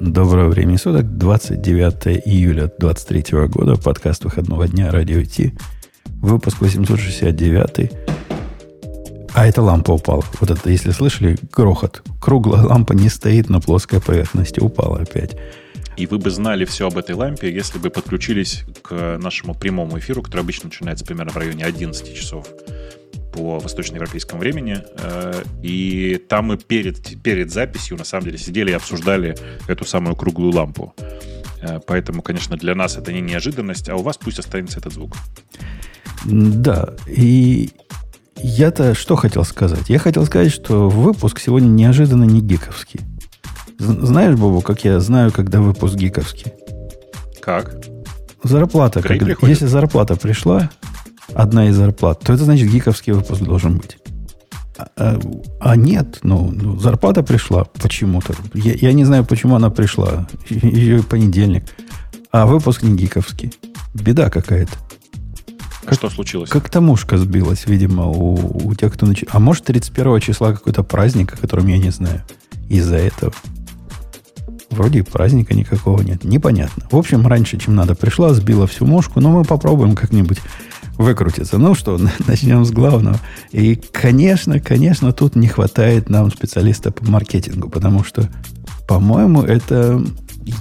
Доброго времени суток, 29 июля 23 года, подкаст выходного дня «Радио Ти», выпуск 869. А эта лампа упала. Вот это, если слышали, грохот. Круглая лампа не стоит на плоской поверхности, упала опять. И вы бы знали все об этой лампе, если бы подключились к нашему прямому эфиру, который обычно начинается примерно в районе 11 часов по восточноевропейскому времени. Э, и там мы перед, перед записью, на самом деле, сидели и обсуждали эту самую круглую лампу. Э, поэтому, конечно, для нас это не неожиданность, а у вас пусть останется этот звук. Да, и я-то что хотел сказать? Я хотел сказать, что выпуск сегодня неожиданно не гиковский. Знаешь, Бобу, как я знаю, когда выпуск гиковский? Как? Зарплата. Когда, если зарплата пришла, одна из зарплат, то это значит гиковский выпуск должен быть. А, а, а нет, ну, ну, зарплата пришла почему-то. Я, я не знаю, почему она пришла. Ее понедельник. А выпуск не гиковский. Беда какая-то. Как, что случилось? Как тамушка сбилась, видимо, у, у тех, кто начал. А может, 31 числа какой-то праздник, о котором я не знаю. Из-за этого. Вроде праздника никакого нет. Непонятно. В общем, раньше, чем надо, пришла, сбила всю мушку, но мы попробуем как-нибудь выкрутиться. Ну что, начнем с главного. И, конечно, конечно, тут не хватает нам специалиста по маркетингу, потому что, по-моему, это...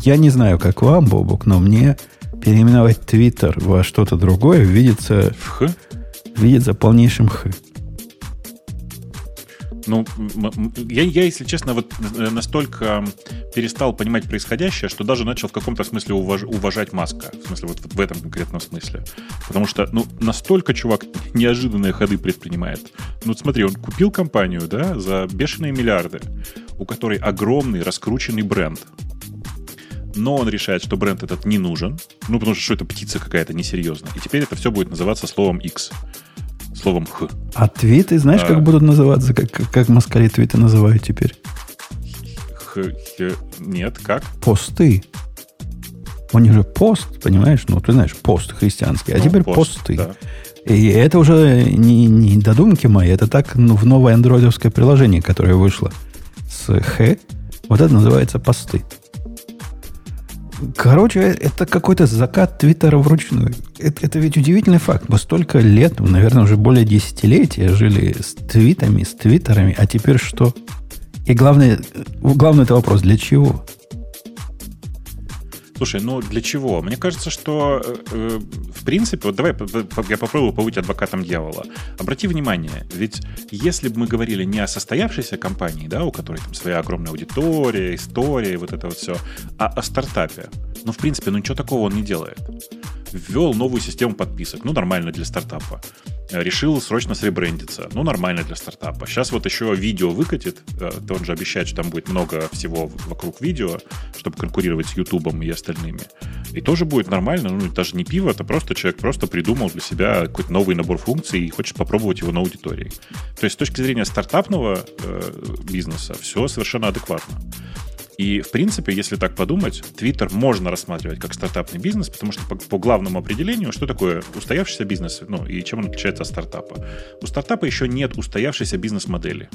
Я не знаю, как вам, Бобук, но мне переименовать Твиттер во что-то другое видится... В Х? Видится полнейшим Х. Ну, я, я, если честно, вот э, настолько перестал понимать происходящее, что даже начал в каком-то смысле уваж, уважать Маска. В смысле, вот, вот в этом конкретном смысле. Потому что, ну, настолько чувак неожиданные ходы предпринимает. Ну, смотри, он купил компанию, да, за бешеные миллиарды, у которой огромный раскрученный бренд. Но он решает, что бренд этот не нужен. Ну, потому что что это птица какая-то несерьезная. И теперь это все будет называться словом X словом «х». А твиты, знаешь, а... как будут называться? Как, как москали твиты называют теперь? Х, х, нет, как? Посты. У них же пост, понимаешь? Ну, ты знаешь, пост христианский. А ну, теперь пост, посты. Да. И это уже не, не додумки мои, это так ну, в новое андроидовское приложение, которое вышло с Х. Вот это называется посты. Короче, это какой-то закат Твиттера вручную. Это, это ведь удивительный факт. Мы столько лет, наверное, уже более десятилетия жили с твитами, с твиттерами, а теперь что? И главное, главный это вопрос, для чего? Слушай, ну для чего? Мне кажется, что э, э в принципе, вот давай я попробую побыть адвокатом дьявола. Обрати внимание, ведь если бы мы говорили не о состоявшейся компании, да, у которой там своя огромная аудитория, история, вот это вот все, а о стартапе, ну, в принципе, ну ничего такого он не делает. Ввел новую систему подписок, ну, нормально для стартапа решил срочно сребрендиться. Ну, нормально для стартапа. Сейчас вот еще видео выкатит. Э, он же обещает, что там будет много всего вокруг видео, чтобы конкурировать с Ютубом и остальными. И тоже будет нормально. Ну, даже не пиво, это просто человек просто придумал для себя какой-то новый набор функций и хочет попробовать его на аудитории. То есть с точки зрения стартапного э, бизнеса все совершенно адекватно. И, в принципе, если так подумать, Twitter можно рассматривать как стартапный бизнес, потому что по, по главному определению, что такое устоявшийся бизнес, ну, и чем он отличается от стартапа. У стартапа еще нет устоявшейся бизнес-модели.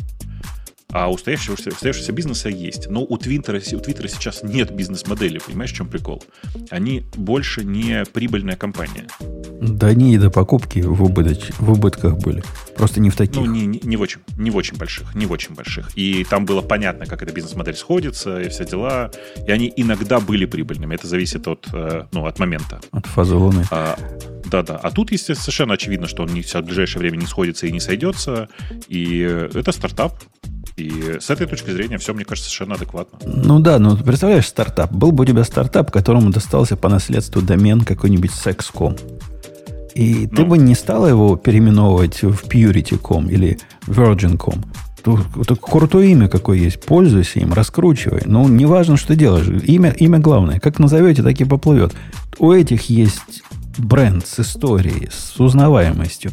А устоявшегося, устоявшегося бизнеса есть. Но у Твиттера, у Твиттера сейчас нет бизнес-модели. Понимаешь, в чем прикол? Они больше не прибыльная компания. Да они и до покупки в, убыточ, в убытках были. Просто не в таких. Ну, не, не, не, в очень, не в очень больших. Не в очень больших. И там было понятно, как эта бизнес-модель сходится, и все дела. И они иногда были прибыльными. Это зависит от, э, ну, от момента. От фазы Луны. А, да-да. А тут, естественно, совершенно очевидно, что он не, в ближайшее время не сходится и не сойдется. И это стартап. И с этой точки зрения все, мне кажется, совершенно адекватно. Ну да, ну представляешь, стартап. Был бы у тебя стартап, которому достался по наследству домен какой-нибудь Sex.com. И ну. ты бы не стала его переименовывать в Purity.com или Virgin.com. Это крутое имя какое есть. Пользуйся им, раскручивай. Ну, неважно, что делаешь. Имя, имя главное. Как назовете, так и поплывет. У этих есть бренд с историей, с узнаваемостью.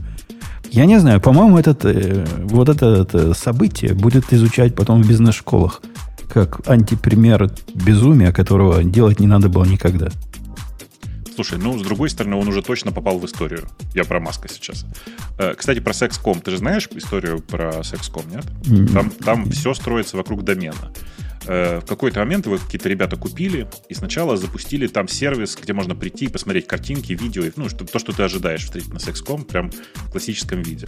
Я не знаю, по-моему, этот, э, вот это, это событие будет изучать потом в бизнес-школах как антипример безумия, которого делать не надо было никогда. Слушай, ну, с другой стороны, он уже точно попал в историю. Я про Маска сейчас. Э, кстати, про Sexcom. Ты же знаешь историю про Sexcom, нет? Там, там все строится вокруг домена. Э, в какой-то момент его какие-то ребята купили и сначала запустили там сервис, где можно прийти и посмотреть картинки, видео, ну, что, то, что ты ожидаешь встретить на Sexcom, прям в классическом виде.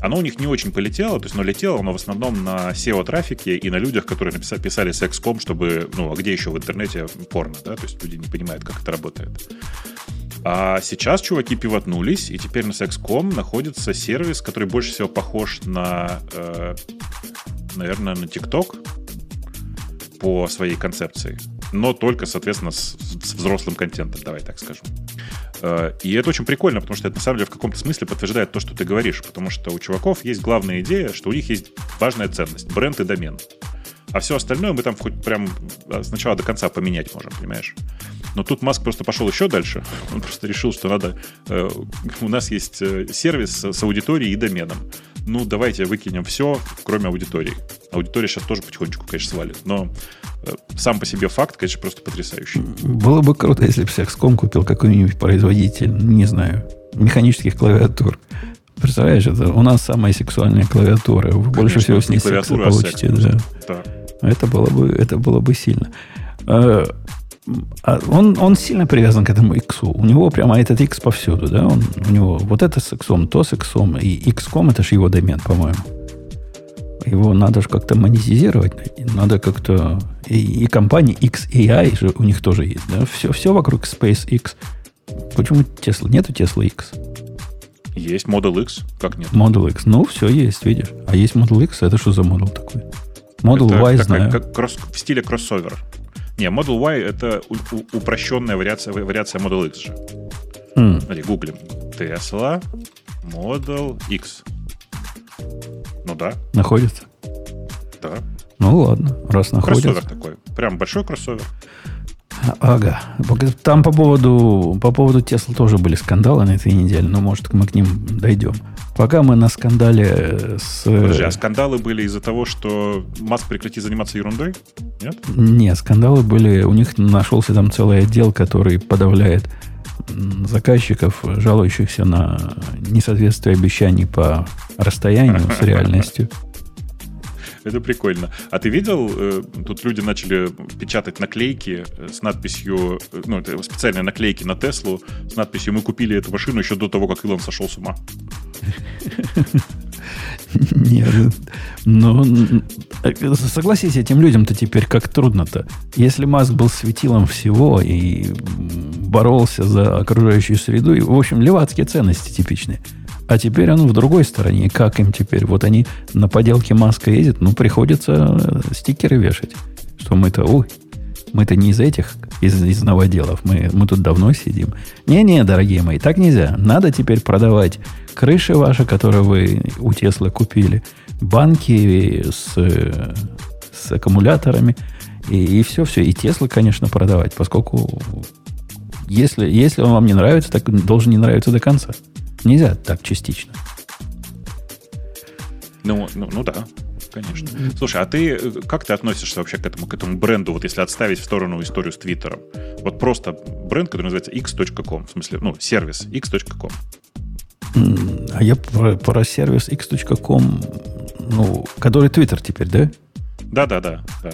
Оно у них не очень полетело, то есть оно летело, но в основном на SEO-трафике и на людях, которые написали, писали Sexcom, чтобы, ну, а где еще в интернете порно, да, то есть люди не понимают, как это работает. А сейчас чуваки пивотнулись, и теперь на Sexcom находится сервис, который больше всего похож на, э, наверное, на TikTok по своей концепции, но только, соответственно, с, с взрослым контентом, давай так скажем. Э, и это очень прикольно, потому что это на самом деле в каком-то смысле подтверждает то, что ты говоришь, потому что у чуваков есть главная идея, что у них есть важная ценность, бренд и домен. А все остальное мы там хоть прям а, сначала до конца поменять можем, понимаешь? Но тут Маск просто пошел еще дальше. Он просто решил, что надо... Э, у нас есть э, сервис с аудиторией и доменом. Ну, давайте выкинем все, кроме аудитории. Аудитория сейчас тоже потихонечку, конечно, свалит. Но э, сам по себе факт, конечно, просто потрясающий. Было бы круто, если бы Sexcom купил какой-нибудь производитель, не знаю, механических клавиатур. Представляешь, это у нас самая сексуальная клавиатура. Вы Конечно, больше всего с ней секса получите. А да. да. Это было бы, это было бы сильно. А, он, он сильно привязан к этому X. У него прямо этот X повсюду, да? Он, у него вот это с X, то с X, и XCOM это же его домен, по-моему. Его надо же как-то монетизировать. Надо как-то... И, и компания XAI же у них тоже есть, да? Все, все вокруг SpaceX. Почему Tesla? Нету Tesla X? Есть Model X, как нет? Model X. Ну, все есть, видишь. А есть Model X, это что за Model такой? Model это Y, такая, знаю. Как кросс, в стиле кроссовер. Не, Model Y это упрощенная вариация, вариация Model X же. Mm. Смотри, гуглим. Tesla Model X. Ну да. Находится? Да. Ну ладно, раз находится. Кроссовер такой. Прям большой кроссовер. Ага. Там по поводу, по поводу Тесла тоже были скандалы на этой неделе, но, может, мы к ним дойдем. Пока мы на скандале с... Подожди, а скандалы были из-за того, что Маск прекратит заниматься ерундой? Нет? Нет, скандалы были... У них нашелся там целый отдел, который подавляет заказчиков, жалующихся на несоответствие обещаний по расстоянию с реальностью. Это прикольно. А ты видел, э, тут люди начали печатать наклейки э, с надписью, э, ну, это специальные наклейки на Теслу с надписью «Мы купили эту машину еще до того, как Илон сошел с ума». Нет, ну, согласись, этим людям-то теперь как трудно-то. Если Маск был светилом всего и боролся за окружающую среду, и, в общем, левацкие ценности типичные – а теперь он в другой стороне. Как им теперь? Вот они на поделке маска ездят, ну, приходится э, стикеры вешать. Что мы-то, ой, мы-то не из этих, из, из новоделов. Мы, мы тут давно сидим. Не-не, дорогие мои, так нельзя. Надо теперь продавать крыши ваши, которые вы у Теслы купили, банки с, с аккумуляторами, и, и все-все. И Теслы, конечно, продавать, поскольку если, если он вам не нравится, так должен не нравиться до конца. Нельзя так частично. Ну, ну, ну да, конечно. Слушай, а ты э, как ты относишься вообще к этому, к этому бренду, вот если отставить в сторону историю с Твиттером? Вот просто бренд, который называется x.com, в смысле, ну, сервис x.com. А я про, про сервис x.com, ну, который Твиттер теперь, да? Да, да, да, да.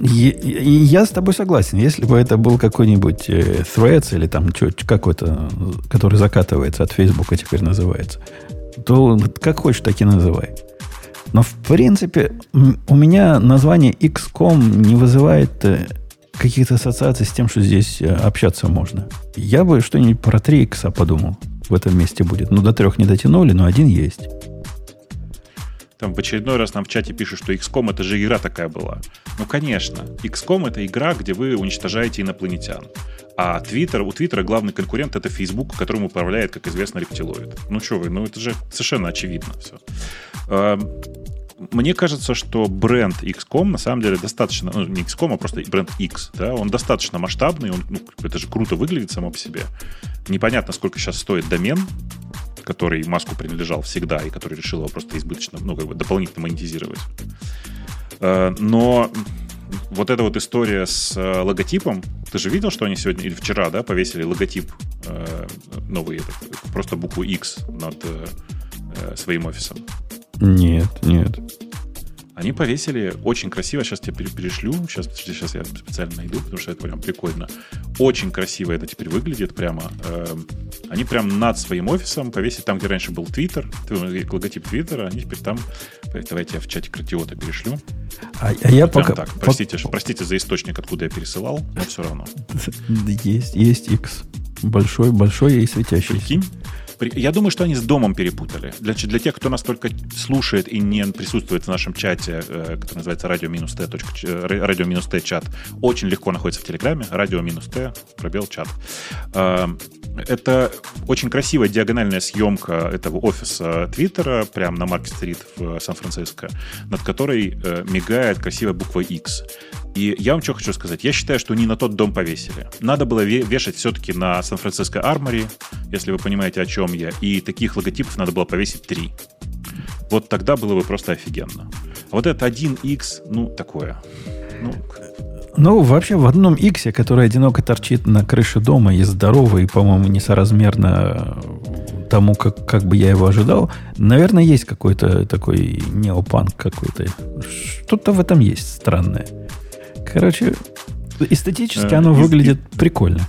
Я, с тобой согласен. Если бы это был какой-нибудь э, Threads или там какой-то, который закатывается от Фейсбука теперь называется, то как хочешь, так и называй. Но в принципе у меня название XCOM не вызывает э, каких-то ассоциаций с тем, что здесь э, общаться можно. Я бы что-нибудь про 3 X подумал в этом месте будет. Ну, до трех не дотянули, но один есть. Там в очередной раз нам в чате пишут, что XCOM это же игра такая была. Ну, конечно. XCOM это игра, где вы уничтожаете инопланетян. А Twitter, у Твиттера главный конкурент это Facebook, которым управляет, как известно, рептилоид. Ну что вы, ну это же совершенно очевидно все. Эм, мне кажется, что бренд XCOM на самом деле достаточно, ну не XCOM, а просто бренд X, да, он достаточно масштабный, он, ну, это же круто выглядит само по себе. Непонятно, сколько сейчас стоит домен, который Маску принадлежал всегда и который решил его просто избыточно, ну, как бы дополнительно монетизировать. Э, но вот эта вот история с э, логотипом, ты же видел, что они сегодня или вчера, да, повесили логотип э, новый, просто букву X над своим офисом? Нет, нет. Они повесили очень красиво. Сейчас тебе перешлю. Сейчас, сейчас я специально найду, потому что это прям прикольно. Очень красиво это теперь выглядит прямо. Эм, они прям над своим офисом повесили там, где раньше был Твиттер, логотип Твиттера, они теперь там... Давайте я в чате Кратиота перешлю. А, а я пока... Так, простите, по... простите за источник, откуда я пересылал, но все равно. Есть, есть X. Большой, большой и светящийся. Прикинь? Я думаю, что они с домом перепутали. Для, для тех, кто нас только слушает и не присутствует в нашем чате, э, который называется радио-т, радио-т чат, очень легко находится в Телеграме, радио-т, пробел чат. Э, это очень красивая диагональная съемка этого офиса Твиттера прямо на Маркет-стрит в Сан-Франциско, над которой э, мигает красивая буква X. И я вам что хочу сказать. Я считаю, что не на тот дом повесили. Надо было вешать все-таки на Сан-Франциско Армори, если вы понимаете, о чем я. И таких логотипов надо было повесить три. Вот тогда было бы просто офигенно. А вот это 1X, ну, такое. Ну, ну, вообще в одном X, который одиноко торчит на крыше дома и здоровый, по-моему, несоразмерно тому, как, как бы я его ожидал, наверное, есть какой-то такой неопанк какой-то. Что-то в этом есть странное. Короче, эстетически э, оно из, выглядит прикольно.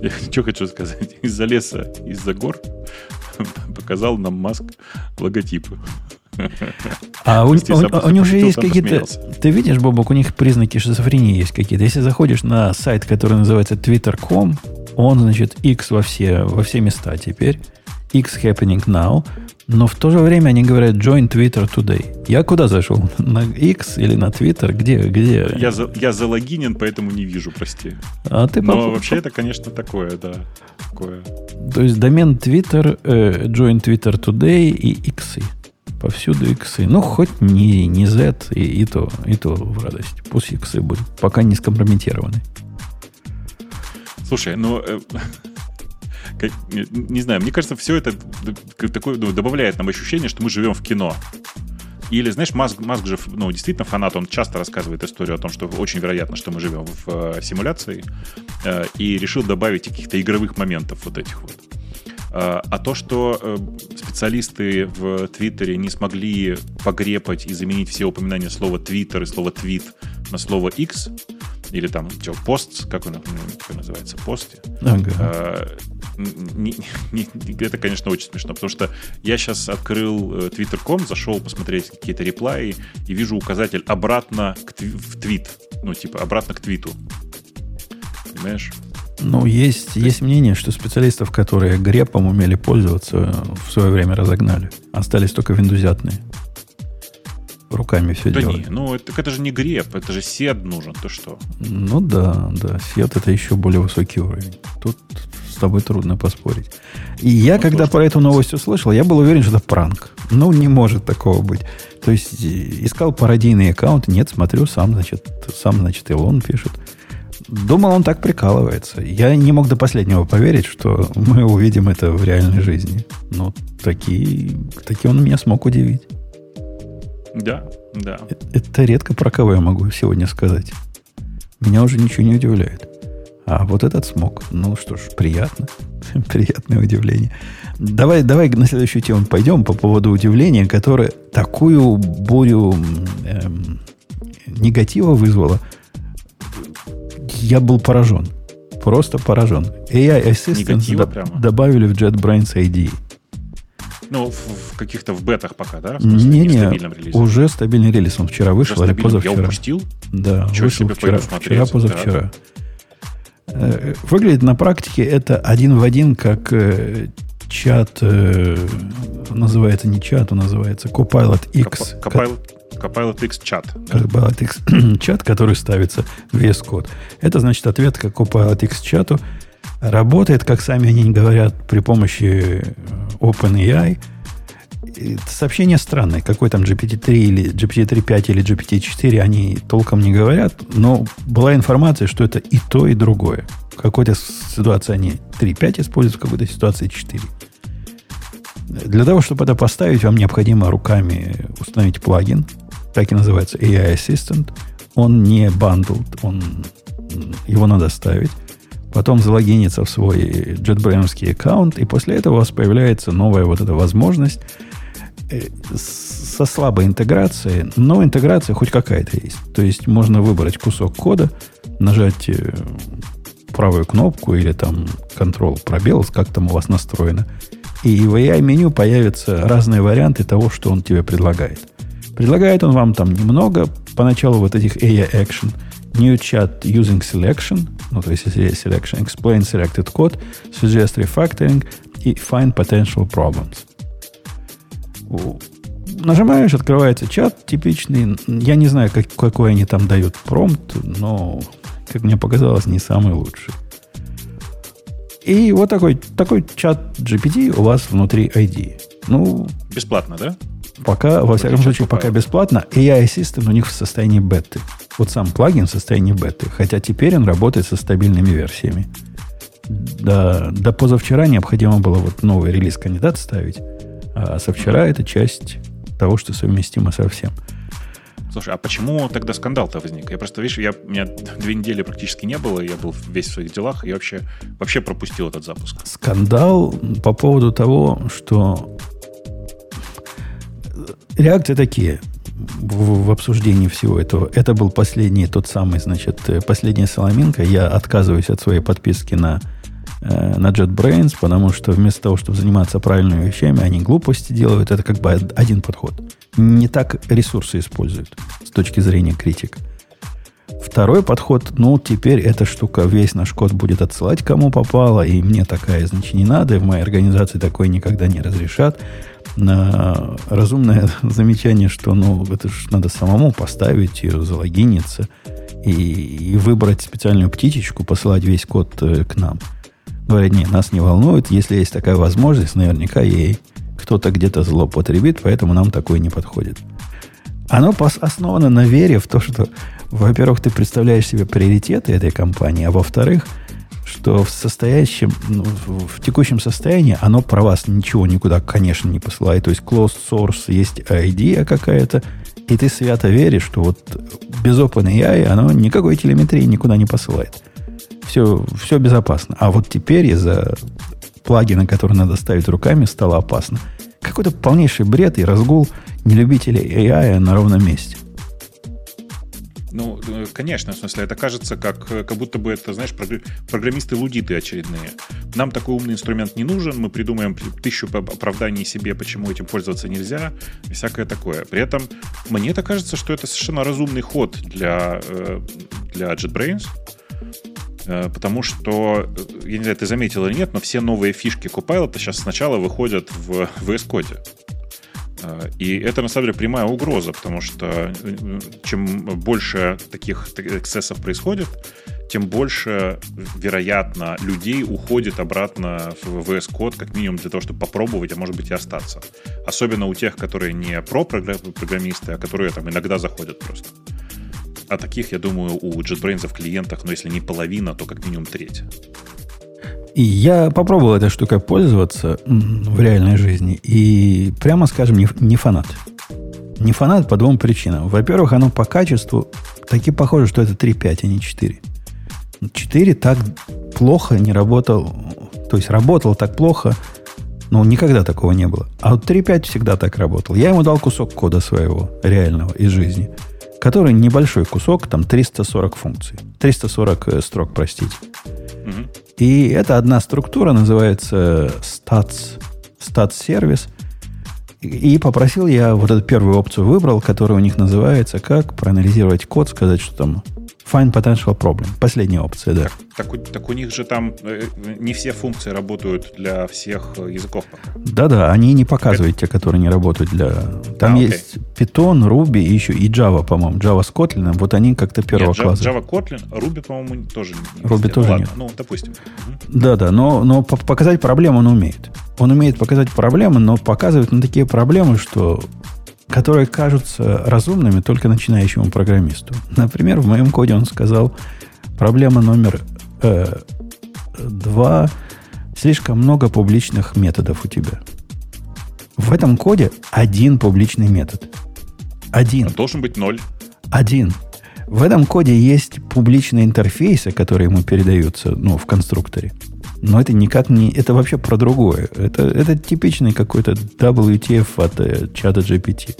Я что хочу сказать. Из-за леса, из-за гор показал нам Маск логотип. А у, у, у, у них же есть какие-то... Ты видишь, Бобок, у них признаки шизофрении есть какие-то. Если заходишь на сайт, который называется twitter.com, он, значит, X во все, во все места теперь. X happening now. Но в то же время они говорят join Twitter today. Я куда зашел? На X или на Twitter? Где? где? Я, за, я залогинен, поэтому не вижу, прости. А ты Но вообще это, конечно, такое, да. Такое. То есть домен Twitter, э, join Twitter today и X. Повсюду иксы. Ну, хоть не, не Z, и, и, то, и то в радость. Пусть иксы будут, пока не скомпрометированы. Слушай, ну, э, не знаю, мне кажется, все это такое, ну, добавляет нам ощущение, что мы живем в кино. Или, знаешь, Маск, Маск же, ну, действительно фанат, он часто рассказывает историю о том, что очень вероятно, что мы живем в э, симуляции, э, и решил добавить каких-то игровых моментов вот этих вот. Э, а то, что э, специалисты в Твиттере не смогли погрепать и заменить все упоминания слова Твиттер и слова твит на слово X, или там что, пост, как он, как называется, пост. Ага. А, не, не, это, конечно, очень смешно, потому что я сейчас открыл э, twitter.com, зашел посмотреть какие-то реплаи и вижу указатель обратно к в твит. Ну, типа, обратно к твиту. Понимаешь? Ну, есть, есть мнение, что специалистов, которые грепом умели пользоваться, в свое время разогнали. Остались только виндузятные руками все да делать. Не, ну это, это же не греб, это же сед нужен, ты что? Ну да, да, сед это еще более высокий уровень. Тут с тобой трудно поспорить. И я, ну, когда про эту новость услышал, я был уверен, что это пранк. Ну, не может такого быть. То есть, искал пародийный аккаунт, нет, смотрю, сам, значит, сам, значит, Илон пишет. Думал, он так прикалывается. Я не мог до последнего поверить, что мы увидим это в реальной жизни. Но такие, такие он меня смог удивить. Да, да. Это редко про кого я могу сегодня сказать. Меня уже ничего не удивляет. А вот этот смог. Ну что ж, приятно. Приятное удивление. Давай, давай на следующую тему пойдем по поводу удивления, которое такую бурю эм, негатива вызвало. Я был поражен. Просто поражен. AI Assistant добавили в JetBrains ID. Ну, в, в каких-то в бетах пока, да? Не, не, стабильном релизе. уже стабильный релиз. Он вчера вышел или позавчера. Я упустил? Да, Ничего вышел вчера, вчера, позавчера. Да. Выглядит на практике это один в один, как э, чат, э, называется не чат, он называется Copilot X. Copilot, Copilot X чат. Copilot X чат, который ставится в VS Code. Это значит ответ к Copilot X чату. Работает, как сами они говорят, при помощи OpenAI. Сообщение странное. Какой там GPT-3 или GPT-3.5 или GPT-4, они толком не говорят, но была информация, что это и то, и другое. В какой-то ситуации они 3.5 используют, в какой-то ситуации 4. Для того, чтобы это поставить, вам необходимо руками установить плагин, так и называется AI Assistant. Он не bundled, он, его надо ставить потом залогиниться в свой JetBrains аккаунт, и после этого у вас появляется новая вот эта возможность. э, со слабой интеграцией, но интеграция хоть какая-то есть. То есть можно выбрать кусок кода, нажать э, правую кнопку или там Ctrl пробел, как там у вас настроено. И в AI-меню появятся разные варианты того, что он тебе предлагает. Предлагает он вам там немного, поначалу вот этих AI Action, New Chat Using Selection, ну, то есть если есть Selection, Explain Selected Code, Suggest Refactoring и Find Potential Problems. Нажимаешь, открывается чат типичный. Я не знаю, как, какой они там дают промпт, но, как мне показалось, не самый лучший. И вот такой, такой чат GPT у вас внутри ID. Ну, бесплатно, да? Пока, во всяком случае, пока бесплатно. AI Assistant у них в состоянии беты. Вот сам плагин в состоянии беты. Хотя теперь он работает со стабильными версиями. До, до позавчера необходимо было вот новый релиз кандидат ставить. А со вчера это часть того, что совместимо со всем. Слушай, а почему тогда скандал-то возник? Я просто, видишь, я, у меня две недели практически не было, я был весь в своих делах, и вообще, вообще пропустил этот запуск. Скандал по поводу того, что реакции такие в, в обсуждении всего этого. Это был последний, тот самый, значит, последняя соломинка. Я отказываюсь от своей подписки на Э, на JetBrains, потому что вместо того, чтобы заниматься правильными вещами, они глупости делают. Это как бы один подход. Не так ресурсы используют с точки зрения критик. Второй подход, ну, теперь эта штука, весь наш код будет отсылать кому попало, и мне такая, значит, не надо, и в моей организации такое никогда не разрешат. На разумное замечание, что, ну, это же надо самому поставить ее, залогиниться и, и выбрать специальную птичечку, посылать весь код э, к нам – Говорят, нет, нас не волнует. Если есть такая возможность, наверняка ей кто-то где-то злоупотребит, поэтому нам такое не подходит. Оно основано на вере в то, что, во-первых, ты представляешь себе приоритеты этой компании, а во-вторых, что в состоящем, ну, в текущем состоянии оно про вас ничего никуда, конечно, не посылает. То есть closed source есть идея какая-то, и ты свято веришь, что вот без OpenAI оно никакой телеметрии никуда не посылает все, все безопасно. А вот теперь из-за плагина, который надо ставить руками, стало опасно. Какой-то полнейший бред и разгул нелюбителей AI на ровном месте. Э, конечно, в смысле, это кажется, как, как будто бы это, знаешь, программисты-лудиты очередные. Нам такой умный инструмент не нужен, мы придумаем тысячу оправданий себе, почему этим пользоваться нельзя, и всякое такое. При этом мне это кажется, что это совершенно разумный ход для, э, для JetBrains, Э, потому что, э, я не знаю, ты заметил или нет, но все новые фишки Copilot сейчас сначала выходят в VS Code. Э, и это, на самом деле, прямая угроза, потому что чем больше таких эксцессов происходит, тем больше, вероятно, людей уходит обратно в VS Code, как минимум для того, чтобы попробовать, а может быть и остаться. Особенно у тех, которые не про-программисты, а которые там иногда заходят просто. А таких, я думаю, у JetBrains в клиентах, ну, если не половина, то как минимум треть. И я попробовал этой штукой пользоваться в реальной жизни. И, прямо скажем, не, не фанат. Не фанат по двум причинам. Во-первых, оно по качеству таки похоже, что это 3.5, а не 4. 4 так плохо не работал. То есть работал так плохо, но никогда такого не было. А вот 3.5 всегда так работал. Я ему дал кусок кода своего, реального, из жизни – который небольшой кусок, там 340 функций. 340 э, строк, простите. И это одна структура, называется stats, stats сервис. И попросил я вот эту первую опцию выбрал, которая у них называется как проанализировать код, сказать, что там Find potential problem. Последняя опция, да. Так, так у них же там э, не все функции работают для всех языков. Да-да, они не показывают те, которые не работают для... Там а, есть Python, Ruby и еще и Java, по-моему. Java с Kotlin, вот они как-то первого нет, класса. Java, Kotlin, Ruby, по-моему, тоже не Ruby тоже ну, нет. ну, допустим. Да-да, но, но показать проблему он умеет. Он умеет показать проблемы, но показывает на такие проблемы, что которые кажутся разумными только начинающему программисту. Например, в моем коде он сказал, проблема номер э, два, слишком много публичных методов у тебя. В этом коде один публичный метод. Один. Он должен быть ноль. Один. В этом коде есть публичные интерфейсы, которые ему передаются ну, в конструкторе. Но это никак не... Это вообще про другое. Это, это типичный какой-то WTF от э, чата GPT.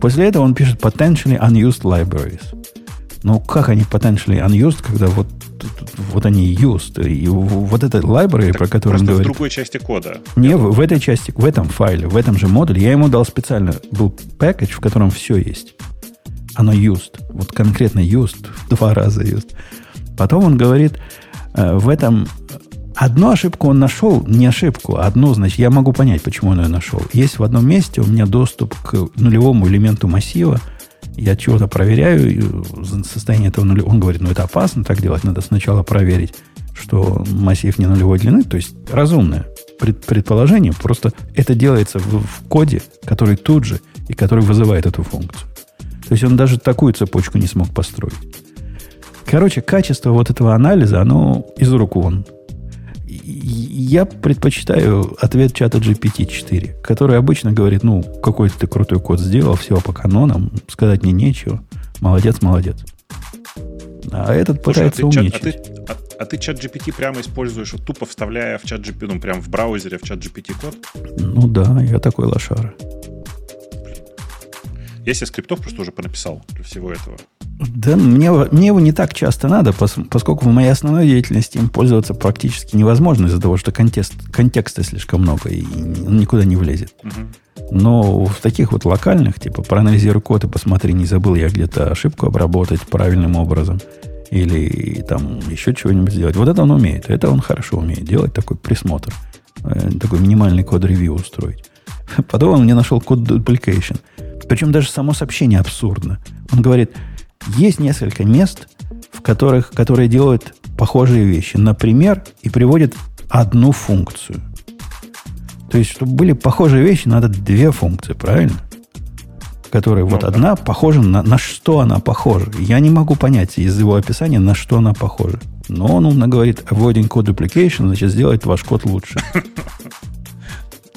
После этого он пишет potentially unused libraries. Ну, как они potentially unused, когда вот, вот они used? И вот это library, так про который он говорит... в другой части кода. Не, в, в этой части, в этом файле, в этом же модуле я ему дал специально, был package, в котором все есть. Оно used. Вот конкретно used. В два раза used. Потом он говорит, э, в этом Одну ошибку он нашел, не ошибку, а одну, значит, я могу понять, почему он ее нашел. Есть в одном месте у меня доступ к нулевому элементу массива. Я чего-то проверяю, состояние этого нуля. Он говорит, ну это опасно так делать, надо сначала проверить, что массив не нулевой длины. То есть разумное предположение, просто это делается в, в коде, который тут же и который вызывает эту функцию. То есть он даже такую цепочку не смог построить. Короче, качество вот этого анализа, оно из рук вон. Я предпочитаю ответ чата GPT-4, который обычно говорит, ну, какой ты крутой код сделал, все по канонам, сказать мне нечего. Молодец, молодец. А этот Слушай, пытается а ты, умничать. Чат, а, ты, а, а ты чат GPT прямо используешь, вот, тупо вставляя в чат GPT, ну, прям в браузере в чат GPT код? Ну да, я такой лошара. Я себе скриптов просто уже понаписал для всего этого. Да, мне, мне его не так часто надо, поскольку в моей основной деятельности им пользоваться практически невозможно из-за того, что контекст, контекста слишком много и никуда не влезет. Но в таких вот локальных, типа проанализируй код и посмотри, не забыл я где-то ошибку обработать правильным образом или там еще чего-нибудь сделать. Вот это он умеет. Это он хорошо умеет делать, такой присмотр. Э, такой минимальный код-ревью устроить. Потом он мне нашел код duplication. Причем даже само сообщение абсурдно. Он говорит, есть несколько мест, в которых, которые делают похожие вещи. Например, и приводят одну функцию. То есть, чтобы были похожие вещи, надо две функции, правильно? Которые ну, вот да. одна похожа на, на что она похожа. Я не могу понять из его описания, на что она похожа. Но он умно говорит, avoiding code duplication, значит, сделает ваш код лучше.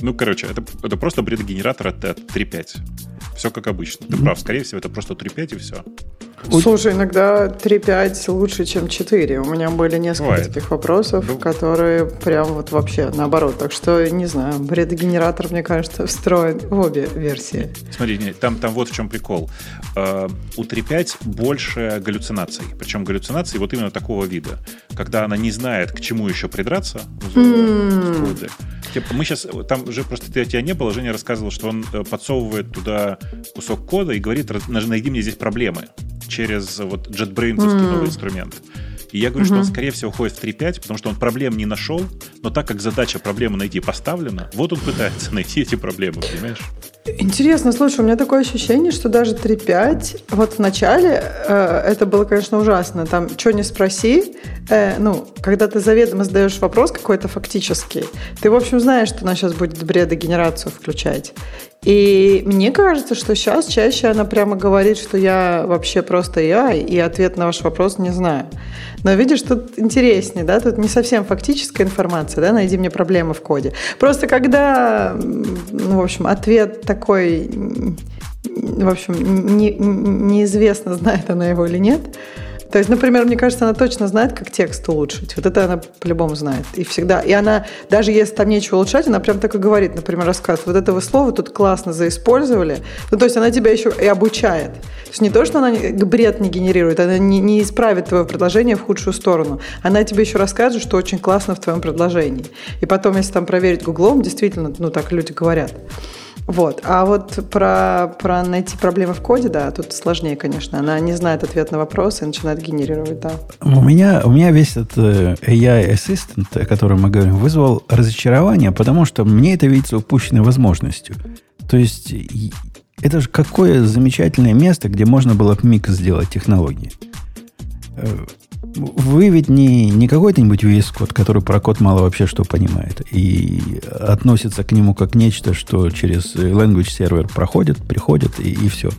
Ну, короче, это, это просто бредогенератор от 3.5. Все как обычно. Ты прав, скорее всего, это просто 3.5 и все. Слушай, иногда 3.5 лучше, чем 4. У меня были несколько Бывает. таких вопросов, ну, которые прям вот вообще наоборот. Так что, не знаю, бредогенератор, мне кажется, встроен в обе версии. Смотри, там, там вот в чем прикол. Uh, у 3.5 больше галлюцинаций. Причем галлюцинации вот именно такого вида. Когда она не знает, к чему еще придраться mm. Типа, мы сейчас, там уже просто тебя не было, Женя рассказывал, что он э, подсовывает туда кусок кода и говорит, найди мне здесь проблемы через вот JetBrains mm. новый инструмент. И я говорю, mm-hmm. что он, скорее всего, ходит в 3.5, потому что он проблем не нашел, но так как задача проблему найти поставлена, вот он пытается найти эти проблемы, понимаешь? Интересно, слушай, у меня такое ощущение, что даже 3.5, вот в начале э, это было, конечно, ужасно. Там, что не спроси, э, ну, когда ты заведомо задаешь вопрос какой-то фактический, ты, в общем, знаешь, что она сейчас будет бредогенерацию включать. И мне кажется, что сейчас чаще она прямо говорит, что я вообще просто я, и ответ на ваш вопрос не знаю. Но видишь, тут интереснее, да, тут не совсем фактическая информация, да, найди мне проблемы в коде. Просто когда, ну, в общем, ответ такой, в общем, не, неизвестно, знает она его или нет, то есть, например, мне кажется, она точно знает, как текст улучшить. Вот это она по-любому знает. И всегда. И она, даже если там нечего улучшать, она прям так и говорит, например, рассказывает, вот этого слова тут классно заиспользовали. Ну, то есть она тебя еще и обучает. То есть не то, что она бред не генерирует, она не, не исправит твое предложение в худшую сторону. Она тебе еще расскажет, что очень классно в твоем предложении. И потом, если там проверить гуглом, действительно, ну, так люди говорят. Вот. А вот про, про найти проблемы в коде, да, тут сложнее, конечно. Она не знает ответ на вопрос и начинает генерировать, да. У меня, у меня весь этот э, AI Assistant, о котором мы говорим, вызвал разочарование, потому что мне это видится упущенной возможностью. То есть это же какое замечательное место, где можно было микс сделать технологии. Вы ведь не, не какой-нибудь VS код, который про код мало вообще что понимает, и относится к нему как нечто, что через language сервер проходит, приходит, и, и все.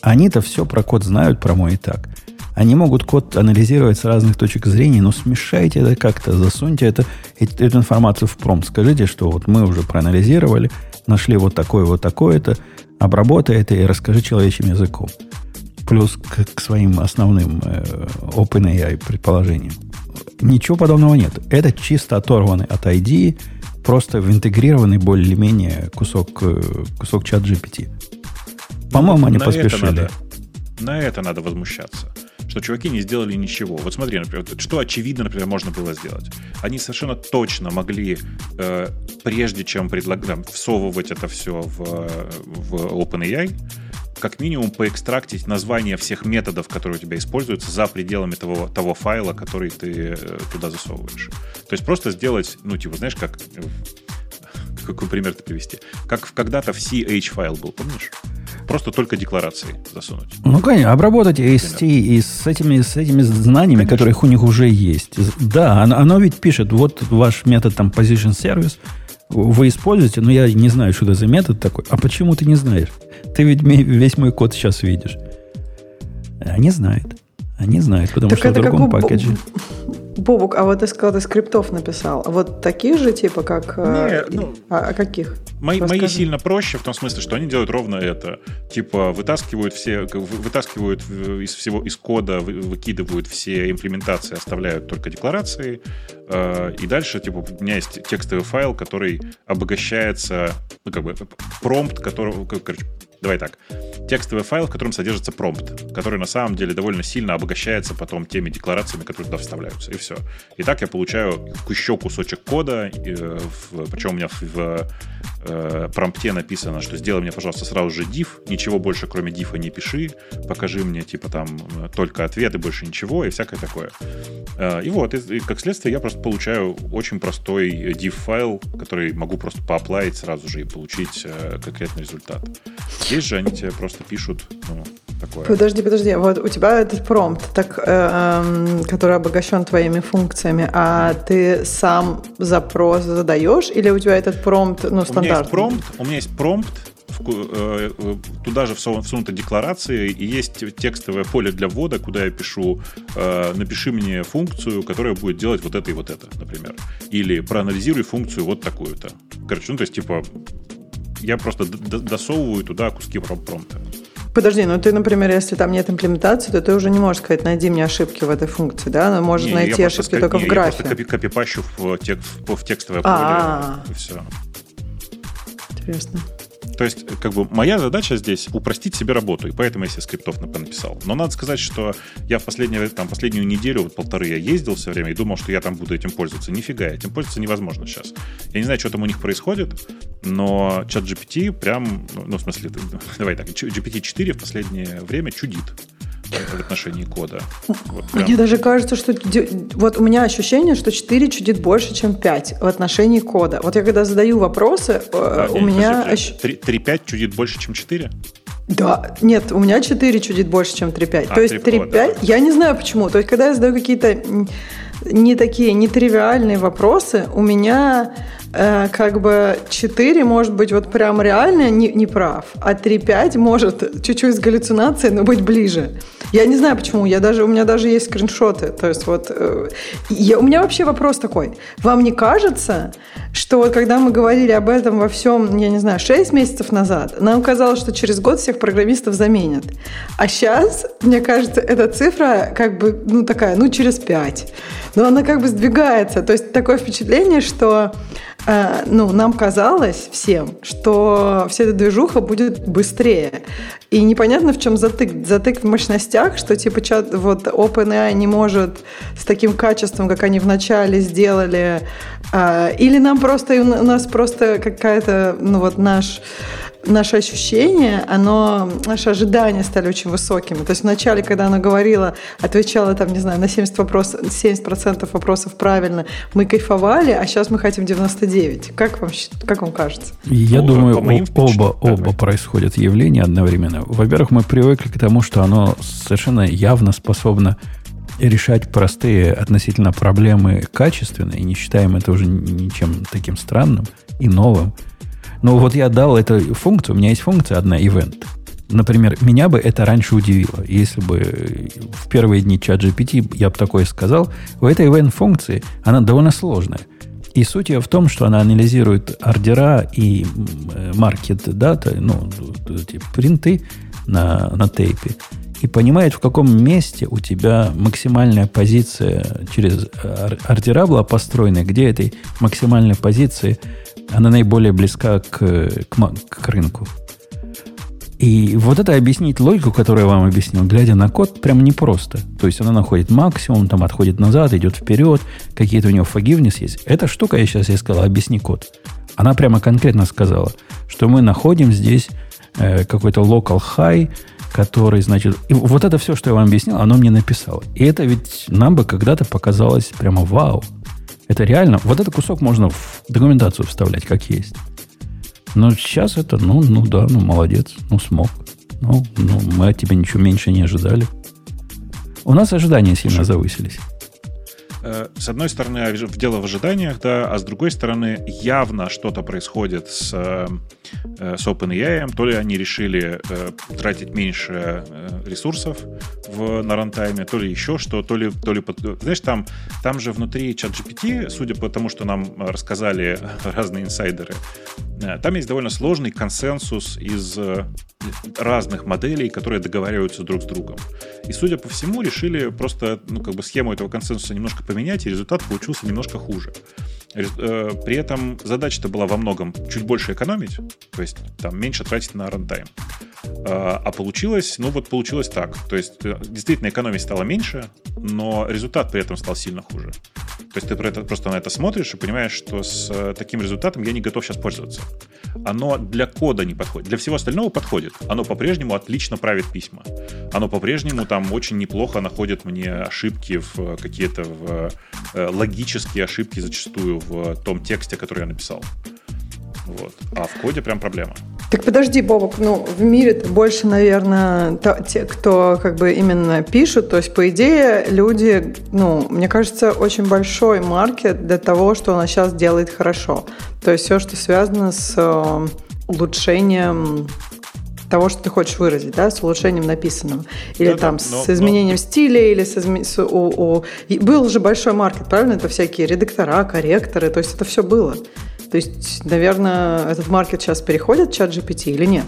Они-то все про код знают, про мой и так. Они могут код анализировать с разных точек зрения, но смешайте это как-то, засуньте это, эту информацию в пром. Скажите, что вот мы уже проанализировали, нашли вот такое, вот такое-то, обработай это и расскажи человечьим языком плюс к, к своим основным э, OpenAI предположениям. Ничего подобного нет. Это чисто оторванный от ID, просто в интегрированный более-менее кусок, э, кусок чат GPT. По-моему, они на поспешили. Это надо, на это надо возмущаться. Что чуваки не сделали ничего. Вот смотри, например, что очевидно, например, можно было сделать. Они совершенно точно могли, э, прежде чем предлагать, всовывать это все в, в OpenAI, как минимум поэкстрактить название всех методов, которые у тебя используются за пределами того, того файла, который ты э, туда засовываешь. То есть просто сделать, ну, типа, знаешь, как... Какой пример ты привести? Как когда-то в CH файл был, помнишь? Просто только декларации засунуть. Ну, конечно, обработать AST и с этими, с этими знаниями, конечно. которых у них уже есть. Да, оно, оно ведь пишет, вот ваш метод там position service, вы используете, но я не знаю, что это за метод такой. А почему ты не знаешь? Ты ведь весь мой код сейчас видишь. Они знают. Они знают, потому так что в другом пакете. Бобук, а вот ты сказал, ты скриптов написал. А вот таких же, типа, как... Э, Не, ну, а, а каких? Мои, мои сильно проще, в том смысле, что они делают ровно это. Типа, вытаскивают все, вытаскивают из всего, из кода, выкидывают все имплементации, оставляют только декларации. Э, и дальше, типа, у меня есть текстовый файл, который обогащается, ну, как бы, промпт, которого, короче, Давай так. Текстовый файл, в котором содержится промпт, который на самом деле довольно сильно обогащается потом теми декларациями, которые туда вставляются. И все. И так я получаю еще кусочек кода, э, причем у меня в э, промпте написано, что сделай мне, пожалуйста, сразу же div, ничего больше, кроме дифа не пиши, покажи мне, типа, там, только ответы, больше ничего, и всякое такое. Э, и вот, и, и как следствие, я просто получаю очень простой div-файл, который могу просто пооплавить сразу же и получить э, конкретный результат. Здесь же они тебе просто пишут, ну, такое. Подожди, подожди, вот у тебя этот промпт, так, э, э, который обогащен твоими функциями, а ты сам запрос задаешь, или у тебя этот промпт, ну, стандартный? У меня есть промпт, у меня есть промпт, э, э, туда же всунуты декларации, и есть текстовое поле для ввода, куда я пишу, э, напиши мне функцию, которая будет делать вот это и вот это, например. Или проанализируй функцию вот такую-то. Короче, ну, то есть, типа, я просто досовываю туда куски промпта. Подожди, ну ты, например, если там нет имплементации, то ты уже не можешь сказать, найди мне ошибки в этой функции, да? Она может не, найти ошибки просто, только не, в графе. Я просто копипащу в, тек, в, в текстовое поле, А-а-а. и все. Интересно. То есть, как бы, моя задача здесь упростить себе работу, и поэтому я себе скриптов написал. Но надо сказать, что я в последнее, там, последнюю неделю, вот полторы я ездил все время и думал, что я там буду этим пользоваться. Нифига, этим пользоваться невозможно сейчас. Я не знаю, что там у них происходит, но чат GPT прям, ну, ну в смысле, давай так, GPT-4 в последнее время чудит в отношении кода. Вот прям. Мне даже кажется, что вот у меня ощущение, что 4 чудит больше, чем 5 в отношении кода. Вот я когда задаю вопросы, э, а, у нет, меня... 3.5 чудит больше, чем 4? Да, нет, у меня 4 чудит больше, чем 3.5. А, То есть 3.5, да. я не знаю почему. То есть когда я задаю какие-то не такие нетривиальные вопросы, у меня э, как бы 4 может быть вот прям реально не, не прав, а 3-5 может чуть-чуть с галлюцинацией, но быть ближе. Я не знаю почему, я даже, у меня даже есть скриншоты. То есть вот э, я, у меня вообще вопрос такой. Вам не кажется, что вот когда мы говорили об этом во всем, я не знаю, 6 месяцев назад, нам казалось, что через год всех программистов заменят. А сейчас, мне кажется, эта цифра как бы, ну такая, ну через 5 но она как бы сдвигается. То есть такое впечатление, что э, ну, нам казалось всем, что вся эта движуха будет быстрее. И непонятно, в чем затык. Затык в мощностях, что типа чат, вот OpenAI не может с таким качеством, как они вначале сделали, э, или нам просто, у нас просто какая-то, ну вот наш наше ощущение, оно, наши ожидания стали очень высокими. То есть вначале, когда она говорила, отвечала там, не знаю, на 70, вопрос, 70% вопросов правильно, мы кайфовали, а сейчас мы хотим 99. Как вам, как вам кажется? Я ну, думаю, оба, оба происходят явления одновременно. Во-первых, мы привыкли к тому, что оно совершенно явно способно решать простые относительно проблемы качественно, и не считаем это уже ничем таким странным и новым. Но вот я дал эту функцию, у меня есть функция одна, event. Например, меня бы это раньше удивило. Если бы в первые дни чат GPT я бы такое сказал, у этой event-функции она довольно сложная. И суть ее в том, что она анализирует ордера и маркет дата, ну, эти принты на, на тейпе, и понимает, в каком месте у тебя максимальная позиция через ордера была построена, где этой максимальной позиции она наиболее близка к, к, к рынку. И вот это объяснить логику, которую я вам объяснил, глядя на код, прям непросто. То есть она находит максимум, там отходит назад, идет вперед, какие-то у него forgiveness есть. Эта штука, я сейчас ей сказал, объясни код. Она прямо конкретно сказала, что мы находим здесь э, какой-то local high, который, значит... И вот это все, что я вам объяснил, оно мне написало. И это ведь нам бы когда-то показалось прямо вау. Это реально... Вот этот кусок можно в документацию вставлять, как есть. Но сейчас это, ну, ну да, ну молодец, ну смог. Ну, ну мы от тебя ничего меньше не ожидали. У нас ожидания сильно завысились. Э, с одной стороны, дело в ожиданиях, да, а с другой стороны, явно что-то происходит с, э, с OpenAI, то ли они решили э, тратить меньше ресурсов в, на рантайме, то ли еще что, то ли, то ли знаешь, там, там же внутри чат GPT, судя по тому, что нам рассказали разные инсайдеры, там есть довольно сложный консенсус из разных моделей, которые договариваются друг с другом. И, судя по всему, решили просто ну, как бы схему этого консенсуса немножко поменять, и результат получился немножко хуже. Э, при этом задача-то была во многом чуть больше экономить, то есть там меньше тратить на рантайм. А, а получилось, ну вот получилось так. То есть э, действительно экономить стало меньше, но результат при этом стал сильно хуже. То есть ты просто на это смотришь и понимаешь, что с э, таким результатом я не готов сейчас пользоваться. Оно для кода не подходит. Для всего остального подходит. Оно по-прежнему отлично правит письма. Оно по-прежнему там очень неплохо находит мне ошибки в какие-то в, логические ошибки зачастую в том тексте, который я написал. Вот. А в коде прям проблема. Так подожди, Бобок, ну в мире больше, наверное, те, кто как бы именно пишут, то есть по идее люди, ну, мне кажется, очень большой маркет для того, что она сейчас делает хорошо. То есть все, что связано с э, улучшением того, что ты хочешь выразить, да, с улучшением написанного. Или да, там да, но, с изменением но... стиля, или с, изме... с у, у... был же большой маркет, правильно? Это всякие редактора, корректоры, то есть это все было. То есть, наверное, этот маркет сейчас переходит в чат GPT или нет?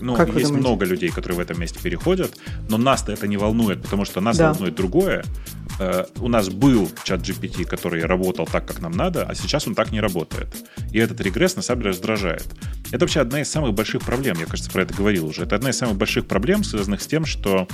Ну, как есть много людей, которые в этом месте переходят, но нас-то это не волнует, потому что нас да. волнует другое. Э, у нас был чат GPT, который работал так, как нам надо, а сейчас он так не работает. И этот регресс на самом деле раздражает. Это вообще одна из самых больших проблем, я, кажется, про это говорил уже. Это одна из самых больших проблем, связанных с тем, что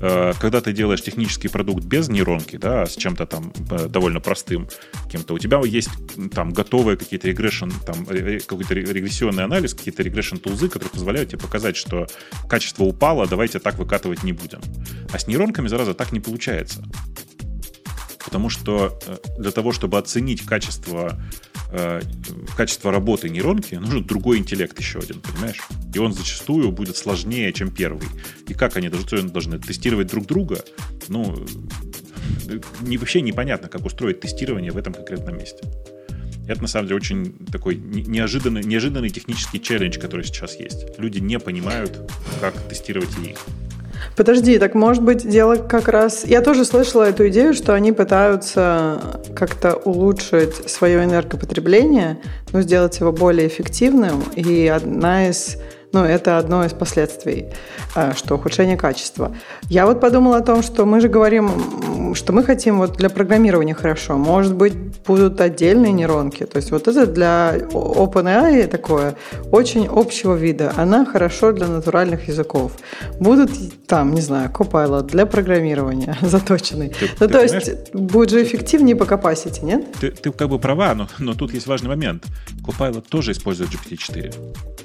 э, когда ты делаешь технический продукт без нейронки, да, с чем-то там э, довольно простым, кем-то, у тебя есть там готовые какие-то регрессион, там какой-то регрессионный анализ, какие-то регрессион тулзы, которые позволяют тебе показать, что качество упало, давайте так выкатывать не будем. А с нейронками, зараза, так не получается. Потому что э, для того, чтобы оценить качество, э, качество работы нейронки, нужен другой интеллект еще один, понимаешь? И он зачастую будет сложнее, чем первый. И как они должны, должны тестировать друг друга? Ну, не, вообще непонятно, как устроить тестирование в этом конкретном месте. Это, на самом деле, очень такой неожиданный, неожиданный технический челлендж, который сейчас есть. Люди не понимают, как тестировать их. Подожди, так может быть дело как раз... Я тоже слышала эту идею, что они пытаются как-то улучшить свое энергопотребление, ну, сделать его более эффективным. И одна из ну, это одно из последствий, э, что ухудшение качества. Я вот подумала о том, что мы же говорим, что мы хотим вот для программирования хорошо. Может быть, будут отдельные нейронки. То есть вот это для OpenAI такое очень общего вида. Она хорошо для натуральных языков. Будут там, не знаю, Copilot для программирования заточенный. Ты, ну, ты то понимаешь? есть будет же эффективнее по capacity, нет? Ты, ты как бы права, но, но тут есть важный момент. Copilot тоже использует GPT-4.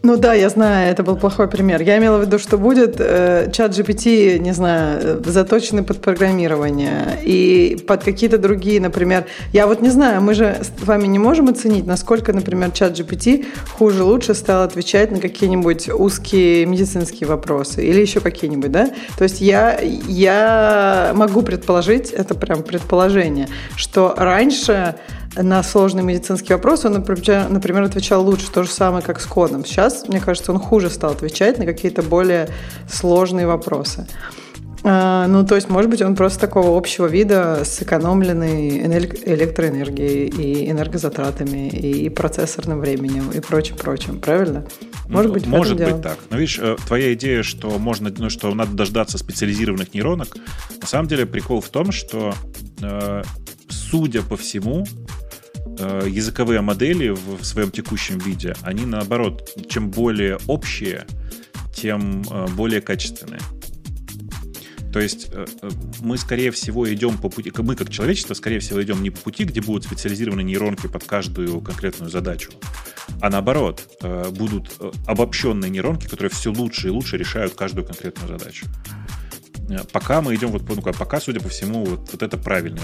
Ну да, я знаю, это был плохой пример. Я имела в виду, что будет э, чат GPT, не знаю, заточенный под программирование и под какие-то другие, например. Я вот не знаю, мы же с вами не можем оценить, насколько, например, чат GPT хуже, лучше стал отвечать на какие-нибудь узкие медицинские вопросы или еще какие-нибудь, да? То есть я, я могу предположить, это прям предположение, что раньше на сложные медицинские вопросы он, например, отвечал лучше, то же самое, как с кодом. Сейчас, мне кажется, он хуже стал отвечать на какие-то более сложные вопросы. А, ну, то есть, может быть, он просто такого общего вида с сэкономленной электроэнергией и энергозатратами и процессорным временем и прочим-прочим, правильно? Может быть, может быть так. Но видишь, э, твоя идея, что можно, ну, что надо дождаться специализированных нейронок, на самом деле прикол в том, что, э, судя по всему, языковые модели в своем текущем виде, они наоборот, чем более общие, тем более качественные. То есть э, э, мы, скорее всего, идем по пути, мы как человечество, скорее всего, идем не по пути, где будут специализированные нейронки под каждую конкретную задачу, а наоборот, э, будут обобщенные нейронки, которые все лучше и лучше решают каждую конкретную задачу. Пока мы идем, вот, ну, пока, судя по всему, вот, вот это правильная,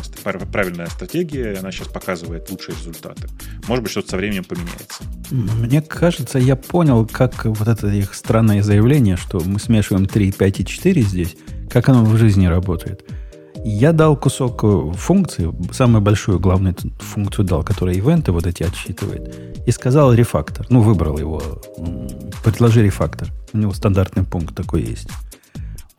правильная стратегия, она сейчас показывает лучшие результаты. Может быть, что-то со временем поменяется. Мне кажется, я понял, как вот это их странное заявление, что мы смешиваем 3, 5 и 4 здесь, как оно в жизни работает. Я дал кусок э, функции, самую большую, главную функцию дал, которая ивенты вот эти отсчитывает, и сказал рефактор. Ну, выбрал его. Предложи рефактор. У него стандартный пункт такой есть.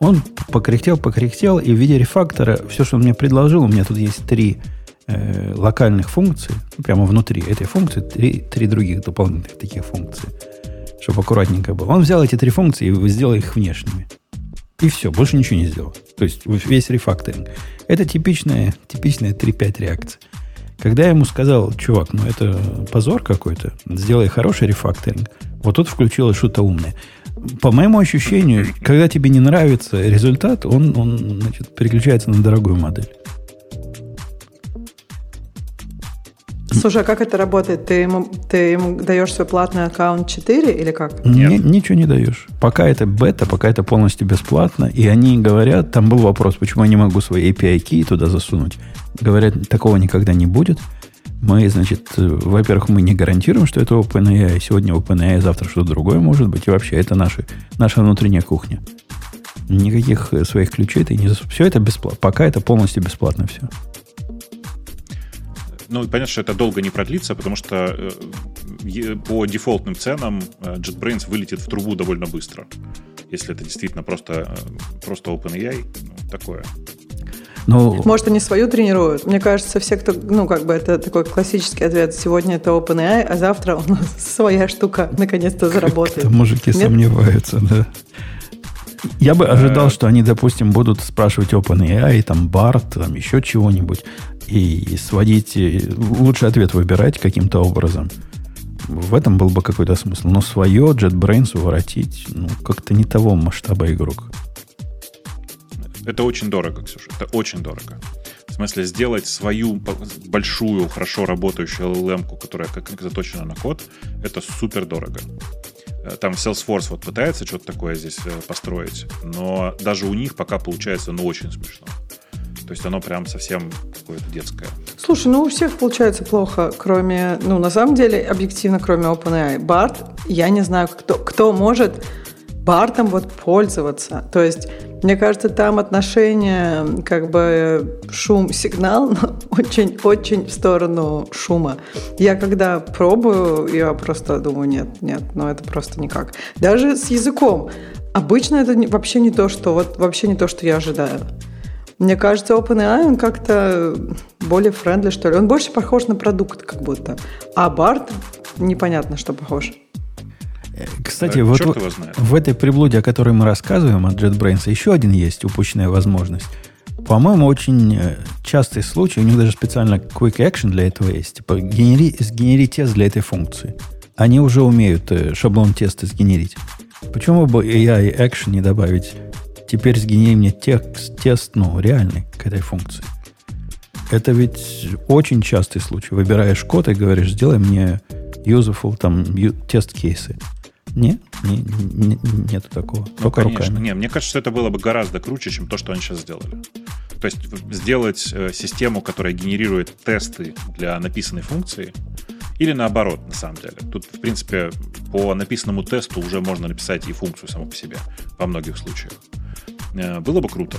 Он покряхтел, покряхтел, и в виде рефактора все, что он мне предложил, у меня тут есть три э, локальных функции, ну, прямо внутри этой функции, три, три других дополнительных таких функций, чтобы аккуратненько было. Он взял эти три функции и сделал их внешними. И все, больше ничего не сделал. То есть весь рефакторинг. Это типичная, типичная 3.5 реакция. Когда я ему сказал, чувак, ну это позор какой-то, сделай хороший рефакторинг, вот тут включилось что-то умное. По моему ощущению, когда тебе не нравится результат, он, он значит, переключается на дорогую модель. Слушай, а как это работает? Ты ему, ты ему даешь свой платный аккаунт 4 или как? Нет. ничего не даешь. Пока это бета, пока это полностью бесплатно. И они говорят, там был вопрос, почему я не могу свои API-ки туда засунуть. Говорят, такого никогда не будет. Мы, значит, во-первых, мы не гарантируем, что это OpenAI. Сегодня OpenAI, завтра что-то другое может быть. И вообще, это наши, наша внутренняя кухня. Никаких своих ключей ты не. Все это бесплатно. Пока это полностью бесплатно все ну, понятно, что это долго не продлится, потому что э, по дефолтным ценам э, JetBrains вылетит в трубу довольно быстро. Если это действительно просто, э, просто OpenAI, ну, такое. Ну, Может, они свою тренируют? Мне кажется, все, кто, ну, как бы это такой классический ответ. Сегодня это OpenAI, а завтра у нас своя штука наконец-то заработает. Мужики Нет? сомневаются, да. Я бы ожидал, что они, допустим, будут спрашивать OpenAI, там, BART, там, еще чего-нибудь и сводить, лучший ответ выбирать каким-то образом. В этом был бы какой-то смысл. Но свое JetBrains воротить, ну, как-то не того масштаба игрок. Это очень дорого, Ксюша, это очень дорого. В смысле, сделать свою большую, хорошо работающую LLM, которая как заточена на код, это супер дорого. Э, там Salesforce вот пытается что-то такое здесь э, построить, но даже у них пока получается, ну, очень смешно. То есть оно прям совсем какое-то детское. Слушай, ну у всех получается плохо, кроме, ну на самом деле, объективно, кроме OpenAI. Барт, я не знаю, кто, кто может Бартом вот пользоваться. То есть, мне кажется, там отношение, как бы шум-сигнал очень-очень в сторону шума. Я когда пробую, я просто думаю, нет, нет, ну это просто никак. Даже с языком. Обычно это вообще не то, что вот вообще не то, что я ожидаю. Мне кажется, OpenAI, он как-то более френдли, что ли. Он больше похож на продукт как будто. А Барт непонятно, что похож. Кстати, а, вот в, в этой приблуде, о которой мы рассказываем от JetBrains, еще один есть упущенная возможность. По-моему, очень э, частый случай, у них даже специально Quick Action для этого есть. Типа, генери, сгенери тест для этой функции. Они уже умеют э, шаблон теста сгенерить. Почему бы AI Action не добавить теперь сгенери мне текст, тест, ну, реальный к этой функции. Это ведь очень частый случай. Выбираешь код и говоришь, сделай мне useful там тест-кейсы. Не, не, не, нету такого. Ну, Только конечно. руками. Не, мне кажется, что это было бы гораздо круче, чем то, что они сейчас сделали. То есть сделать э, систему, которая генерирует тесты для написанной функции, или наоборот, на самом деле. Тут, в принципе, по написанному тесту уже можно написать и функцию саму по себе во многих случаях. Э, было бы круто.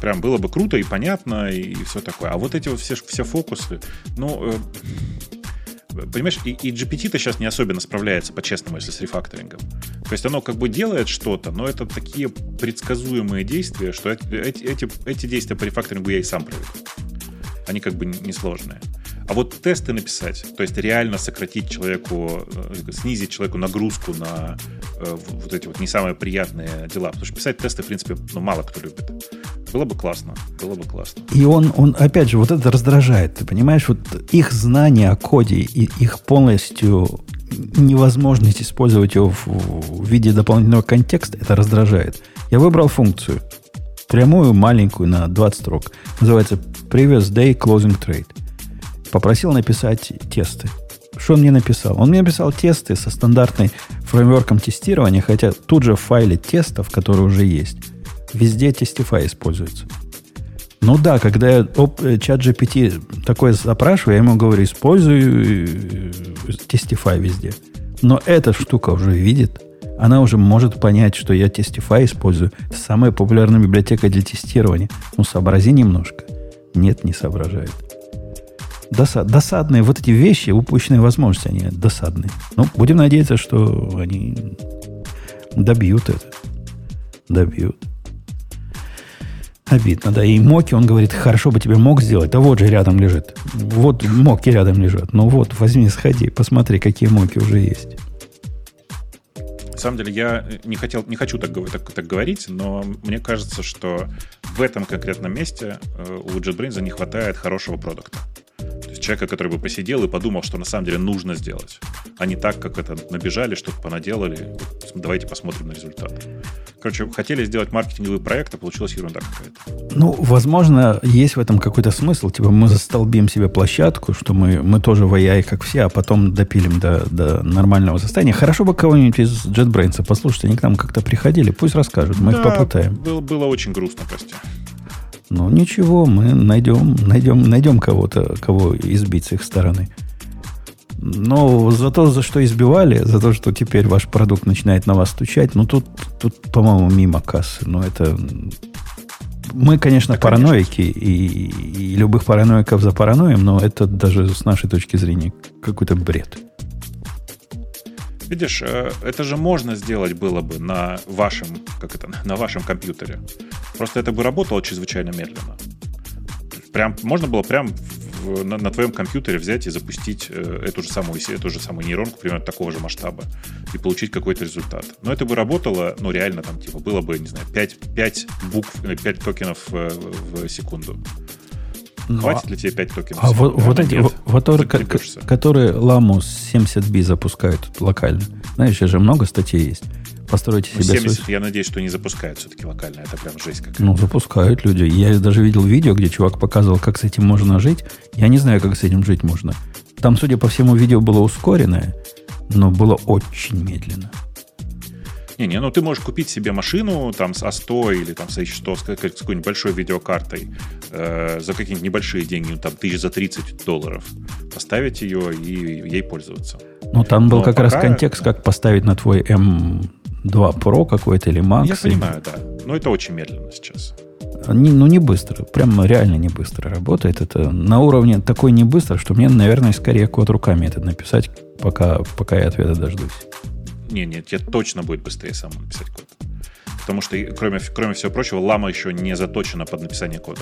Прям было бы круто и понятно, и все такое. А вот эти вот все, все фокусы, ну, э, понимаешь, и, и GPT-то сейчас не особенно справляется, по-честному, если с рефакторингом. То есть оно как бы делает что-то, но это такие предсказуемые действия, что эти, эти, эти действия по рефакторингу я и сам проведу. Они как бы несложные. А вот тесты написать, то есть реально сократить человеку, э, снизить человеку нагрузку на э, вот эти вот не самые приятные дела. Потому что писать тесты, в принципе, ну, мало кто любит. Было бы классно, было бы классно. И он, он, опять же, вот это раздражает. Ты понимаешь, вот их знание о коде и их полностью невозможность использовать его в, в виде дополнительного контекста, это раздражает. Я выбрал функцию, прямую, маленькую, на 20 строк. Называется Previous Day Closing Trade попросил написать тесты. Что он мне написал? Он мне написал тесты со стандартной фреймворком тестирования, хотя тут же в файле тестов, которые уже есть, везде Testify используется. Ну да, когда я э, чат GPT такое запрашиваю, я ему говорю, использую э, Testify везде. Но эта штука уже видит, она уже может понять, что я Testify использую. Самая популярная библиотека для тестирования. Ну, сообрази немножко. Нет, не соображает. Досад, досадные вот эти вещи, упущенные возможности, они досадные. Ну, будем надеяться, что они добьют это. Добьют. Обидно, да. И Моки, он говорит, хорошо бы тебе мог сделать. Да вот же рядом лежит. Вот Моки рядом лежат. Ну вот, возьми, сходи, посмотри, какие Моки уже есть. На самом деле, я не, хотел, не хочу так, так, так говорить, но мне кажется, что в этом конкретном месте э, у JetBrains не хватает хорошего продукта человека, который бы посидел и подумал, что на самом деле нужно сделать, а не так, как это набежали, что-то понаделали. Давайте посмотрим на результат. Короче, хотели сделать маркетинговый проект, а получилась ерунда какая-то. Ну, возможно, есть в этом какой-то смысл. Типа мы застолбим себе площадку, что мы, мы тоже в AI, как все, а потом допилим до, до нормального состояния. Хорошо бы кого-нибудь из JetBrains послушать. Они к нам как-то приходили. Пусть расскажут, мы да, их попытаем. Было, было очень грустно, Костя. Ну, ничего, мы найдем, найдем, найдем кого-то, кого избить с их стороны. Но за то, за что избивали, за то, что теперь ваш продукт начинает на вас стучать, ну, тут, тут по-моему, мимо кассы. Но это... Мы, конечно, да, параноики, конечно. И, и любых параноиков за параноем, но это даже с нашей точки зрения какой-то бред. Видишь, э, это же можно сделать было бы на вашем, как это, на вашем компьютере. Просто это бы работало чрезвычайно медленно. Прям, можно было прям в, на, на твоем компьютере взять и запустить э, эту же самую, эту же самую нейронку примерно такого же масштаба и получить какой-то результат. Но это бы работало, ну, реально, там, типа, было бы, не знаю, 5, 5 букв, 5 э, токенов в, в секунду. Ну, Хватит а, ли тебе 5 токенов? А вот, вот эти, вот, которые, которые ламу 70B запускают локально. Знаешь, сейчас же много статей есть. Постройте ну, себе... 70, я надеюсь, что не запускают все-таки локально. Это прям жесть какая-то. Ну, запускают люди. Я даже видел видео, где чувак показывал, как с этим можно жить. Я не знаю, как с этим жить можно. Там, судя по всему, видео было ускоренное, но было очень медленно. Не-не, ну ты можешь купить себе машину там с А100 или там с H100 с какой-нибудь большой видеокартой э, за какие-нибудь небольшие деньги, ну, там тысяч за 30 долларов, поставить ее и ей пользоваться. Ну там был Но как пока... раз контекст, как поставить на твой M2 Pro какой-то или Max. Я понимаю, да. Но это очень медленно сейчас. Не, ну, не быстро. Прям реально не быстро работает. Это на уровне такой не быстро, что мне, наверное, скорее код руками этот написать, пока, пока я ответа дождусь. Не, нет, тебе точно будет быстрее сам написать код. Потому что, кроме, кроме всего прочего, лама еще не заточена под написание кода.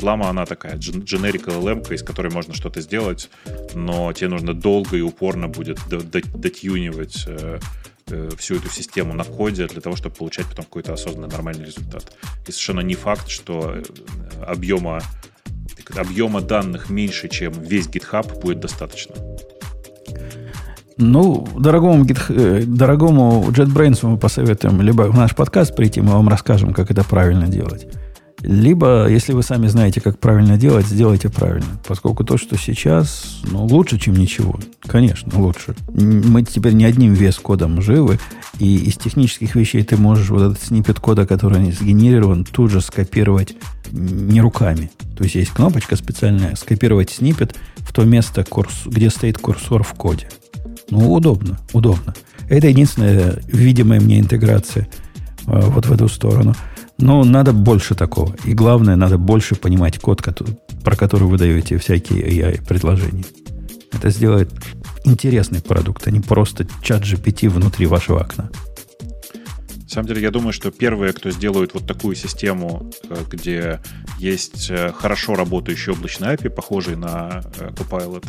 Лама, она такая generic LLM, из которой можно что-то сделать, но тебе нужно долго и упорно будет дотюнивать э, э, всю эту систему на коде для того, чтобы получать потом какой-то осознанный нормальный результат. И совершенно не факт, что э, объема, объема данных меньше, чем весь GitHub, будет достаточно. Ну, дорогому, э, дорогому JetBrains мы посоветуем либо в наш подкаст прийти, мы вам расскажем, как это правильно делать. Либо, если вы сами знаете, как правильно делать, сделайте правильно. Поскольку то, что сейчас, ну, лучше, чем ничего. Конечно, лучше. Мы теперь не одним вес кодом живы, и из технических вещей ты можешь вот этот снипет кода, который сгенерирован, тут же скопировать не руками. То есть есть кнопочка специальная, скопировать снипет в то место, где стоит курсор в коде. Ну, удобно, удобно. Это единственная видимая мне интеграция э, вот в эту сторону. Ну, надо больше такого. И главное, надо больше понимать код, который, про который вы даете всякие AI-предложения. Это сделает интересный продукт, а не просто чат GPT внутри вашего окна. На самом деле, я думаю, что первые, кто сделают вот такую систему, э, где есть э, хорошо работающий облачный API, похожий на э, Copilot,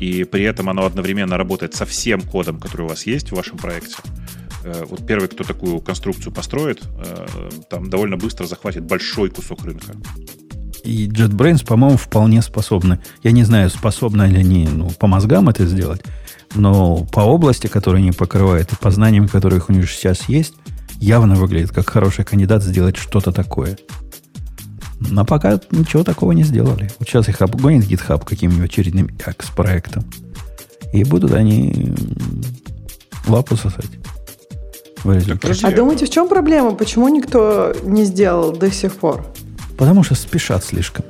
и при этом оно одновременно работает со всем кодом, который у вас есть в вашем проекте, вот первый, кто такую конструкцию построит, там довольно быстро захватит большой кусок рынка. И JetBrains, по-моему, вполне способны. Я не знаю, способны ли они ну, по мозгам это сделать, но по области, которую они покрывают, и по знаниям, которые у них сейчас есть, явно выглядит как хороший кандидат сделать что-то такое. Но пока ничего такого не сделали. Вот сейчас их обгонит GitHub каким-нибудь очередным X-проектом. И будут они лапу сосать. А думаете, в чем проблема? Почему никто не сделал до сих пор? Потому что спешат слишком.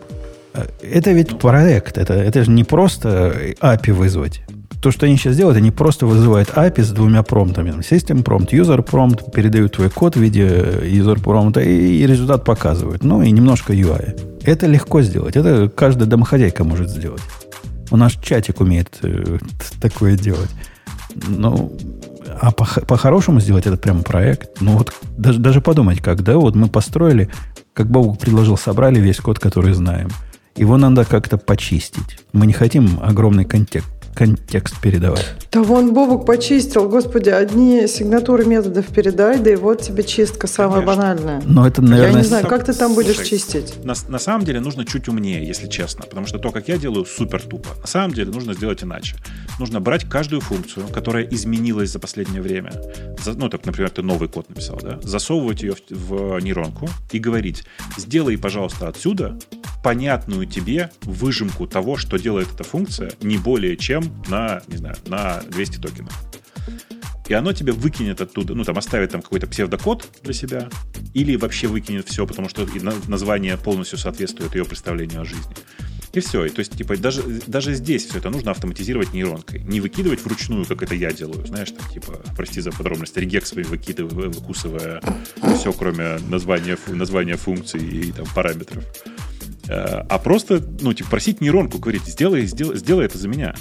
Э, это ведь проект. Это, это же не просто API вызвать то, что они сейчас делают, они просто вызывают API с двумя промптами. System prompt, user prompt, передают твой код в виде user prompt и, и результат показывают. Ну и немножко UI. Это легко сделать. Это каждая домохозяйка может сделать. У нас чатик умеет э, такое делать. Ну, а по, по-хорошему сделать это прям проект. Ну вот даже, даже подумать, как, да, вот мы построили, как Бог предложил, собрали весь код, который знаем. Его надо как-то почистить. Мы не хотим огромный контекст контекст передавать. Да вон Бобук почистил, господи, одни сигнатуры методов передай, да и вот тебе чистка самая Конечно. банальная. Но это, наверное... Я не знаю, как ты там будешь Слушай, чистить? На, на самом деле нужно чуть умнее, если честно, потому что то, как я делаю, супер тупо. На самом деле нужно сделать иначе. Нужно брать каждую функцию, которая изменилась за последнее время, за, ну, так, например, ты новый код написал, да, засовывать ее в, в нейронку и говорить, сделай, пожалуйста, отсюда понятную тебе выжимку того, что делает эта функция, не более чем на, не знаю, на 200 токенов. И оно тебе выкинет оттуда, ну, там, оставит там какой-то псевдокод для себя, или вообще выкинет все, потому что название полностью соответствует ее представлению о жизни. И все. И то есть, типа, даже, даже здесь все это нужно автоматизировать нейронкой. Не выкидывать вручную, как это я делаю. Знаешь, там, типа, прости за подробности, регексами выкидывая, выкусывая все, кроме названия, названия функций и там параметров. Э, а просто, ну, типа, просить нейронку, говорить, сделай, сделай, сделай это за меня.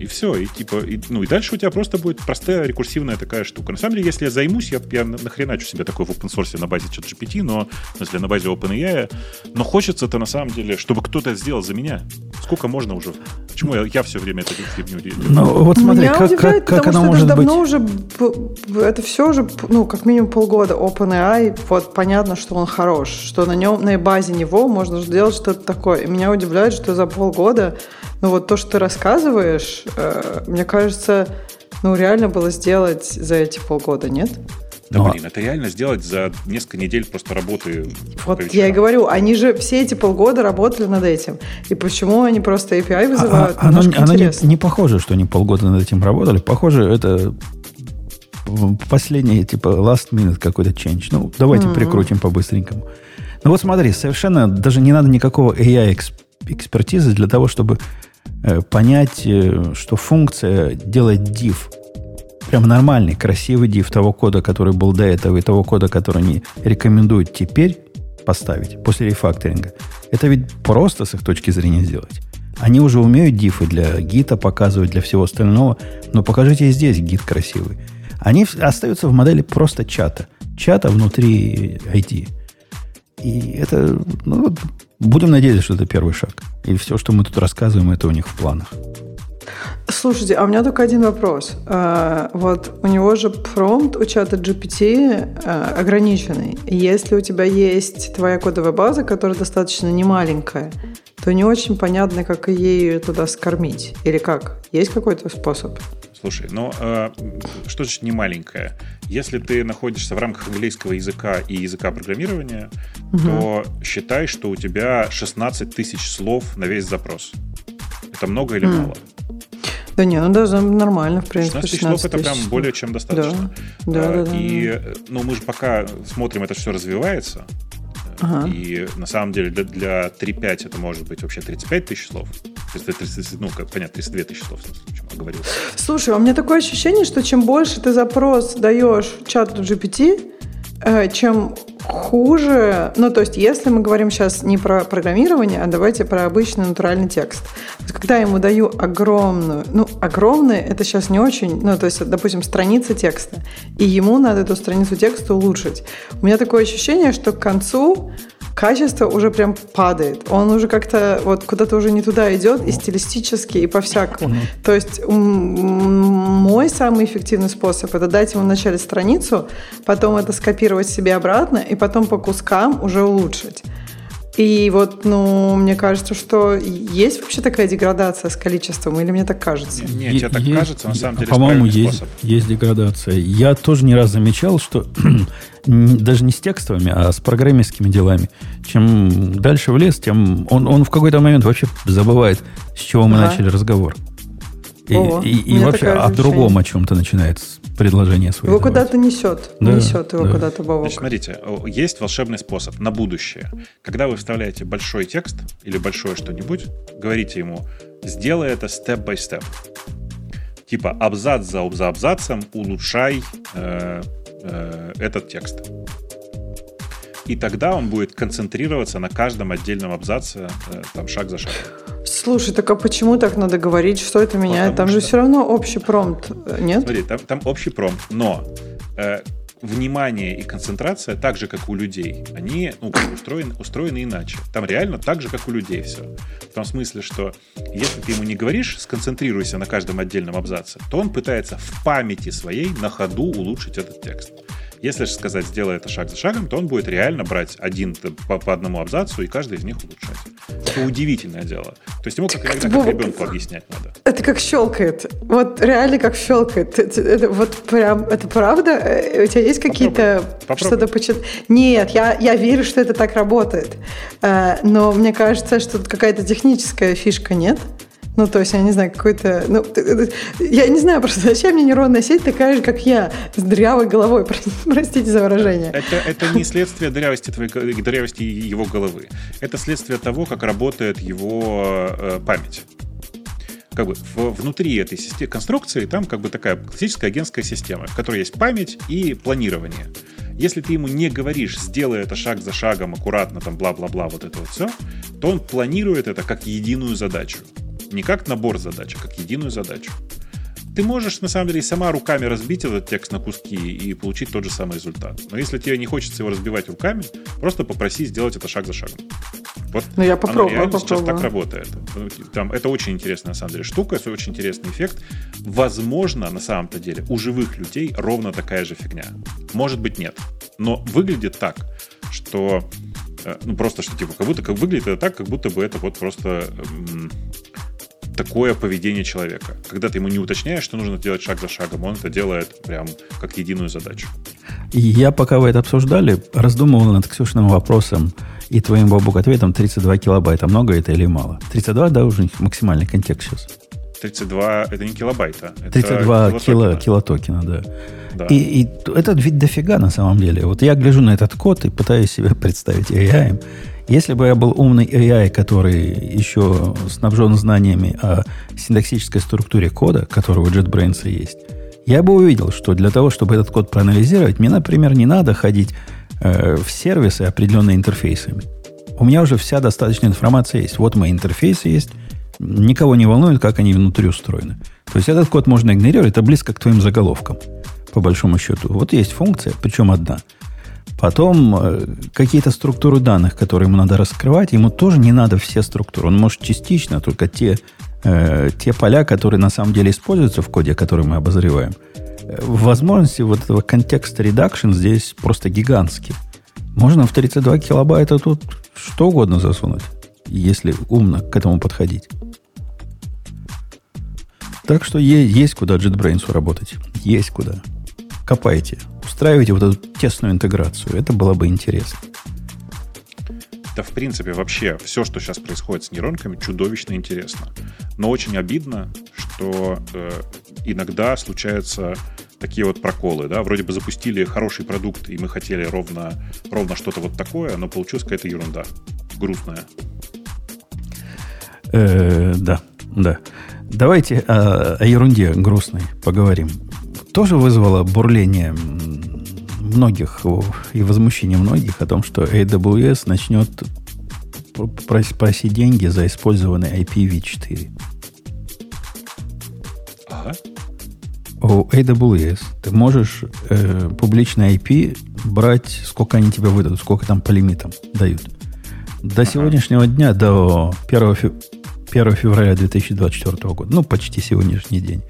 И все, и типа, и, ну и дальше у тебя просто будет простая рекурсивная такая штука. На самом деле, если я займусь, я, я нахреначу себе такой в open source на базе ChatGPT, но, в смысле, на базе OpenAI, но хочется это на самом деле, чтобы кто-то сделал за меня. Сколько можно уже? Почему я, я все время это фигню делаю? Ну, вот смотри, Меня как, удивляет, как, как оно может это давно быть? уже, это все уже, ну, как минимум полгода OpenAI, вот понятно, что он хорош, что на нем, на базе него можно сделать что-то такое. И меня удивляет, что за полгода ну вот то, что ты рассказываешь, э, мне кажется, ну реально было сделать за эти полгода, нет? Да, Но... блин, это реально сделать за несколько недель просто работы. Вот я и говорю, они же все эти полгода работали над этим. И почему они просто API вызывают? А, оно оно не, не похоже, что они полгода над этим работали. Похоже, это последний, типа, last minute какой-то change. Ну, давайте mm-hmm. прикрутим по-быстренькому. Ну вот смотри, совершенно даже не надо никакого AI экспертизы для того, чтобы понять, э, что функция делает div. Прям нормальный, красивый div того кода, который был до этого, и того кода, который они рекомендуют теперь поставить после рефакторинга. Это ведь просто с их точки зрения сделать. Они уже умеют дифы для гита показывать, для всего остального, но покажите и здесь гид красивый. Они остаются в модели просто чата. Чата внутри IT. И это ну, Будем надеяться, что это первый шаг. И все, что мы тут рассказываем, это у них в планах. Слушайте, а у меня только один вопрос. А, вот у него же промпт у чата GPT а, ограниченный. Если у тебя есть твоя кодовая база, которая достаточно немаленькая, то не очень понятно, как ее туда скормить. Или как? Есть какой-то способ? Слушай, ну э, что значит не маленькая? Если ты находишься в рамках английского языка и языка программирования, угу. то считай, что у тебя 16 тысяч слов на весь запрос. Это много или mm. мало? Да не, ну даже нормально, в принципе. 16 тысяч слов это прям более чем достаточно. Да, да, а, да. И, э, ну, мы же пока смотрим, это все развивается. Ага. И на самом деле для, для 3.5 это может быть вообще 35 тысяч слов. 30, ну, как понятно, 32 тысячи слов, чем я говорил. Слушай, у меня такое ощущение, что чем больше ты запрос даешь чату GPT, чем хуже, ну, то есть, если мы говорим сейчас не про программирование, а давайте про обычный натуральный текст. Когда я ему даю огромную, ну, огромное, это сейчас не очень, ну, то есть, допустим, страница текста, и ему надо эту страницу текста улучшить. У меня такое ощущение, что к концу качество уже прям падает. Он уже как-то вот куда-то уже не туда идет и стилистически, и по-всякому. Mm-hmm. То есть мой самый эффективный способ это дать ему вначале страницу, потом это скопировать себе обратно, и потом по кускам уже улучшить. И вот, ну, мне кажется, что есть вообще такая деградация с количеством, или мне так кажется? Нет, тебе так кажется, на самом деле По-моему, есть, есть деградация. Я тоже не раз замечал, что даже не с текстовыми, а с программистскими делами. Чем дальше в лес, тем он, он в какой-то момент вообще забывает, с чего мы ага. начали разговор. И, О, и, и вообще о другом о чем-то начинает предложение свое. Его куда-то несет. Да, несет его да. куда-то Бобок. Значит, смотрите, есть волшебный способ на будущее. Когда вы вставляете большой текст или большое что-нибудь, говорите ему, сделай это степ-бай-степ. Типа абзац за, за абзацем улучшай э, э, этот текст. И тогда он будет концентрироваться на каждом отдельном абзаце, э, там, шаг за шагом. Слушай, так а почему так надо говорить? Что это меняет? Потому там что... же все равно общий промпт, нет? Смотри, там, там общий промпт, но э, внимание и концентрация, так же, как у людей, они ну, устроены, устроены иначе. Там реально так же, как у людей все. В том смысле, что если ты ему не говоришь, сконцентрируйся на каждом отдельном абзаце, то он пытается в памяти своей на ходу улучшить этот текст. Если же сказать, сделай это шаг за шагом, то он будет реально брать один по, по одному абзацу и каждый из них улучшать. Это удивительное дело. То есть ему как иногда как ребенку объяснять надо. Это как щелкает. Вот реально как щелкает. Это, это, вот прям, это правда? Э, у тебя есть какие-то что-то почитать? Нет, я, я верю, что это так работает. Э, но мне кажется, что тут какая-то техническая фишка, нет? Ну, то есть, я не знаю, какой-то... Ну, я не знаю просто, зачем мне нейронная сеть такая же, как я, с дырявой головой, простите за выражение. Это, это не следствие дырявости, твоей, дырявости его головы. Это следствие того, как работает его э, память как бы в, внутри этой системы, конструкции там как бы такая классическая агентская система, в которой есть память и планирование. Если ты ему не говоришь, сделай это шаг за шагом, аккуратно, там, бла-бла-бла, вот это вот все, то он планирует это как единую задачу не как набор задач, а как единую задачу. Ты можешь, на самом деле, сама руками разбить этот текст на куски и получить тот же самый результат. Но если тебе не хочется его разбивать руками, просто попроси сделать это шаг за шагом. Вот ну, я попробую, реально попробую. сейчас так работает. Там, это очень интересная, на самом деле, штука, это очень интересный эффект. Возможно, на самом-то деле, у живых людей ровно такая же фигня. Может быть, нет. Но выглядит так, что э, ну, просто что типа, как будто как выглядит это так, как будто бы это вот просто такое поведение человека. Когда ты ему не уточняешь, что нужно делать шаг за шагом, он это делает прям как единую задачу. Я, пока вы это обсуждали, раздумывал над Ксюшным вопросом и твоим, Бабук, ответом 32 килобайта. Много это или мало? 32, да, уже максимальный контекст сейчас. 32 это не килобайта. Это 32 килотокена, килотокена да. да. И, и это ведь дофига на самом деле. Вот я гляжу на этот код и пытаюсь себе представить AI. Если бы я был умный AI, который еще снабжен знаниями о синтаксической структуре кода, который у JetBrains есть, я бы увидел, что для того, чтобы этот код проанализировать, мне, например, не надо ходить э, в сервисы определенные интерфейсами. У меня уже вся достаточная информация есть. Вот мои интерфейсы есть. Никого не волнует, как они внутри устроены. То есть этот код можно игнорировать, это близко к твоим заголовкам, по большому счету. Вот есть функция, причем одна – Потом э, какие-то структуры данных, которые ему надо раскрывать, ему тоже не надо все структуры. Он может частично только те, э, те поля, которые на самом деле используются в коде, который мы обозреваем. Э, возможности вот этого context reduction здесь просто гигантские. Можно в 32 килобайта тут что угодно засунуть, если умно к этому подходить. Так что есть куда JetBrains работать. Есть куда. Копайте устраиваете вот эту тесную интеграцию. Это было бы интересно. Да, в принципе, вообще все, что сейчас происходит с нейронками, чудовищно интересно. Но очень обидно, что э, иногда случаются такие вот проколы, да, вроде бы запустили хороший продукт, и мы хотели ровно, ровно что-то вот такое, но получилась какая-то ерунда. Грустная. Э, да, да. Давайте о, о ерунде грустной поговорим. Тоже вызвало бурление многих и возмущение многих о том, что AWS начнет просить деньги за использованный IPv4. Ага. У AWS ты можешь э, публичный IP брать, сколько они тебе выдадут, сколько там по лимитам дают. До ага. сегодняшнего дня, до 1, фев... 1 февраля 2024 года, ну, почти сегодняшний день,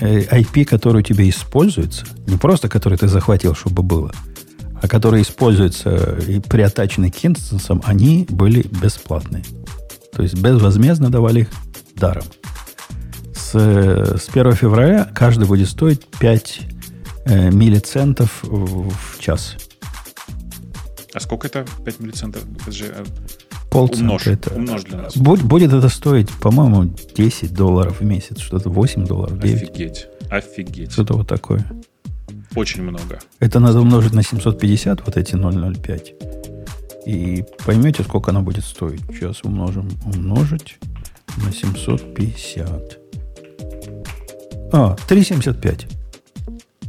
IP, который у тебя используется, не просто который ты захватил, чтобы было, а которые используются и приотачены к инстансам, они были бесплатные. То есть безвозмездно давали их даром. С, с 1 февраля каждый будет стоить 5 э, миллицентов в, час. А сколько это 5 миллицентов? Подожди, а Полцента умножь, это. Умножь для нас. Будет, будет это стоить, по-моему, 10 долларов в месяц, что-то 8 долларов, 9. Офигеть, офигеть. Что-то вот такое. Очень много. Это надо умножить на 750, вот эти 0,05. И поймете, сколько она будет стоить. Сейчас умножим. Умножить на 750. А, 3,75.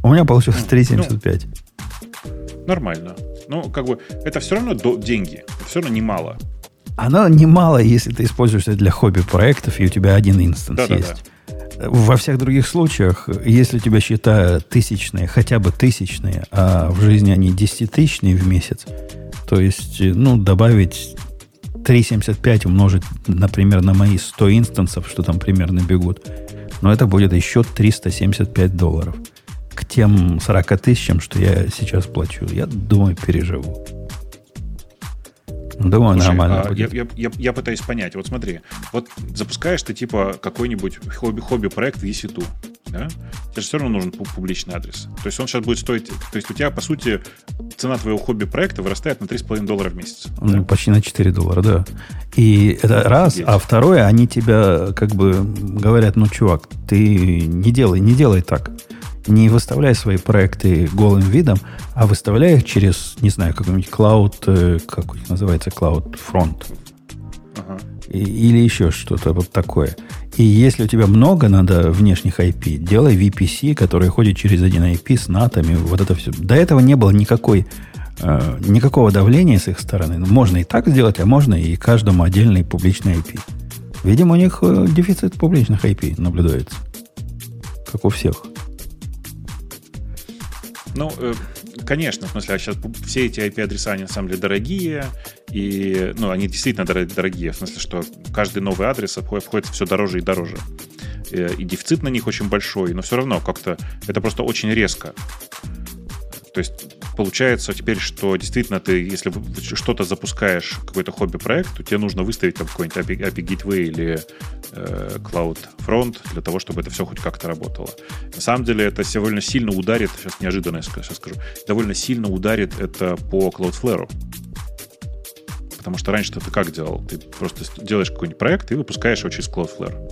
У меня получилось 3,75. Ну, нормально. Ну, как бы, это все равно до, деньги. Это все равно немало. Оно немало, если ты используешь это для хобби-проектов, и у тебя один инстанс да, есть. Да, да. Во всех других случаях, если у тебя счета тысячные, хотя бы тысячные, а в жизни они десятитысячные в месяц, то есть, ну, добавить 3,75 умножить, например, на мои 100 инстансов, что там примерно бегут, но это будет еще 375 долларов. К тем 40 тысячам, что я сейчас плачу, я думаю, переживу. Думаю, Слушай, нормально а, будет. Я, я, я, пытаюсь понять. Вот смотри, вот запускаешь ты типа какой-нибудь хобби-хобби-проект в EC2, да? Тебе же все равно нужен публичный адрес. То есть он сейчас будет стоить... То есть у тебя, по сути, цена твоего хобби-проекта вырастает на 3,5 доллара в месяц. Ну, да? почти на 4 доллара, да. И это раз, Есть. а второе, они тебя как бы говорят, ну, чувак, ты не делай, не делай так не выставляй свои проекты голым видом, а выставляй их через, не знаю, какой-нибудь cloud, э, как называется, cloud front. Ага. или еще что-то вот такое. И если у тебя много надо внешних IP, делай VPC, который ходит через один IP с натами, вот это все. До этого не было никакой, э, никакого давления с их стороны. Можно и так сделать, а можно и каждому отдельный публичный IP. Видимо, у них э, дефицит публичных IP наблюдается. Как у всех. Ну, э, конечно, в смысле, а сейчас все эти IP-адреса, они на самом деле дорогие, и, ну, они действительно дорогие, в смысле, что каждый новый адрес входит все дороже и дороже. Э, и дефицит на них очень большой, но все равно как-то это просто очень резко. То есть получается теперь, что действительно ты, если что-то запускаешь, какой-то хобби-проект, то тебе нужно выставить там какой-нибудь API, API Gateway или э, Cloud Front для того, чтобы это все хоть как-то работало. На самом деле это довольно сильно ударит, сейчас неожиданно я сейчас скажу, довольно сильно ударит это по Cloudflare. Потому что раньше-то ты как делал? Ты просто делаешь какой-нибудь проект и выпускаешь его через Cloudflare.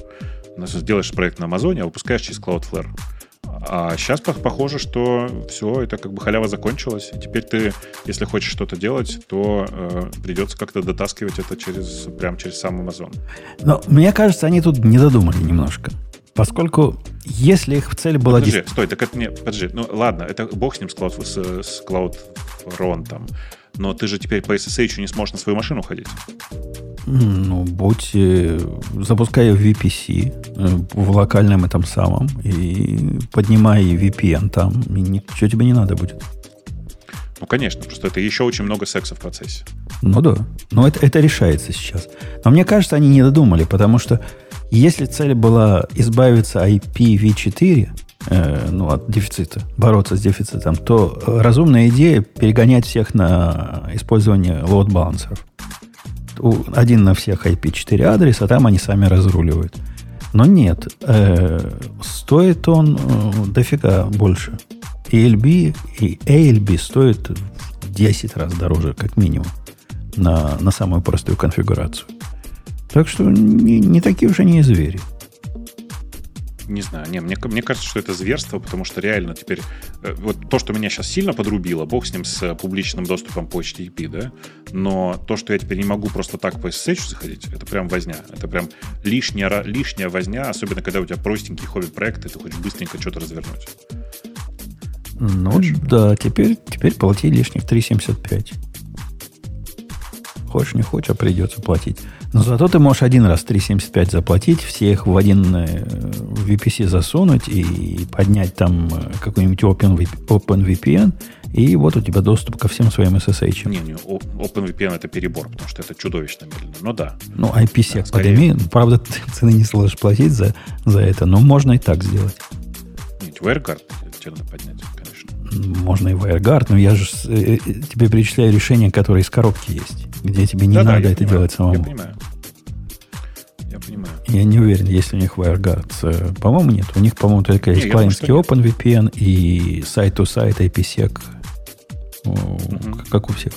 Делаешь проект на Амазоне, а выпускаешь через Cloudflare. А сейчас похоже, что все, это как бы халява закончилась. И теперь ты, если хочешь что-то делать, то э, придется как-то дотаскивать это через, прям через сам Amazon. Но мне кажется, они тут не додумали немножко. Поскольку если их цель была... Подожди, стой, так это не... Подожди, ну ладно, это бог с ним, с Cloud, с, с Cloud Run там. Но ты же теперь по SSH не сможешь на свою машину ходить. Ну, будь, э, запускай VPC э, в локальном этом самом и поднимай VPN там, и ничего тебе не надо будет. Ну, конечно, просто это еще очень много секса в процессе. Ну да, но это, это решается сейчас. Но мне кажется, они не додумали, потому что если цель была избавиться IPv4, э, ну, от дефицита, бороться с дефицитом, то разумная идея перегонять всех на использование лоуд-балансеров один на всех IP4 адрес, а там они сами разруливают. Но нет, э, стоит он э, дофига больше. ELB и ALB стоит в 10 раз дороже, как минимум, на, на самую простую конфигурацию. Так что не, не такие уж они и звери. Не знаю, не, мне, мне кажется, что это зверство, потому что реально теперь э, вот то, что меня сейчас сильно подрубило, бог с ним с э, публичным доступом по HTTP, да, но то, что я теперь не могу просто так по SSH заходить, это прям возня. Это прям лишняя, лишняя возня, особенно когда у тебя простенький хобби-проект, и ты хочешь быстренько что-то развернуть. Ну Хочешь? да, теперь, теперь плати лишних 3,75. Хочешь, не хочешь, а придется платить. Но зато ты можешь один раз 3,75 заплатить, всех в один э, VPC засунуть и поднять там э, какой-нибудь OpenVPN, и вот у тебя доступ ко всем своим SSH. Не, не, OpenVPN это перебор, потому что это чудовищно медленно. Ну да. Ну, IPsec да, подними. Правда, ты цены не сможешь платить за, за это, но можно и так сделать. Нет, WireGuard тебе надо поднять, конечно. Можно и WireGuard, но я же э, тебе перечисляю решения, которые из коробки есть где тебе не да, надо да, это понимаю, делать самому. Я понимаю. Я понимаю. Я не уверен, есть ли у них WireGuard. Э, по-моему, нет. У них, по-моему, только есть клиентский OpenVPN и сайт-то-сайт IPsec, угу. как у всех.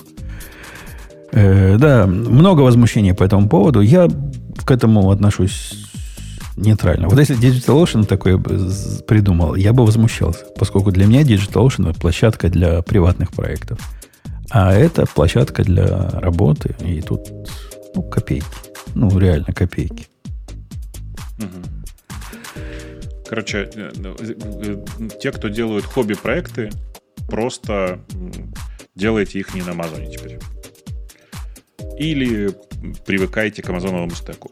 Э, да, много возмущений по этому поводу. Я к этому отношусь нейтрально. Вот если DigitalOcean такое придумал, я бы возмущался, поскольку для меня DigitalOcean площадка для приватных проектов. А это площадка для работы. И тут ну, копейки. Ну, реально копейки. Короче, э, э, те, кто делают хобби-проекты, просто делайте их не на Амазоне теперь. Или привыкайте к амазоновому стеку.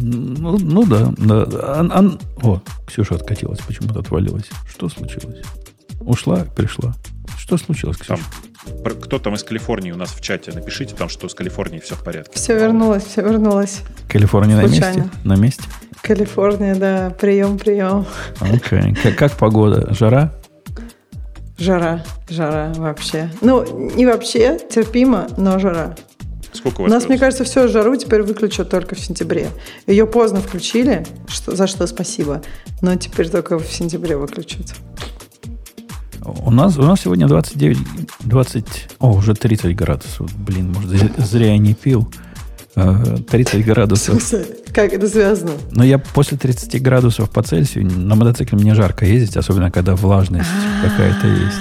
Ну, ну да, да. Ан, ан... О, Ксюша откатилась, почему-то отвалилась. Что случилось? Ушла, пришла. Что случилось, Ксюша? Там, кто там из Калифорнии у нас в чате? Напишите там, что с Калифорнией все в порядке. Все вернулось, все вернулось. Калифорния Случайно. на месте? На месте? Калифорния, да. Прием, прием. Окей. Okay. Как, как погода? Жара? Жара, жара вообще. Ну, не вообще, терпимо, но жара. Сколько у вас? У нас, мне кажется, все, жару теперь выключат только в сентябре. Ее поздно включили, что, за что спасибо, но теперь только в сентябре выключат. У нас, у нас сегодня 29, 20, о, уже 30 градусов. Блин, может, зря я не пил. 30 э, градусов. Как это связано? Но я после 30 градусов по Цельсию на мотоцикле мне жарко ездить, особенно когда влажность какая-то есть.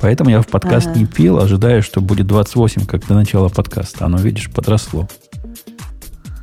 Поэтому я в подкаст не пил, ожидая, что будет 28, как до начала подкаста. Оно, видишь, подросло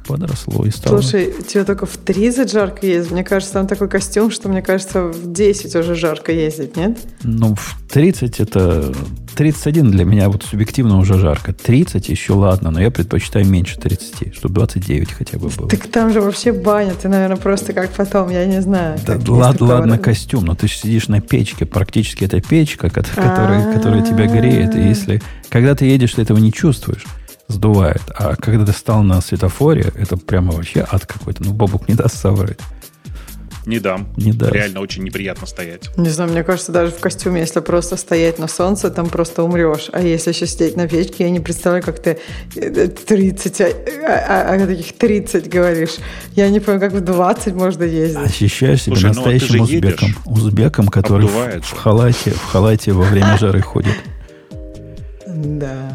подросло и стало. Слушай, тебе только в 30 жарко ездить? Мне кажется, там такой костюм, что мне кажется, в 10 уже жарко ездить, нет? Ну, в 30 это... 31 для меня вот субъективно уже жарко. 30 еще ладно, но я предпочитаю меньше 30, чтобы 29 хотя бы было. Так там же вообще баня, ты, наверное, просто как потом, я не знаю. Да, лад, ладно, костюм, но ты сидишь на печке, практически это печка, которая, которая тебя греет, и если... Когда ты едешь, ты этого не чувствуешь сдувает. А когда ты стал на светофоре, это прямо вообще ад какой-то. Ну, Бобук не даст соврать. Не дам. Не даст. Реально очень неприятно стоять. Не знаю, мне кажется, даже в костюме, если просто стоять на солнце, там просто умрешь. А если еще сидеть на печке, я не представляю, как ты 30, э, а, а, а таких 30 говоришь. Я не понимаю, как в 20 можно ездить. Ощущаешь себя Слушай, настоящим ну, узбеком. Узбеком, который в, в, халате, в халате во время жары ходит. Да.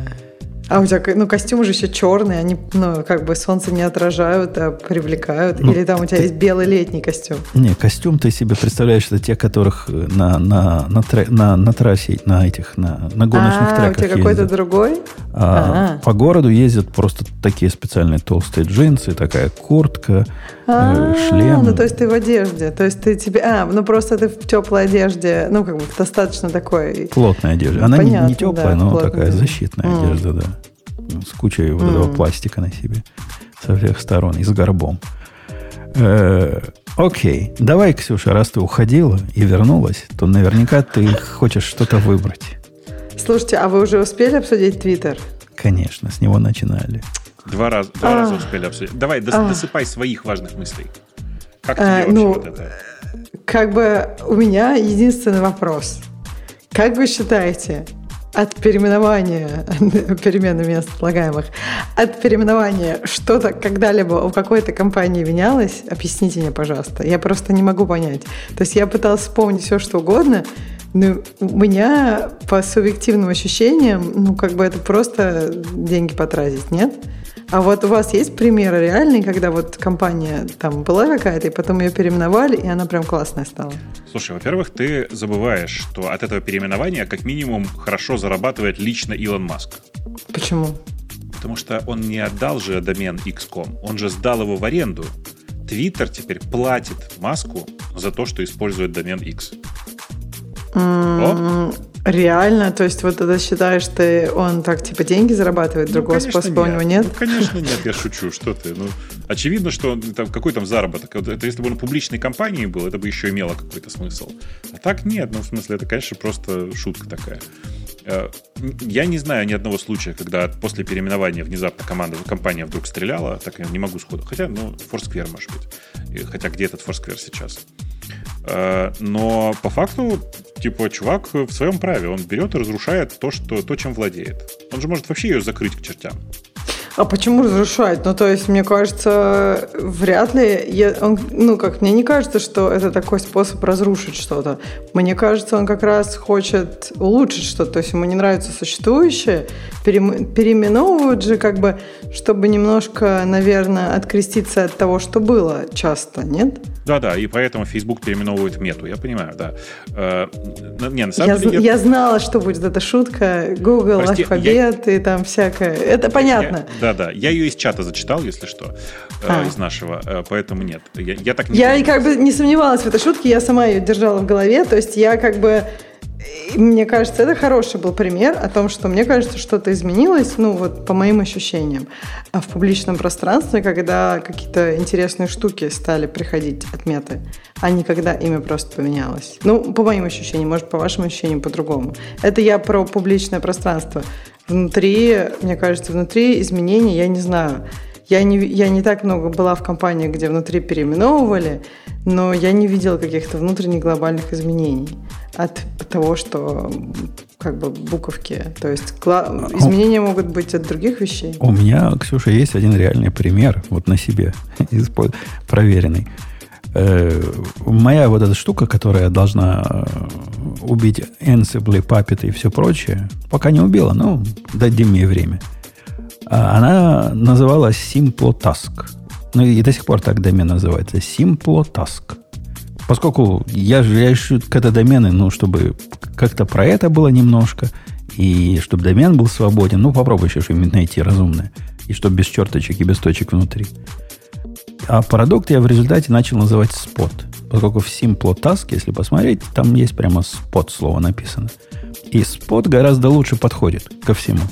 А у тебя, ну, костюмы же еще черные, они, ну, как бы солнце не отражают, а привлекают. Ну, Или там у тебя ты... есть белый летний костюм? Не, костюм ты себе представляешь, это те, которых на, на, на, тре, на, на трассе, на этих, на, на гоночных а, треках у тебя какой-то другой? А, по городу ездят просто такие специальные толстые джинсы, такая куртка, э, шлем. Ну, то есть ты в одежде, то есть ты тебе... А, ну, просто ты в теплой одежде, ну, как бы достаточно такой... Плотная одежда. Она Понятно, не, не теплая, да, но такая защитная mm. одежда, да с кучей вот этого пластика на себе со всех сторон и с горбом. Э, окей, давай, Ксюша, раз ты уходила и вернулась, то наверняка ты хочешь что-то выбрать. Слушайте, а вы уже успели обсудить Твиттер? Конечно, с него начинали. Два, раз, два а, раза успели обсудить. Давай, дос, а, досыпай своих важных мыслей. Как тебе а, вообще ну, вот это? Как бы у меня единственный вопрос. Как вы считаете, от переименования, перемены мест слагаемых, от переименования что-то когда-либо у какой-то компании менялось? Объясните мне, пожалуйста. Я просто не могу понять. То есть я пыталась вспомнить все, что угодно, но у меня по субъективным ощущениям, ну, как бы это просто деньги потратить, нет? А вот у вас есть примеры реальные, когда вот компания там была какая-то, и потом ее переименовали, и она прям классная стала? Слушай, во-первых, ты забываешь, что от этого переименования как минимум хорошо зарабатывает лично Илон Маск. Почему? Потому что он не отдал же домен X.com, он же сдал его в аренду. Твиттер теперь платит Маску за то, что использует домен X. О? Реально? То есть вот это считаешь ты, он так типа деньги зарабатывает, ну, другого способа нет. у него нет? Ну, конечно нет, я шучу, что ты. Ну, очевидно, что он, там, какой там заработок. Это если бы он публичной компанией был, это бы еще имело какой-то смысл. А так нет, ну в смысле это, конечно, просто шутка такая. Э, я не знаю ни одного случая, когда после переименования внезапно команда, компания вдруг стреляла, так я не могу сходу. Хотя, ну, Foursquare, может быть. Хотя где этот Foursquare сейчас? Э, но по факту, типа, чувак в своем праве. Он берет и разрушает то, что, то, чем владеет. Он же может вообще ее закрыть к чертям. А почему разрушать? Ну, то есть, мне кажется, вряд ли... Я, он, ну, как, мне не кажется, что это такой способ разрушить что-то. Мне кажется, он как раз хочет улучшить что-то. То есть, ему не нравится существующее. Перем, переименовывают же, как бы, чтобы немножко, наверное, откреститься от того, что было часто, нет? Да-да, и поэтому Facebook переименовывает мету, я понимаю, да. Э, не, на самом я, деле, я... я знала, что будет эта шутка, Google, Прости, алфабет я... и там всякое. Это понятно. Да-да, я ее из чата зачитал, если что, э, а. из нашего, э, поэтому нет. Я, я так не Я понимаю. как бы не сомневалась в этой шутке, я сама ее держала в голове, то есть я как бы мне кажется, это хороший был пример о том, что мне кажется, что-то изменилось, ну вот по моим ощущениям, а в публичном пространстве, когда какие-то интересные штуки стали приходить от меты, а не когда имя просто поменялось. Ну, по моим ощущениям, может, по вашим ощущениям по-другому. Это я про публичное пространство. Внутри, мне кажется, внутри изменений, я не знаю, я не, я не так много была в компании, где внутри переименовывали, но я не видела каких-то внутренних глобальных изменений от того, что как бы буковки. То есть а, изменения могут быть от других вещей. У меня, Ксюша, есть один реальный пример, вот на себе, проверенный. Э, моя вот эта штука, которая должна э, убить Ansible, Puppet и все прочее, пока не убила, но дадим мне время – она называлась Simplotask. Ну и до сих пор так домен называется. Simplotask. Поскольку я же я ищу когда домены, ну, чтобы как-то про это было немножко, и чтобы домен был свободен, ну, попробуй еще что-нибудь найти разумное. И чтобы без черточек и без точек внутри. А продукт я в результате начал называть Spot. Поскольку в Simplotask, если посмотреть, там есть прямо Spot слово написано. И Spot гораздо лучше подходит ко всему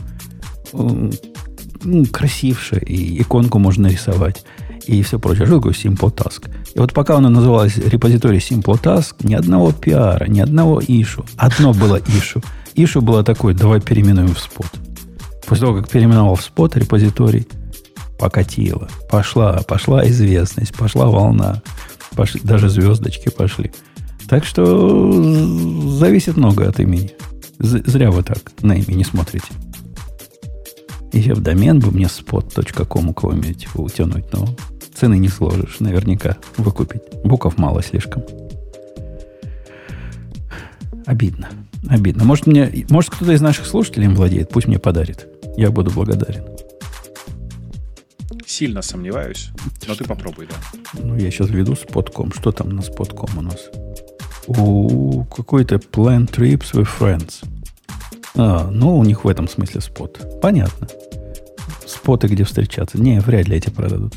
ну, красивше, и иконку можно рисовать, и все прочее. Что такое Simple Task? И вот пока она называлась репозиторий Simple Task, ни одного пиара, ни одного ишу. Одно было ишу. Ишу было такое, давай переименуем в спот. После того, как переименовал в спот репозиторий, покатило. Пошла, пошла известность, пошла волна. Пошли, даже звездочки пошли. Так что зависит много от имени. Зря вы так на имя смотрите. Еще в домен бы мне spot.com у кого-нибудь утянуть, но цены не сложишь наверняка выкупить. Буков мало слишком. Обидно. Обидно. Может, мне, может кто-то из наших слушателей им владеет, пусть мне подарит. Я буду благодарен. Сильно сомневаюсь, но ты попробуй, да. Ну, я сейчас веду спотком. Что там на спотком у нас? У какой-то plan trips with friends. А, ну, у них в этом смысле спот. Понятно. Споты, где встречаться. Не, вряд ли эти продадут.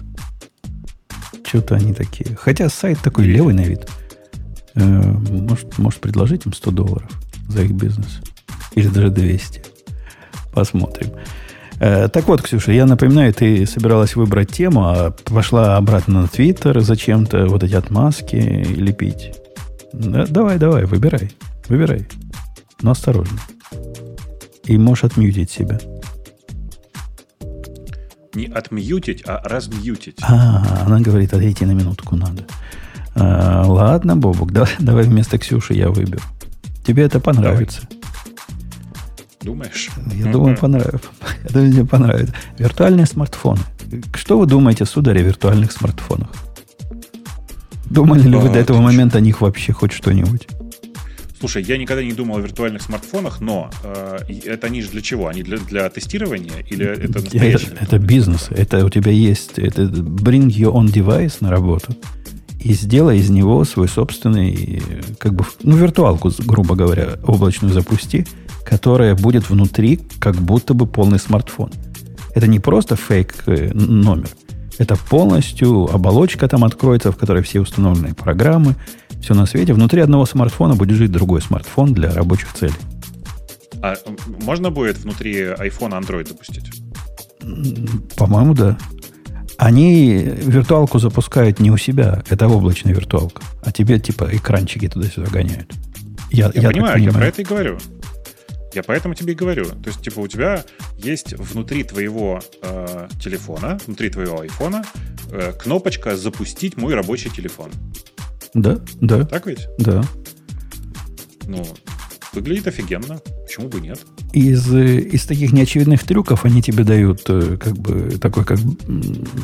Что-то они такие. Хотя сайт такой левый на вид. Э, может, может предложить им 100 долларов за их бизнес. Или даже 200. Посмотрим. Э, так вот, Ксюша, я напоминаю, ты собиралась выбрать тему, а пошла обратно на Твиттер зачем-то вот эти отмазки лепить. Да, давай, давай, выбирай. Выбирай. Но осторожно и можешь отмьютить себя. Не отмьютить, а размьютить. А, она говорит, отойти на минутку надо. А, ладно, Бобук, да, давай вместо Ксюши я выберу. Тебе это понравится. Давай. Думаешь? Я думаю, понравится. Я думаю, мне понравится. Виртуальные смартфоны. Что вы думаете, сударь, о виртуальных смартфонах? Думали ли вы до этого момента о них вообще хоть что-нибудь? Слушай, я никогда не думал о виртуальных смартфонах, но э, это они же для чего? Они для, для тестирования или это настоящий? Это, это бизнес. Это у тебя есть это bring your own device на работу и сделай из него свой собственный, как бы, ну, виртуалку, грубо говоря, облачную запусти, которая будет внутри как будто бы полный смартфон. Это не просто фейк э, номер. Это полностью оболочка там откроется, в которой все установленные программы, все на свете. Внутри одного смартфона будет жить другой смартфон для рабочих целей. А можно будет внутри iPhone Android запустить? По-моему, да. Они виртуалку запускают не у себя, это облачная виртуалка. А тебе типа экранчики туда-сюда гоняют. Я, я, я понимаю, понимаю, я про это и говорю. Я поэтому тебе и говорю. То есть, типа, у тебя есть внутри твоего э, телефона, внутри твоего айфона э, кнопочка «Запустить мой рабочий телефон». Да, да. Так ведь? Да. Ну, выглядит офигенно. Почему бы нет? Из, из таких неочевидных трюков они тебе дают э, как бы такой как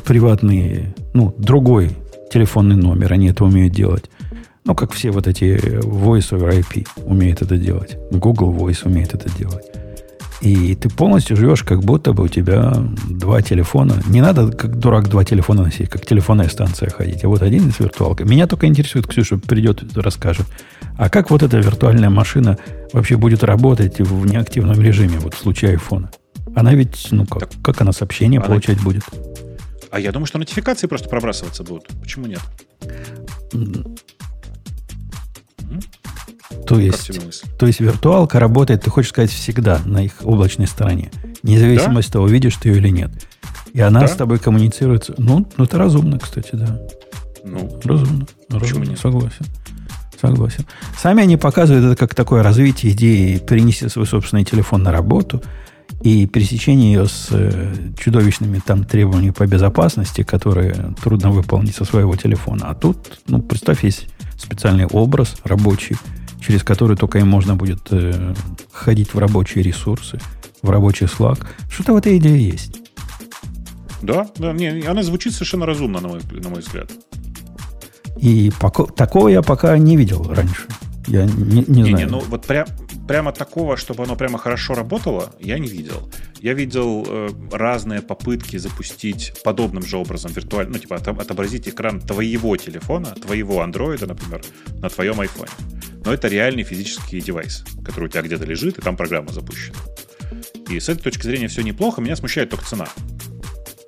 приватный, ну, другой телефонный номер. Они это умеют делать. Ну, как все вот эти Voice over IP умеют это делать. Google Voice умеет это делать. И ты полностью живешь, как будто бы у тебя два телефона. Не надо, как дурак, два телефона носить, как телефонная станция ходить. А вот один с виртуалкой. Меня только интересует, Ксюша придет расскажет. А как вот эта виртуальная машина вообще будет работать в неактивном режиме, вот в случае айфона? Она ведь, ну как, так, как она сообщение она... получать будет? А я думаю, что нотификации просто пробрасываться будут. Почему нет? То есть, то есть виртуалка работает, ты хочешь сказать, всегда на их облачной стороне. Независимо да? от того, видишь ты ее или нет. И она да? с тобой коммуницирует. Ну, ну, это разумно, кстати, да. Ну, разумно. Почему разумно, нет? Согласен. Согласен. Сами они показывают это как такое развитие идеи перенести свой собственный телефон на работу и пересечение ее с э, чудовищными там требованиями по безопасности, которые трудно выполнить со своего телефона. А тут, ну, представь, есть специальный образ рабочий, через который только им можно будет э, ходить в рабочие ресурсы, в рабочий Slack. Что-то в этой идее есть. Да, да, не, она звучит совершенно разумно, на мой, на мой взгляд. И пока, такого я пока не видел раньше. Я не, не, не знаю. Не, ну вот прям, прямо такого, чтобы оно прямо хорошо работало, я не видел. Я видел э, разные попытки запустить подобным же образом виртуально, ну, типа отобразить экран твоего телефона, твоего андроида, например, на твоем айфоне. Но это реальный физический девайс, который у тебя где-то лежит, и там программа запущена. И с этой точки зрения все неплохо, меня смущает только цена.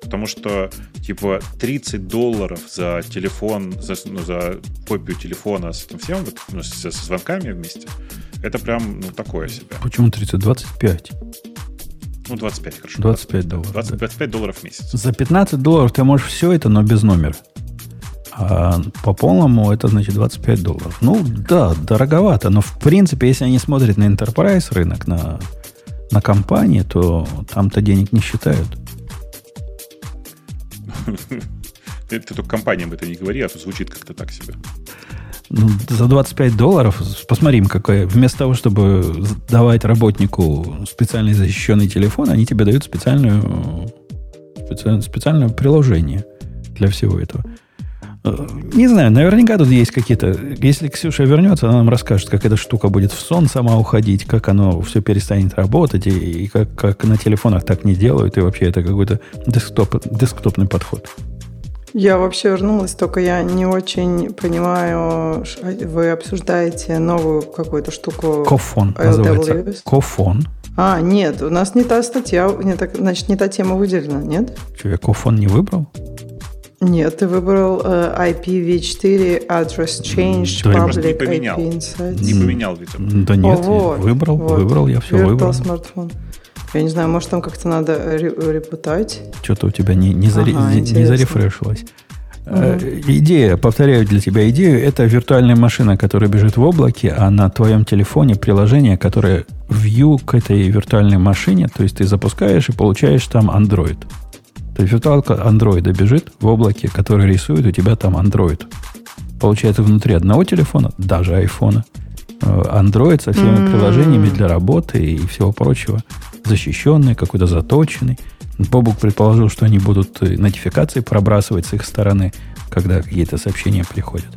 Потому что, типа, 30 долларов за телефон, за, ну, за копию телефона с этим всем, ну, со, со звонками вместе, это прям, ну, такое себе. Почему 30? 25. Ну, 25, хорошо. 25 долларов. 20, 25 долларов в месяц. За 15 долларов ты можешь все это, но без номера. А по полному это значит 25 долларов. Ну, да, дороговато. Но, в принципе, если они смотрят на enterprise рынок, на, на компании, то там-то денег не считают. Ты, ты только компаниям это не говори, а то звучит как-то так себе. Ну, за 25 долларов, посмотрим, какое. Вместо того, чтобы давать работнику специальный защищенный телефон, они тебе дают специальную, специальное, специальное приложение для всего этого. Э, не знаю, наверняка тут есть какие-то... Если Ксюша вернется, она нам расскажет, как эта штука будет в сон сама уходить, как оно все перестанет работать, и, и как, как на телефонах так не делают, и вообще это какой-то десктоп, десктопный подход. Я вообще вернулась, только я не очень понимаю, вы обсуждаете новую какую-то штуку. Кофон называется. Кофон. А, нет, у нас не та статья, не так, значит, не та тема выделена, нет? Что, я кофон не выбрал? Нет, ты выбрал э, IPv4 Address Change, да, Public не поменял. IP Insights. Не поменял, видимо. Да нет, О, вот, выбрал, вот. выбрал, я все Virtual выбрал. смартфон. Я не знаю, может, там как-то надо репутать. Что-то у тебя не, не, заре, ага, не зарефрешилось. Угу. Идея, повторяю для тебя идею, это виртуальная машина, которая бежит в облаке, а на твоем телефоне приложение, которое view к этой виртуальной машине, то есть ты запускаешь и получаешь там Android. То есть виртуалка андроида бежит в облаке, который рисует у тебя там Android. Получается, внутри одного телефона, даже айфона, Android со всеми mm-hmm. приложениями для работы и всего прочего защищенный, какой-то заточенный. Бобук предположил, что они будут э, нотификации пробрасывать с их стороны, когда какие-то сообщения приходят.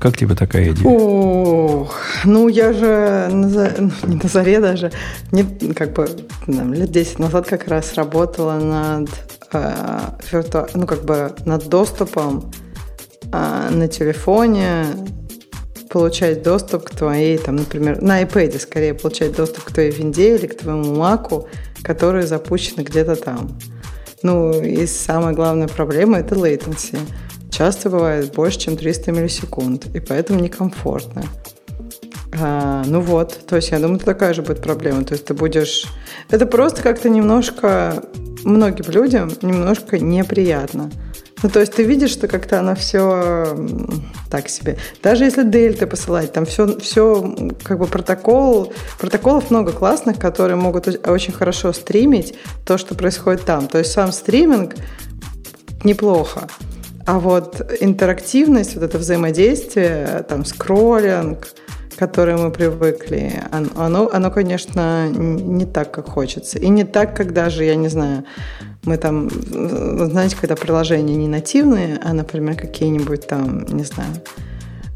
Как тебе такая идея? Ох, ну я же на, ну, не на заре даже, не, как бы там, лет 10 назад как раз работала над, э, вирту... ну, как бы над доступом э, на телефоне получать доступ к твоей, там, например, на iPad скорее получать доступ к твоей винде или к твоему маку, которые запущены где-то там. Ну, и самая главная проблема – это latency. Часто бывает больше, чем 300 миллисекунд, и поэтому некомфортно. А, ну вот, то есть я думаю, такая же будет проблема. То есть ты будешь... Это просто как-то немножко многим людям немножко неприятно. Ну, то есть ты видишь, что как-то оно все так себе. Даже если дельты посылать, там все, все как бы протокол, протоколов много классных, которые могут очень хорошо стримить то, что происходит там. То есть сам стриминг неплохо. А вот интерактивность, вот это взаимодействие, там скроллинг, к которой мы привыкли, оно, оно, конечно, не так, как хочется. И не так, как даже, я не знаю, мы там, знаете, когда приложения не нативные, а, например, какие-нибудь там, не знаю,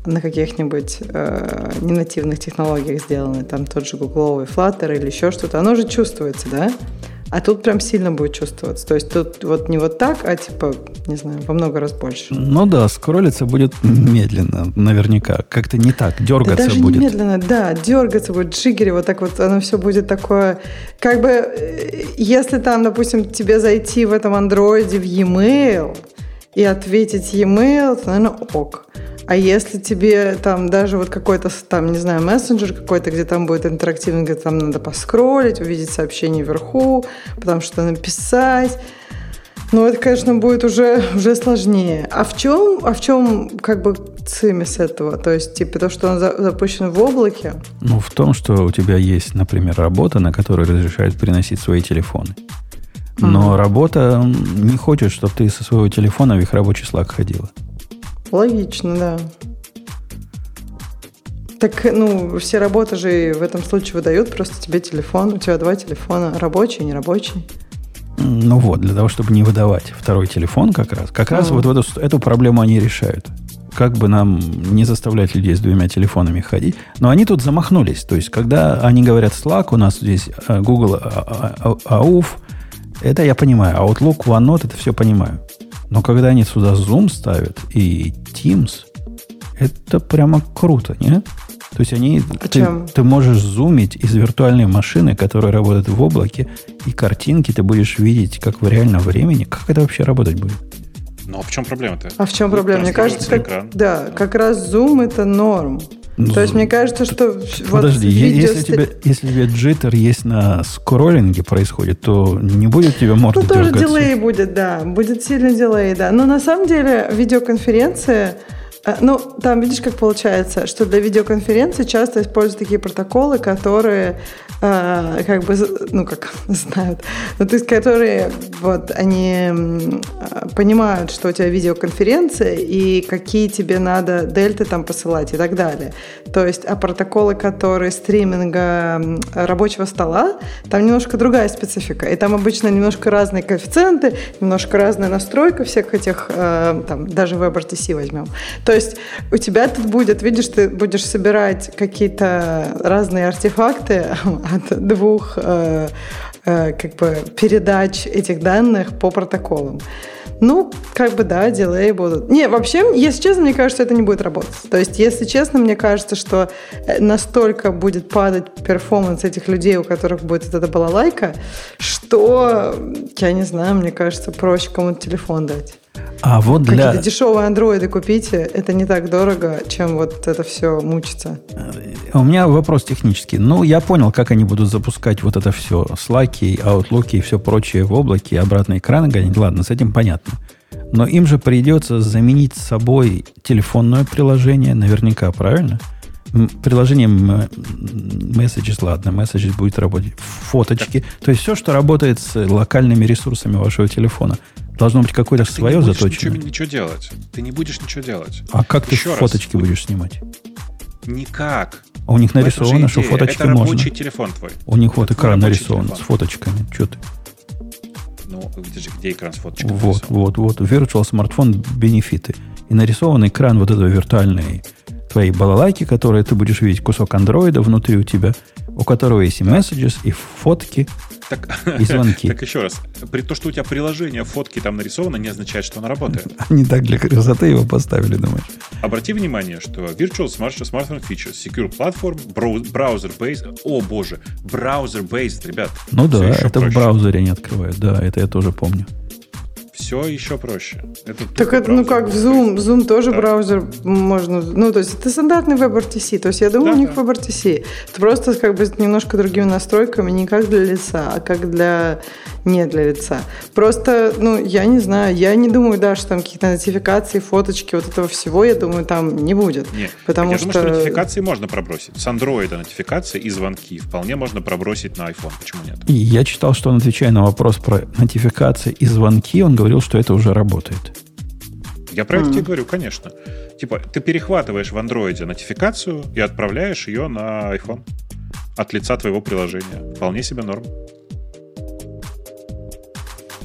на каких-нибудь э, ненативных технологиях сделаны, там тот же гугловый Flutter или еще что-то, оно же чувствуется, да? А тут прям сильно будет чувствоваться. То есть тут вот не вот так, а типа, не знаю, во много раз больше. Ну да, скроллиться будет медленно, наверняка. Как-то не так, дергаться да даже будет. Не медленно, да, дергаться будет, джиггери, вот так вот оно все будет такое. Как бы, э, если там, допустим, тебе зайти в этом андроиде в e-mail и ответить e-mail, то, наверное, ок. А если тебе там даже вот какой-то там, не знаю, мессенджер какой-то, где там будет интерактивно, где там надо поскролить, увидеть сообщение вверху, потому что написать, ну, это, конечно, будет уже, уже сложнее. А в чем, а в чем как бы цимис этого? То есть, типа, то, что он за, запущен в облаке? Ну, в том, что у тебя есть, например, работа, на которой разрешают приносить свои телефоны. Но mm-hmm. работа не хочет, чтобы ты со своего телефона в их рабочий слаг ходила. Логично, да. Так, ну, все работы же в этом случае выдают просто тебе телефон. У тебя два телефона, рабочий и нерабочий. Ну вот, для того, чтобы не выдавать второй телефон как раз. Как а. раз вот в эту, эту проблему они решают. Как бы нам не заставлять людей с двумя телефонами ходить. Но они тут замахнулись. То есть, когда они говорят Slack, у нас здесь э, Google AUF, это я понимаю. Outlook, OneNote, это все понимаю. Но когда они сюда Zoom ставят и Teams, это прямо круто, нет? То есть они, ты, ты можешь зумить из виртуальной машины, которая работает в облаке, и картинки ты будешь видеть как в реальном времени. Как это вообще работать будет? Ну а в чем проблема-то? А в чем проблема? Мне кажется, как, да, как раз Zoom это норм. Ну, То есть мне кажется, что... Подожди, вот если, тебе, если тебе джиттер есть на скроллинге происходит, то не будет тебе морда Ну, тоже дилей будет, да. Будет сильный дилей, да. Но на самом деле видеоконференция ну, там видишь, как получается, что для видеоконференции часто используют такие протоколы, которые э, как бы, ну, как знают, ну, то есть, которые вот они э, понимают, что у тебя видеоконференция и какие тебе надо дельты там посылать и так далее. То есть, а протоколы, которые стриминга рабочего стола, там немножко другая специфика. И там обычно немножко разные коэффициенты, немножко разная настройка всех этих, э, там, даже WebRTC возьмем. То есть у тебя тут будет, видишь, ты будешь собирать какие-то разные артефакты от двух э, э, как бы передач этих данных по протоколам. Ну, как бы да, дилей будут. Не, вообще, если честно, мне кажется, это не будет работать. То есть, если честно, мне кажется, что э, настолько будет падать перформанс этих людей, у которых будет вот эта балалайка, что, я не знаю, мне кажется, проще кому-то телефон дать. А вот для... Какие-то дешевые андроиды купите, это не так дорого, чем вот это все мучиться. У меня вопрос технический. Ну, я понял, как они будут запускать вот это все. Slack, Outlook и все прочее в облаке, обратно экраны гонять. Ладно, с этим понятно. Но им же придется заменить собой телефонное приложение, наверняка, правильно? Приложение Messages, ладно, Messages будет работать. Фоточки. То есть все, что работает с локальными ресурсами вашего телефона – Должно быть какое-то свое заточенное. Ничего, ничего делать. Ты не будешь ничего делать. А как Еще ты фоточки раз. будешь снимать? Никак. А у них нарисовано, что фоточки Это можно. телефон твой. У них вот экран нарисован телефон. с фоточками. Что ты? Ну, где же, где экран с фоточками? Вот, нарисован? вот, вот. Virtual смартфон бенефиты. И нарисован экран вот этого виртуальной твоей балалайки, которая ты будешь видеть кусок андроида внутри у тебя, у которого есть и messages, и фотки, так, и звонки. Так еще раз, при том, что у тебя приложение, фотки там нарисовано, не означает, что оно работает. Они так для красоты его поставили, думаешь? Обрати внимание, что Virtual Smart Smartphone Features, Secure Platform, Browser-Based, о боже, Browser-Based, ребят. Ну да, это в браузере не открывают, да, это я тоже помню. Все еще проще. Это так это, ну как, в Zoom, Zoom тоже да. браузер можно, ну то есть это стандартный WebRTC, то есть я думаю, да, у них да. WebRTC. Это просто как бы немножко другими настройками, не как для лица, а как для не для лица. Просто, ну, я не знаю, я не думаю, да, что там какие-то нотификации, фоточки, вот этого всего, я думаю, там не будет. Нет, потому я что... думаю, что нотификации можно пробросить. С Android нотификации и звонки вполне можно пробросить на iPhone. Почему нет? И я читал, что он, отвечая на вопрос про нотификации и звонки, он говорил, что это уже работает. Я про mm. это тебе говорю, конечно. Типа, ты перехватываешь в андроиде нотификацию и отправляешь ее на iPhone от лица твоего приложения. Вполне себе норм.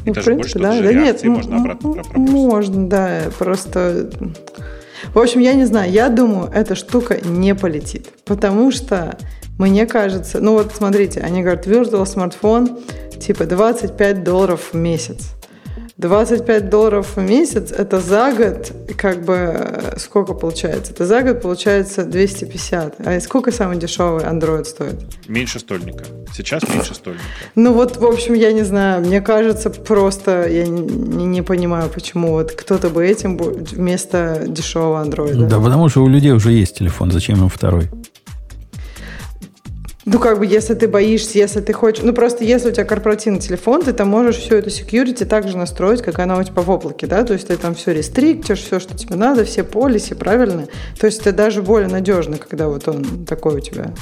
И ну, даже принципе, больше да, да нет, можно обратно пропустить. Можно, да, просто... В общем, я не знаю, я думаю, эта штука не полетит, потому что мне кажется, ну вот смотрите, они говорят, virtual смартфон типа 25 долларов в месяц. 25 долларов в месяц, это за год, как бы, сколько получается? Это за год получается 250. А сколько самый дешевый Android стоит? Меньше стольника. Сейчас меньше стольника. Ну вот, в общем, я не знаю, мне кажется, просто я не, не понимаю, почему вот кто-то бы этим вместо дешевого Android. Да, потому что у людей уже есть телефон, зачем им второй? Ну, как бы, если ты боишься, если ты хочешь... Ну, просто если у тебя корпоративный телефон, ты там можешь все это security так же настроить, как она у тебя в облаке, да? То есть ты там все рестриктишь, все, что тебе надо, все полиси правильно. То есть это даже более надежно, когда вот он такой у тебя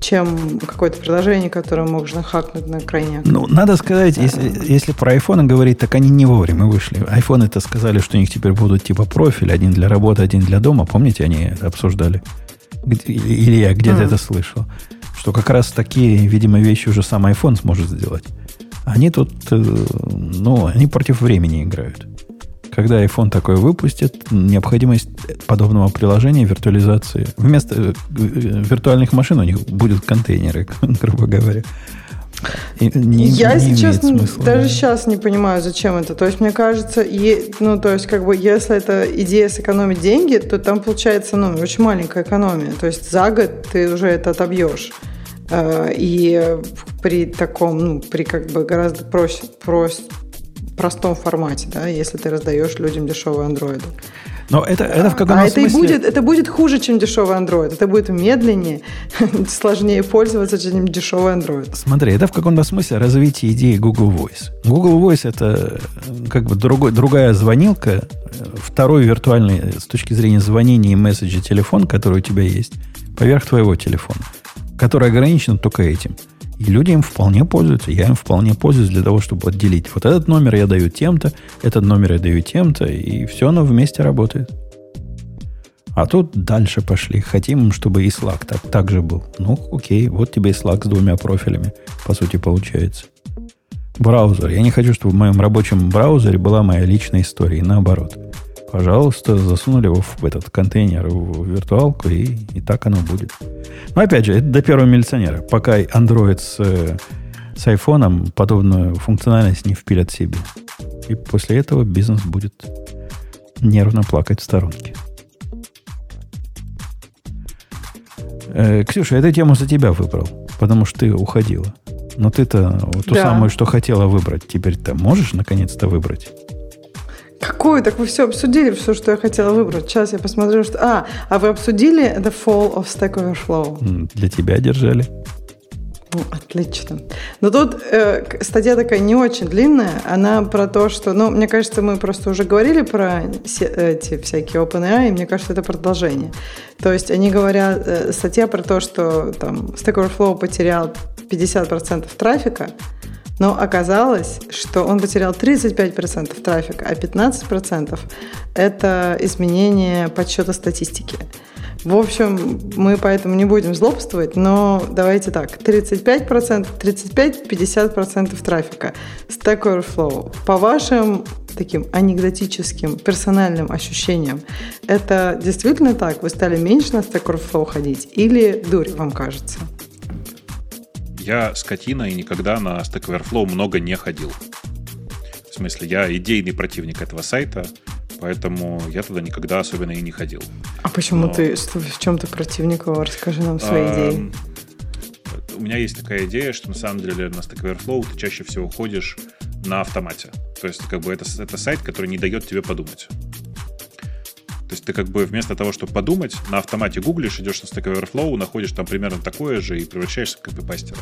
чем какое-то приложение, которое можно хакнуть на крайняк. Ну, надо сказать, если, если про iPhone говорить, так они не вовремя вышли. iPhone это сказали, что у них теперь будут типа профиль, один для работы, один для дома. Помните, они это обсуждали? Или я где-то mm. это слышал что как раз такие, видимо, вещи уже сам iPhone сможет сделать. Они тут, э, ну, они против времени играют. Когда iPhone такой выпустит, необходимость подобного приложения, виртуализации, вместо э, виртуальных машин у них будут контейнеры, грубо говоря. не, Я, не если честно, смысла, даже да. сейчас не понимаю, зачем это. То есть, мне кажется, е, ну, то есть, как бы, если это идея сэкономить деньги, то там получается, ну, очень маленькая экономия. То есть, за год ты уже это отобьешь. Э, и при таком, ну, при как бы гораздо проще, проще, простом формате, да, если ты раздаешь людям дешевые андроиды. Но это, это в каком а смысле... это, и будет, это будет хуже, чем дешевый Android. Это будет медленнее, сложнее пользоваться, чем дешевый Android. Смотри, это в каком-то смысле развитие идеи Google Voice. Google Voice это как бы другой, другая звонилка, второй виртуальный с точки зрения звонения и месседжа телефон, который у тебя есть, поверх твоего телефона которая ограничена только этим. И люди им вполне пользуются. Я им вполне пользуюсь для того, чтобы отделить. Вот этот номер я даю тем-то, этот номер я даю тем-то, и все оно вместе работает. А тут дальше пошли. Хотим, чтобы и Slack так, так же был. Ну, окей, вот тебе и Slack с двумя профилями, по сути, получается. Браузер. Я не хочу, чтобы в моем рабочем браузере была моя личная история, и наоборот. Пожалуйста, засунули его в этот контейнер, в виртуалку, и, и так оно будет. Но опять же, это до первого милиционера. Пока Android с, с iPhone подобную функциональность не впилят себе. И после этого бизнес будет нервно плакать в сторонке. Э, Ксюша, эту тему за тебя выбрал, потому что ты уходила. Но ты-то ту да. самую, что хотела выбрать, теперь-то можешь наконец-то выбрать? Какую? Так вы все обсудили, все, что я хотела выбрать. Сейчас я посмотрю, что... А, а вы обсудили The Fall of Stack Overflow? Для тебя держали. Ну, отлично. Но тут э, статья такая не очень длинная. Она про то, что... Ну, мне кажется, мы просто уже говорили про эти всякие OpenAI, и мне кажется, это продолжение. То есть они говорят... Э, статья про то, что там Stack Overflow потерял 50% трафика, но оказалось, что он потерял 35% трафика, а 15% это изменение подсчета статистики. В общем, мы поэтому не будем злобствовать, но давайте так, 35%, 35-50% трафика. Stack Overflow. По вашим таким анекдотическим, персональным ощущениям, это действительно так? Вы стали меньше на Stack Overflow ходить? Или дурь вам кажется? Я скотина и никогда на Stack Overflow много не ходил. В смысле, я идейный противник этого сайта, поэтому я туда никогда особенно и не ходил. А почему Но... ты, что, в чем ты противник его? Расскажи нам свои а, идеи. У меня есть такая идея, что на самом деле на Stack Overflow ты чаще всего ходишь на автомате. То есть, как бы это, это сайт, который не дает тебе подумать. То есть ты как бы вместо того, чтобы подумать, на автомате гуглишь, идешь на Stack Overflow, находишь там примерно такое же и превращаешься в копипастера.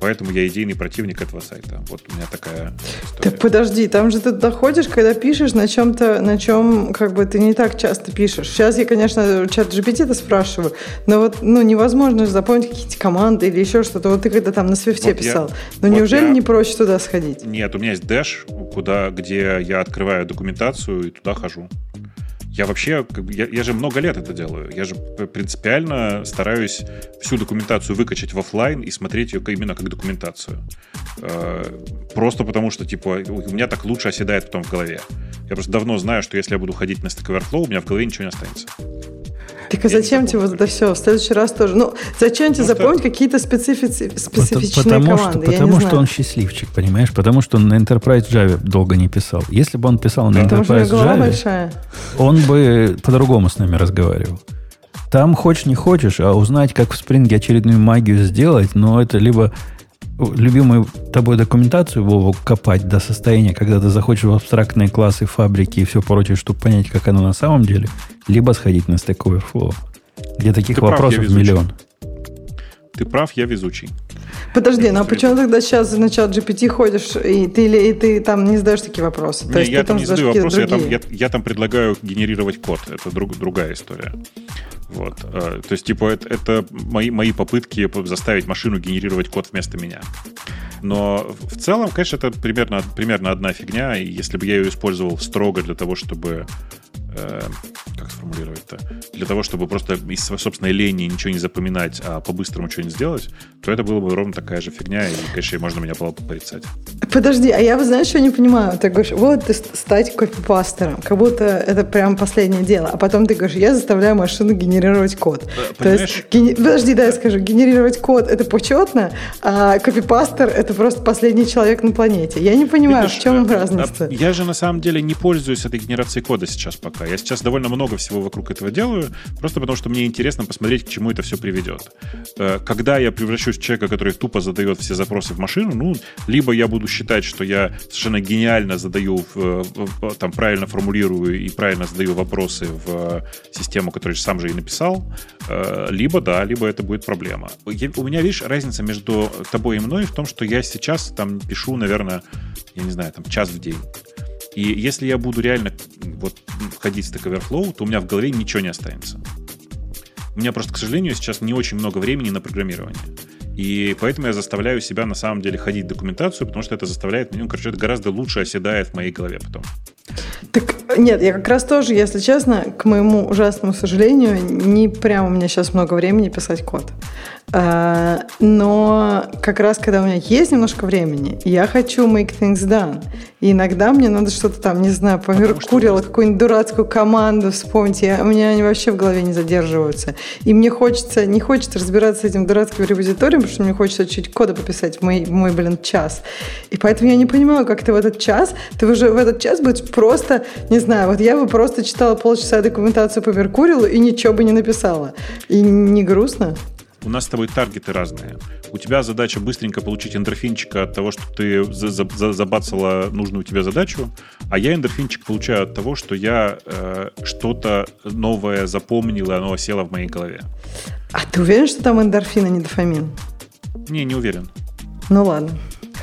Поэтому я идейный противник этого сайта. Вот у меня такая история. Так подожди, там же ты доходишь, когда пишешь на чем-то, на чем как бы ты не так часто пишешь. Сейчас я, конечно, чат GPT это спрашиваю, но вот ну, невозможно запомнить какие-то команды или еще что-то. Вот ты когда там на свифте вот писал. Я, но вот неужели я... не проще туда сходить? Нет, у меня есть Dash, куда, где я открываю документацию и туда хожу. Я вообще, я, я же много лет это делаю. Я же принципиально стараюсь всю документацию выкачать в офлайн и смотреть ее именно как документацию. Э, просто потому что, типа, у меня так лучше оседает потом в голове. Я просто давно знаю, что если я буду ходить на Stack Overflow, у меня в голове ничего не останется. Так а зачем тебе вот это все? В следующий раз тоже. Ну, зачем тебе запомнить какие-то специфици... специфичные потому команды? Что, потому что он счастливчик, понимаешь? Потому что он на Enterprise Java долго не писал. Если бы он писал на да. Enterprise Java, большая. он бы по-другому с нами разговаривал. Там хочешь не хочешь, а узнать, как в Spring очередную магию сделать, но это либо любимую тобой документацию, Вову, копать до состояния, когда ты заходишь в абстрактные классы, фабрики и все прочее, чтобы понять, как оно на самом деле, либо сходить на Stack Overflow, где таких ты вопросов прав, миллион. Ты прав, я везучий. Подожди, ну а почему тогда сейчас на чат GPT ходишь, и ты, или, и ты там не задаешь такие вопросы? Не, То есть я там не задаю вопросы, я там, я, я там предлагаю генерировать код. Это друг, другая история. Вот. Э, то есть, типа, это, это мои, мои попытки заставить машину генерировать код вместо меня. Но в целом, конечно, это примерно, примерно одна фигня, и если бы я ее использовал строго для того, чтобы э, как сформулировать-то, для того, чтобы просто из своей собственной лени ничего не запоминать, а по-быстрому что-нибудь сделать, то это было бы ровно такая же фигня, и, конечно, можно меня было бы порицать. Подожди, а я, знаешь, что не понимаю? Ты говоришь, вот ты стать копипастером, как будто это прям последнее дело, а потом ты говоришь, я заставляю машину генерировать код. Понимаешь? То есть, ген... подожди, да, я скажу, генерировать код это почетно, а копипастер это просто последний человек на планете. Я не понимаю, Видишь, в чем э, разница. Я же на самом деле не пользуюсь этой генерацией кода сейчас пока. Я сейчас довольно много всего вокруг этого делаю, просто потому что мне интересно посмотреть, к чему это все приведет. Э, когда я превращусь в человека, который тупо задает все запросы в машину, ну, либо я буду считать, что я совершенно гениально задаю, там, правильно формулирую и правильно задаю вопросы в систему, которую сам же и написал, э, либо да, либо это будет проблема. У меня, видишь, разница между тобой и мной в том, что я сейчас там пишу, наверное, я не знаю, там час в день. И если я буду реально вот ходить в Stack Overflow, то у меня в голове ничего не останется. У меня просто, к сожалению, сейчас не очень много времени на программирование. И поэтому я заставляю себя на самом деле ходить в документацию, потому что это заставляет меня, ну, короче, это гораздо лучше оседает в моей голове потом. Так нет, я как раз тоже, если честно, к моему ужасному сожалению, не прямо у меня сейчас много времени писать код. А, но как раз, когда у меня есть немножко времени, я хочу make things done. И иногда мне надо что-то там, не знаю, по Меркурила, какую-нибудь дурацкую команду вспомнить. Я, у меня они вообще в голове не задерживаются. И мне хочется, не хочется разбираться с этим дурацким репозиторием, потому что мне хочется чуть кода пописать в мой, в мой блин, час. И поэтому я не понимаю, как ты в этот час, ты уже в этот час будешь просто, не знаю, вот я бы просто читала полчаса документацию по Меркурилу и ничего бы не написала. И не грустно? У нас с тобой таргеты разные. У тебя задача быстренько получить эндорфинчика от того, что ты забацала нужную тебе задачу, а я эндорфинчик получаю от того, что я э, что-то новое запомнил, и оно осело в моей голове. А ты уверен, что там эндорфин, а не дофамин? Не, не уверен. Ну ладно.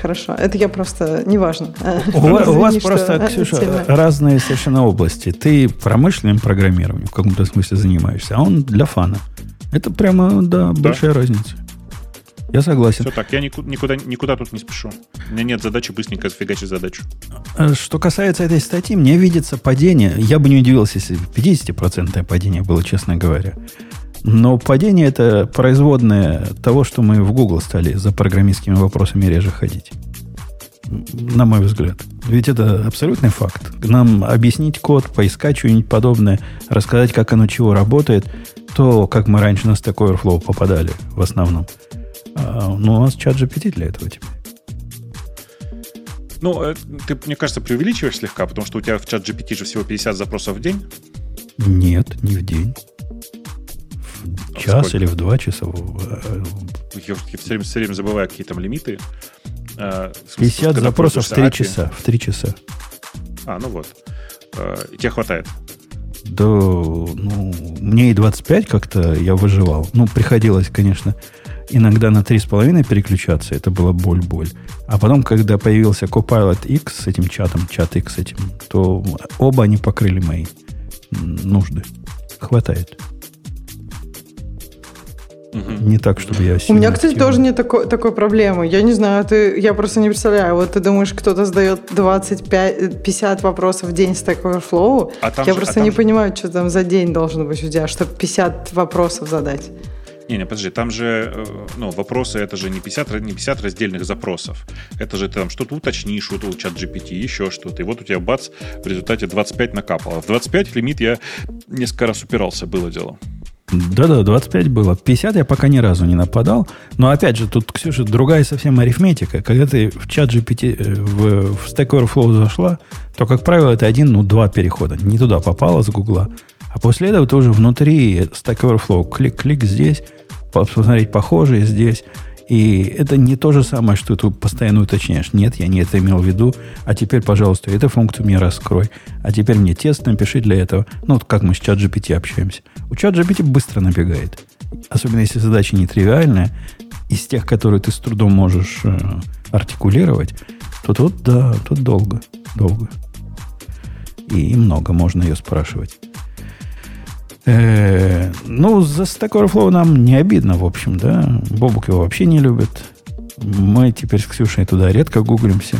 Хорошо, это я просто, неважно. У, у вас просто, Ксюша, разные совершенно области. Ты промышленным программированием в каком-то смысле занимаешься, а он для фана. Это прямо, да, да. большая разница. Я согласен. Все так, я никуда, никуда, никуда тут не спешу. У меня нет задачи быстренько сфигачить задачу. А что касается этой статьи, мне видится падение. Я бы не удивился, если 50% падение было, честно говоря. Но падение это производное того, что мы в Google стали за программистскими вопросами реже ходить. На мой взгляд. Ведь это абсолютный факт. Нам объяснить код, поискать что-нибудь подобное, рассказать, как оно чего работает, то, как мы раньше на Stack Overflow попадали в основном. А, ну, у нас чат GPT для этого теперь. Ну, э, ты, мне кажется, преувеличиваешь слегка, потому что у тебя в чат GPT же всего 50 запросов в день. Нет, не в день. В а час сколько? или в два часа. Я, я все, время, все время забываю, какие там лимиты. Э, 50 запросов в 3 часа. В 3 часа. А, ну вот. Э, тебе хватает? Да, ну, мне и 25 как-то я выживал. Ну, приходилось, конечно, иногда на 3,5 переключаться. Это была боль-боль. А потом, когда появился Copilot X с этим чатом, чат X этим, то оба они покрыли мои нужды. Хватает. Угу. Не так, чтобы я У меня, кстати, тоже нет такой, такой проблемы. Я не знаю, ты, я просто не представляю. Вот ты думаешь, кто-то задает 25, 50 вопросов в день Stack Overflow. А я же, просто а не же... понимаю, что там за день должен быть у тебя, чтобы 50 вопросов задать. Не, не, подожди, там же, э, ну, вопросы, это же не 50, не 50 раздельных запросов. Это же ты там что-то уточнишь, что-то у чат GPT, еще что-то. И вот у тебя бац, в результате 25 накапало. В 25 лимит я несколько раз упирался, было дело. Да-да, 25 было. 50 я пока ни разу не нападал. Но опять же, тут, Ксюша, другая совсем арифметика. Когда ты в чат GPT, э, в, в Stack Overflow зашла, то, как правило, это один, ну, два перехода. Не туда попала с Гугла. А после этого ты уже внутри Stack Overflow клик-клик здесь, посмотреть похожие здесь. И это не то же самое, что ты постоянно уточняешь. Нет, я не это имел в виду. А теперь, пожалуйста, эту функцию мне раскрой. А теперь мне тест напиши для этого. Ну, вот как мы с чат общаемся. У чат быстро набегает. Особенно если задача нетривиальная, из тех, которые ты с трудом можешь э, артикулировать, то тут, да, тут долго. Долго. И много можно ее спрашивать. Э, ну, за Stack Overflow нам не обидно, в общем, да. Бобук его вообще не любит. Мы теперь с Ксюшей туда редко гуглимся.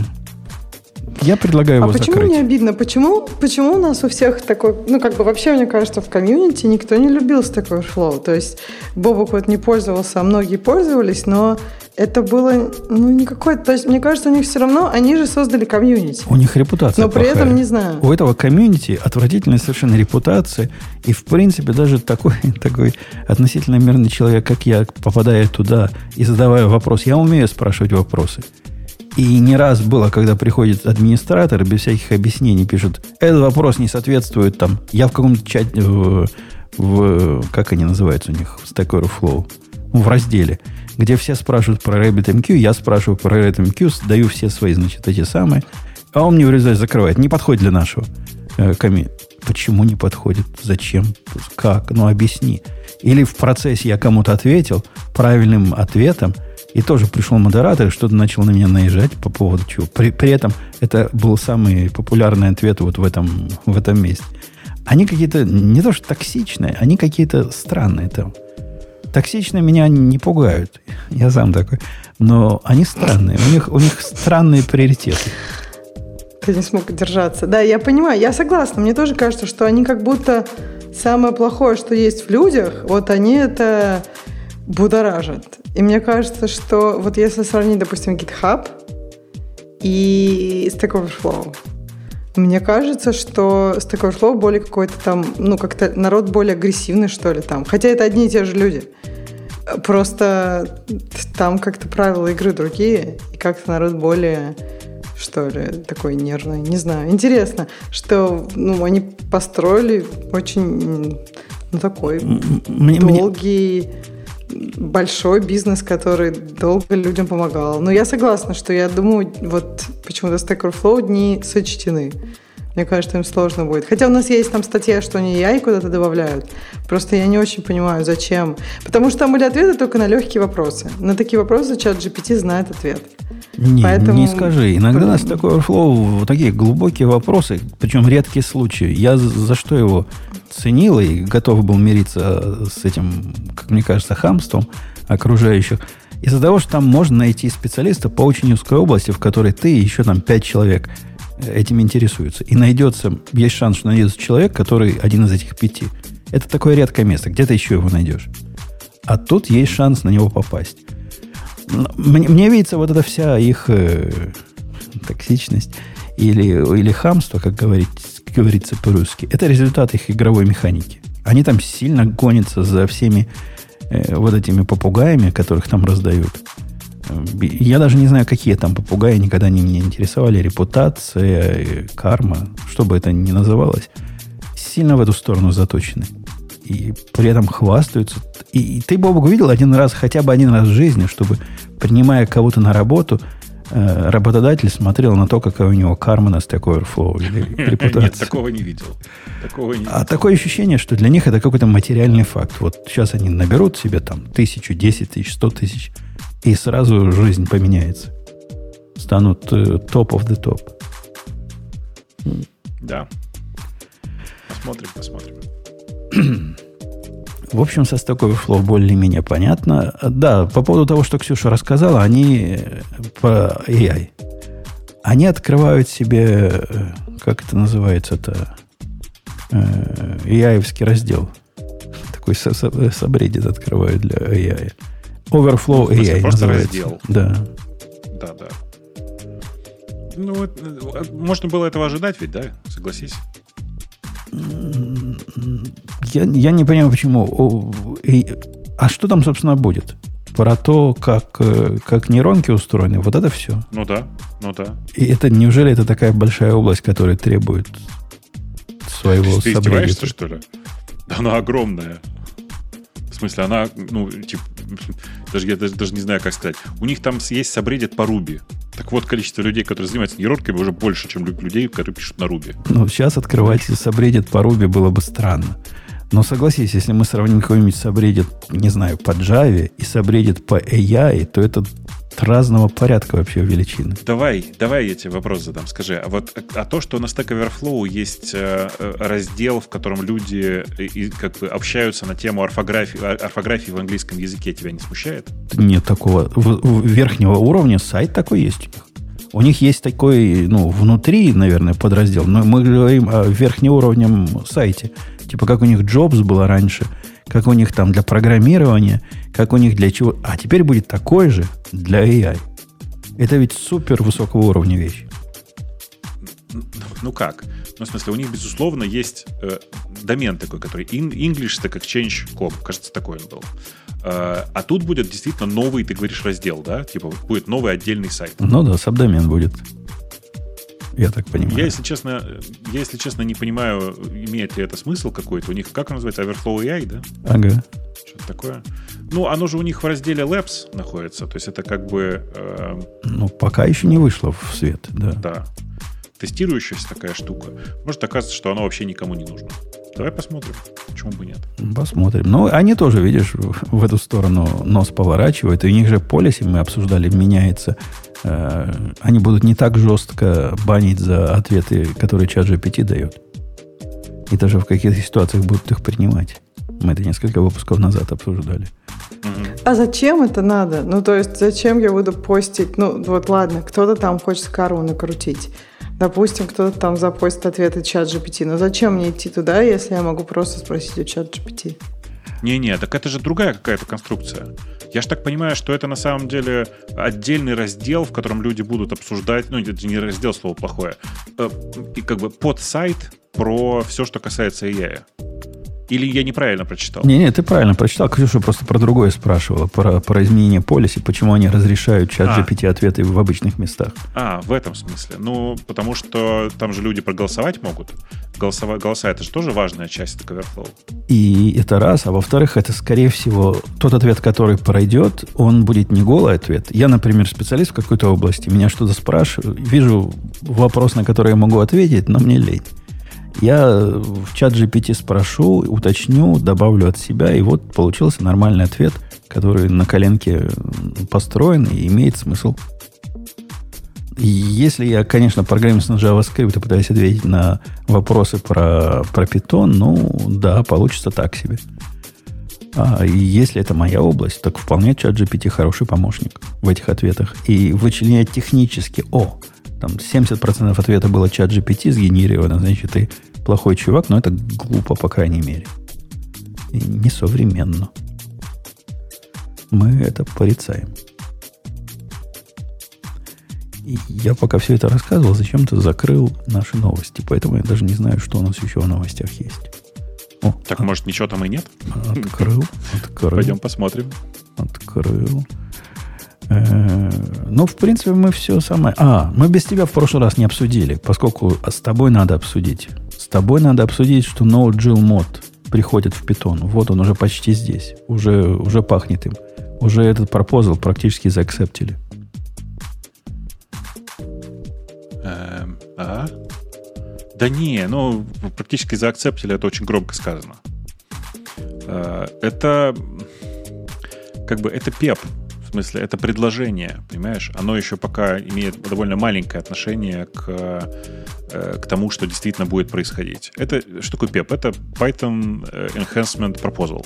Я предлагаю его а почему закрыть. не обидно? Почему, почему у нас у всех такой... Ну, как бы вообще, мне кажется, в комьюнити никто не любил Stack Overflow. То есть Бобук вот не пользовался, а многие пользовались, но это было, ну, не какое-то... То есть, мне кажется, у них все равно, они же создали комьюнити. У них репутация Но при плохая. этом, не знаю. У этого комьюнити отвратительная совершенно репутация. И, в принципе, даже такой, такой относительно мирный человек, как я, попадая туда и задавая вопрос, я умею спрашивать вопросы. И не раз было, когда приходит администратор без всяких объяснений пишет, этот вопрос не соответствует там, я в каком-то чате, в, в, как они называются у них, Stack Overflow, в разделе – где все спрашивают про RabbitMQ, я спрашиваю про RabbitMQ, даю все свои, значит, эти самые, а он мне в результате закрывает. Не подходит для нашего э, коми. Почему не подходит? Зачем? Как? Ну, объясни. Или в процессе я кому-то ответил правильным ответом, и тоже пришел модератор и что-то начал на меня наезжать по поводу чего. При, при этом это был самый популярный ответ вот в этом, в этом месте. Они какие-то не то что токсичные, они какие-то странные там. Токсичные меня не пугают. Я сам такой. Но они странные. У них, у них странные приоритеты. Ты не смог держаться. Да, я понимаю, я согласна. Мне тоже кажется, что они как будто самое плохое, что есть в людях, вот они это будоражат. И мне кажется, что вот если сравнить, допустим, GitHub и Stack Overflow, мне кажется, что Stack Overflow более какой-то там, ну, как-то народ более агрессивный, что ли, там. Хотя это одни и те же люди. Просто там как-то правила игры другие, и как-то народ более что ли, такой нервный. Не знаю. Интересно, что ну, они построили очень ну, такой мне, долгий, мне... большой бизнес, который долго людям помогал. Но я согласна, что я думаю, вот почему-то Stack Overflow дни сочтены. Мне кажется, им сложно будет. Хотя у нас есть там статья, что они AI куда-то добавляют. Просто я не очень понимаю, зачем. Потому что там были ответы только на легкие вопросы. На такие вопросы чат GPT знает ответ. Не, Поэтому... не скажи. Иногда у нас такой Overflow, такие глубокие вопросы, причем редкие случаи. Я за что его ценил и готов был мириться с этим, как мне кажется, хамством окружающих. Из-за того, что там можно найти специалиста по очень узкой области, в которой ты и еще там пять человек – этим интересуются. И найдется, есть шанс, что найдется человек, который один из этих пяти. Это такое редкое место. Где ты еще его найдешь? А тут есть шанс на него попасть. Мне, мне видится вот эта вся их э, токсичность или, или хамство, как говорить, говорится по-русски, это результат их игровой механики. Они там сильно гонятся за всеми э, вот этими попугаями, которых там раздают. Я даже не знаю, какие там попугаи, никогда не меня интересовали. Репутация, карма, что бы это ни называлось, сильно в эту сторону заточены. И при этом хвастаются. И, и ты, Бобок, видел один раз, хотя бы один раз в жизни, чтобы, принимая кого-то на работу, э, работодатель смотрел на то, какая у него карма на Stack Overflow или репутация. Нет, такого не видел. Такого не А видел. такое ощущение, что для них это какой-то материальный факт. Вот сейчас они наберут себе там тысячу, десять тысяч, сто тысяч, и сразу жизнь поменяется. Станут топ of the топ. Да. Посмотрим, посмотрим. В общем, со Stack Overflow более-менее понятно. Да, по поводу того, что Ксюша рассказала, они э, про AI. Они открывают себе, э, как это называется-то, AI-овский раздел. Такой сабреддит открывают для AI. Overflow Ну, AI просто называется. раздел. Да. Да, да. Ну, это, э, можно было этого ожидать ведь, да? Согласись. Я, я не понимаю, почему. А что там, собственно, будет? Про то, как, э, как нейронки устроены, вот это все. Ну да, ну да. И это неужели это такая большая область, которая требует своего Ты издеваешься, что ли? Да она огромная. В смысле, она, ну, типа, даже я даже, даже не знаю, как сказать. У них там есть сабреддит по Руби. Так вот, количество людей, которые занимаются нейронками, уже больше, чем лю- людей, которые пишут на Руби. Ну, сейчас открывать сабреддит по Ruby было бы странно. Но согласись, если мы сравним какой-нибудь сабреддит, не знаю, по Java и сабреддит по AI, то это разного порядка вообще величины. Давай, давай я тебе вопрос задам. Скажи, а вот а то, что на Stack Overflow есть э, э, раздел, в котором люди э, и, как бы общаются на тему орфографии, ор- орфографии в английском языке, тебя не смущает? Нет такого. В- в- верхнего уровня сайт такой есть у них. У них есть такой, ну, внутри, наверное, подраздел, но мы говорим о верхнеуровнем сайте. Типа как у них Jobs было раньше, как у них там для программирования, как у них для чего. А теперь будет такой же для AI. Это ведь супер высокого уровня вещь. Ну, как? Ну, в смысле, у них, безусловно, есть э, домен такой, который in- English Stack Exchange.com. Кажется, такой он был. Э, а тут будет действительно новый, ты говоришь, раздел, да? Типа будет новый отдельный сайт. Ну да, сабдомен будет. Я так понимаю. Я, если честно, я, если честно, не понимаю, имеет ли это смысл какой-то. У них, как называется, Overflow AI, да? Ага. Что-то такое. Ну, оно же у них в разделе Labs находится. То есть это как бы, э, Ну, пока еще не вышло в свет, да. да, тестирующаяся такая штука. Может оказаться, что оно вообще никому не нужно. Давай посмотрим. Почему бы нет? Посмотрим. Ну, они тоже, видишь, в эту сторону нос поворачивают. И у них же полиси, мы обсуждали, меняется. Э, Они будут не так жестко банить за ответы, которые чат GPT дает. И даже в каких-то ситуациях будут их принимать. Мы это несколько выпусков назад обсуждали. А зачем это надо? Ну, то есть, зачем я буду постить? Ну, вот ладно, кто-то там хочет кару накрутить. Допустим, кто-то там запостит ответы чат GPT. Но зачем мне идти туда, если я могу просто спросить у чат GPT? Не-не, так это же другая какая-то конструкция. Я ж так понимаю, что это на самом деле отдельный раздел, в котором люди будут обсуждать, ну, это не раздел, слово плохое, э, и как бы под сайт про все, что касается AI. Или я неправильно прочитал? Не-не, ты правильно прочитал. Ксюша просто про другое спрашивала. Про, про изменение полиси, почему они разрешают чат А. GPT ответы в обычных местах. А, в этом смысле. Ну, потому что там же люди проголосовать могут. Голосова... Голоса это же тоже важная часть Stack Overflow. И это раз. А во-вторых, это, скорее всего, тот ответ, который пройдет, он будет не голый ответ. Я, например, специалист в какой-то области, меня что-то спрашиваю, вижу вопрос, на который я могу ответить, но мне лень. Я в чат GPT спрошу, уточню, добавлю от себя, и вот получился нормальный ответ, который на коленке построен и имеет смысл. Если я, конечно, программист на JavaScript и пытаюсь ответить на вопросы про, про Python, ну да, получится так себе. А если это моя область, так вполне чат GPT хороший помощник в этих ответах. И вычленять технически, о, там 70% ответа было чат GPT сгенерировано, значит, ты плохой чувак, но это глупо, по крайней мере. И несовременно. Мы это порицаем. И я пока все это рассказывал, зачем-то закрыл наши новости. Поэтому я даже не знаю, что у нас еще в новостях есть. О, Так, может, ничего там и нет? открыл, открыл. Пойдем посмотрим. Открыл. Э, Ну, в принципе, мы все самое... А, мы без тебя в прошлый раз не обсудили, поскольку с тобой надо обсудить. С тобой надо обсудить, что Node.jl мод приходит в Python. Вот он уже почти здесь. Уже, уже пахнет им. Уже этот пропозал практически заакцептили. А? Да не, ну, практически заакцептили, это очень громко сказано. А, это как бы это пеп, смысле, это предложение, понимаешь? Оно еще пока имеет довольно маленькое отношение к, э, к тому, что действительно будет происходить. Это что такое PEP? Это Python э, Enhancement Proposal.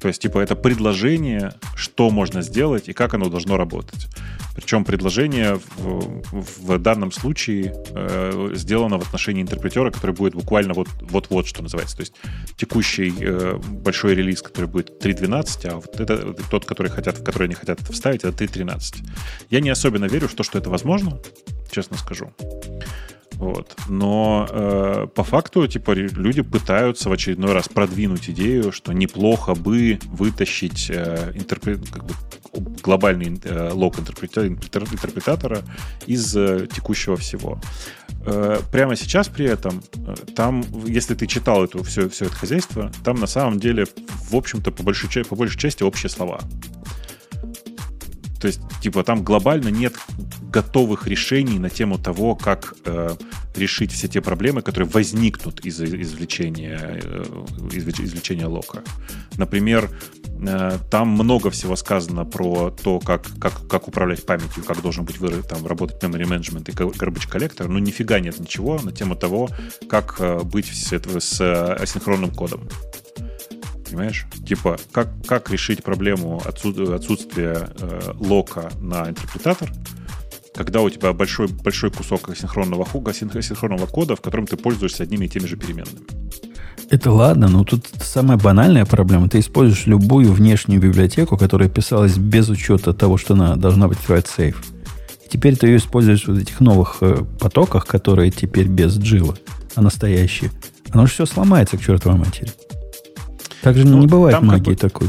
То есть, типа, это предложение, что можно сделать и как оно должно работать. Причем предложение в, в данном случае э, сделано в отношении интерпретера, который будет буквально вот, вот-вот, что называется. То есть текущий э, большой релиз, который будет 3.12, а вот это тот, который, хотят, в который они хотят это вставить, это 3.13. Я не особенно верю в то, что это возможно, честно скажу. Вот. Но э, по факту, типа, люди пытаются в очередной раз продвинуть идею, что неплохо бы вытащить э, интерпре... как бы, глобальный э, лог интерпретатора из э, текущего всего. Э, прямо сейчас при этом, э, там, если ты читал эту, все, все это хозяйство, там на самом деле, в общем-то, по большей, по большей части общие слова. То есть, типа, там глобально нет готовых решений на тему того, как э, решить все те проблемы, которые возникнут из извлечения, э, извлечения лока. Например, э, там много всего сказано про то, как, как, как управлять памятью, как должен быть там, работать memory management и garbage collector, но нифига нет ничего на тему того, как э, быть с, этого, с э, асинхронным кодом. Понимаешь? Типа, как, как решить проблему отсутствия э, лока на интерпретатор, когда у тебя большой, большой кусок асинхронного, асинхронного кода, в котором ты пользуешься одними и теми же переменными. Это ладно, но тут самая банальная проблема. Ты используешь любую внешнюю библиотеку, которая писалась без учета того, что она должна быть safe. И теперь ты ее используешь в этих новых э, потоках, которые теперь без джила, а настоящие. Оно же все сломается к чертовой матери. Так же ну, не бывает магии такой.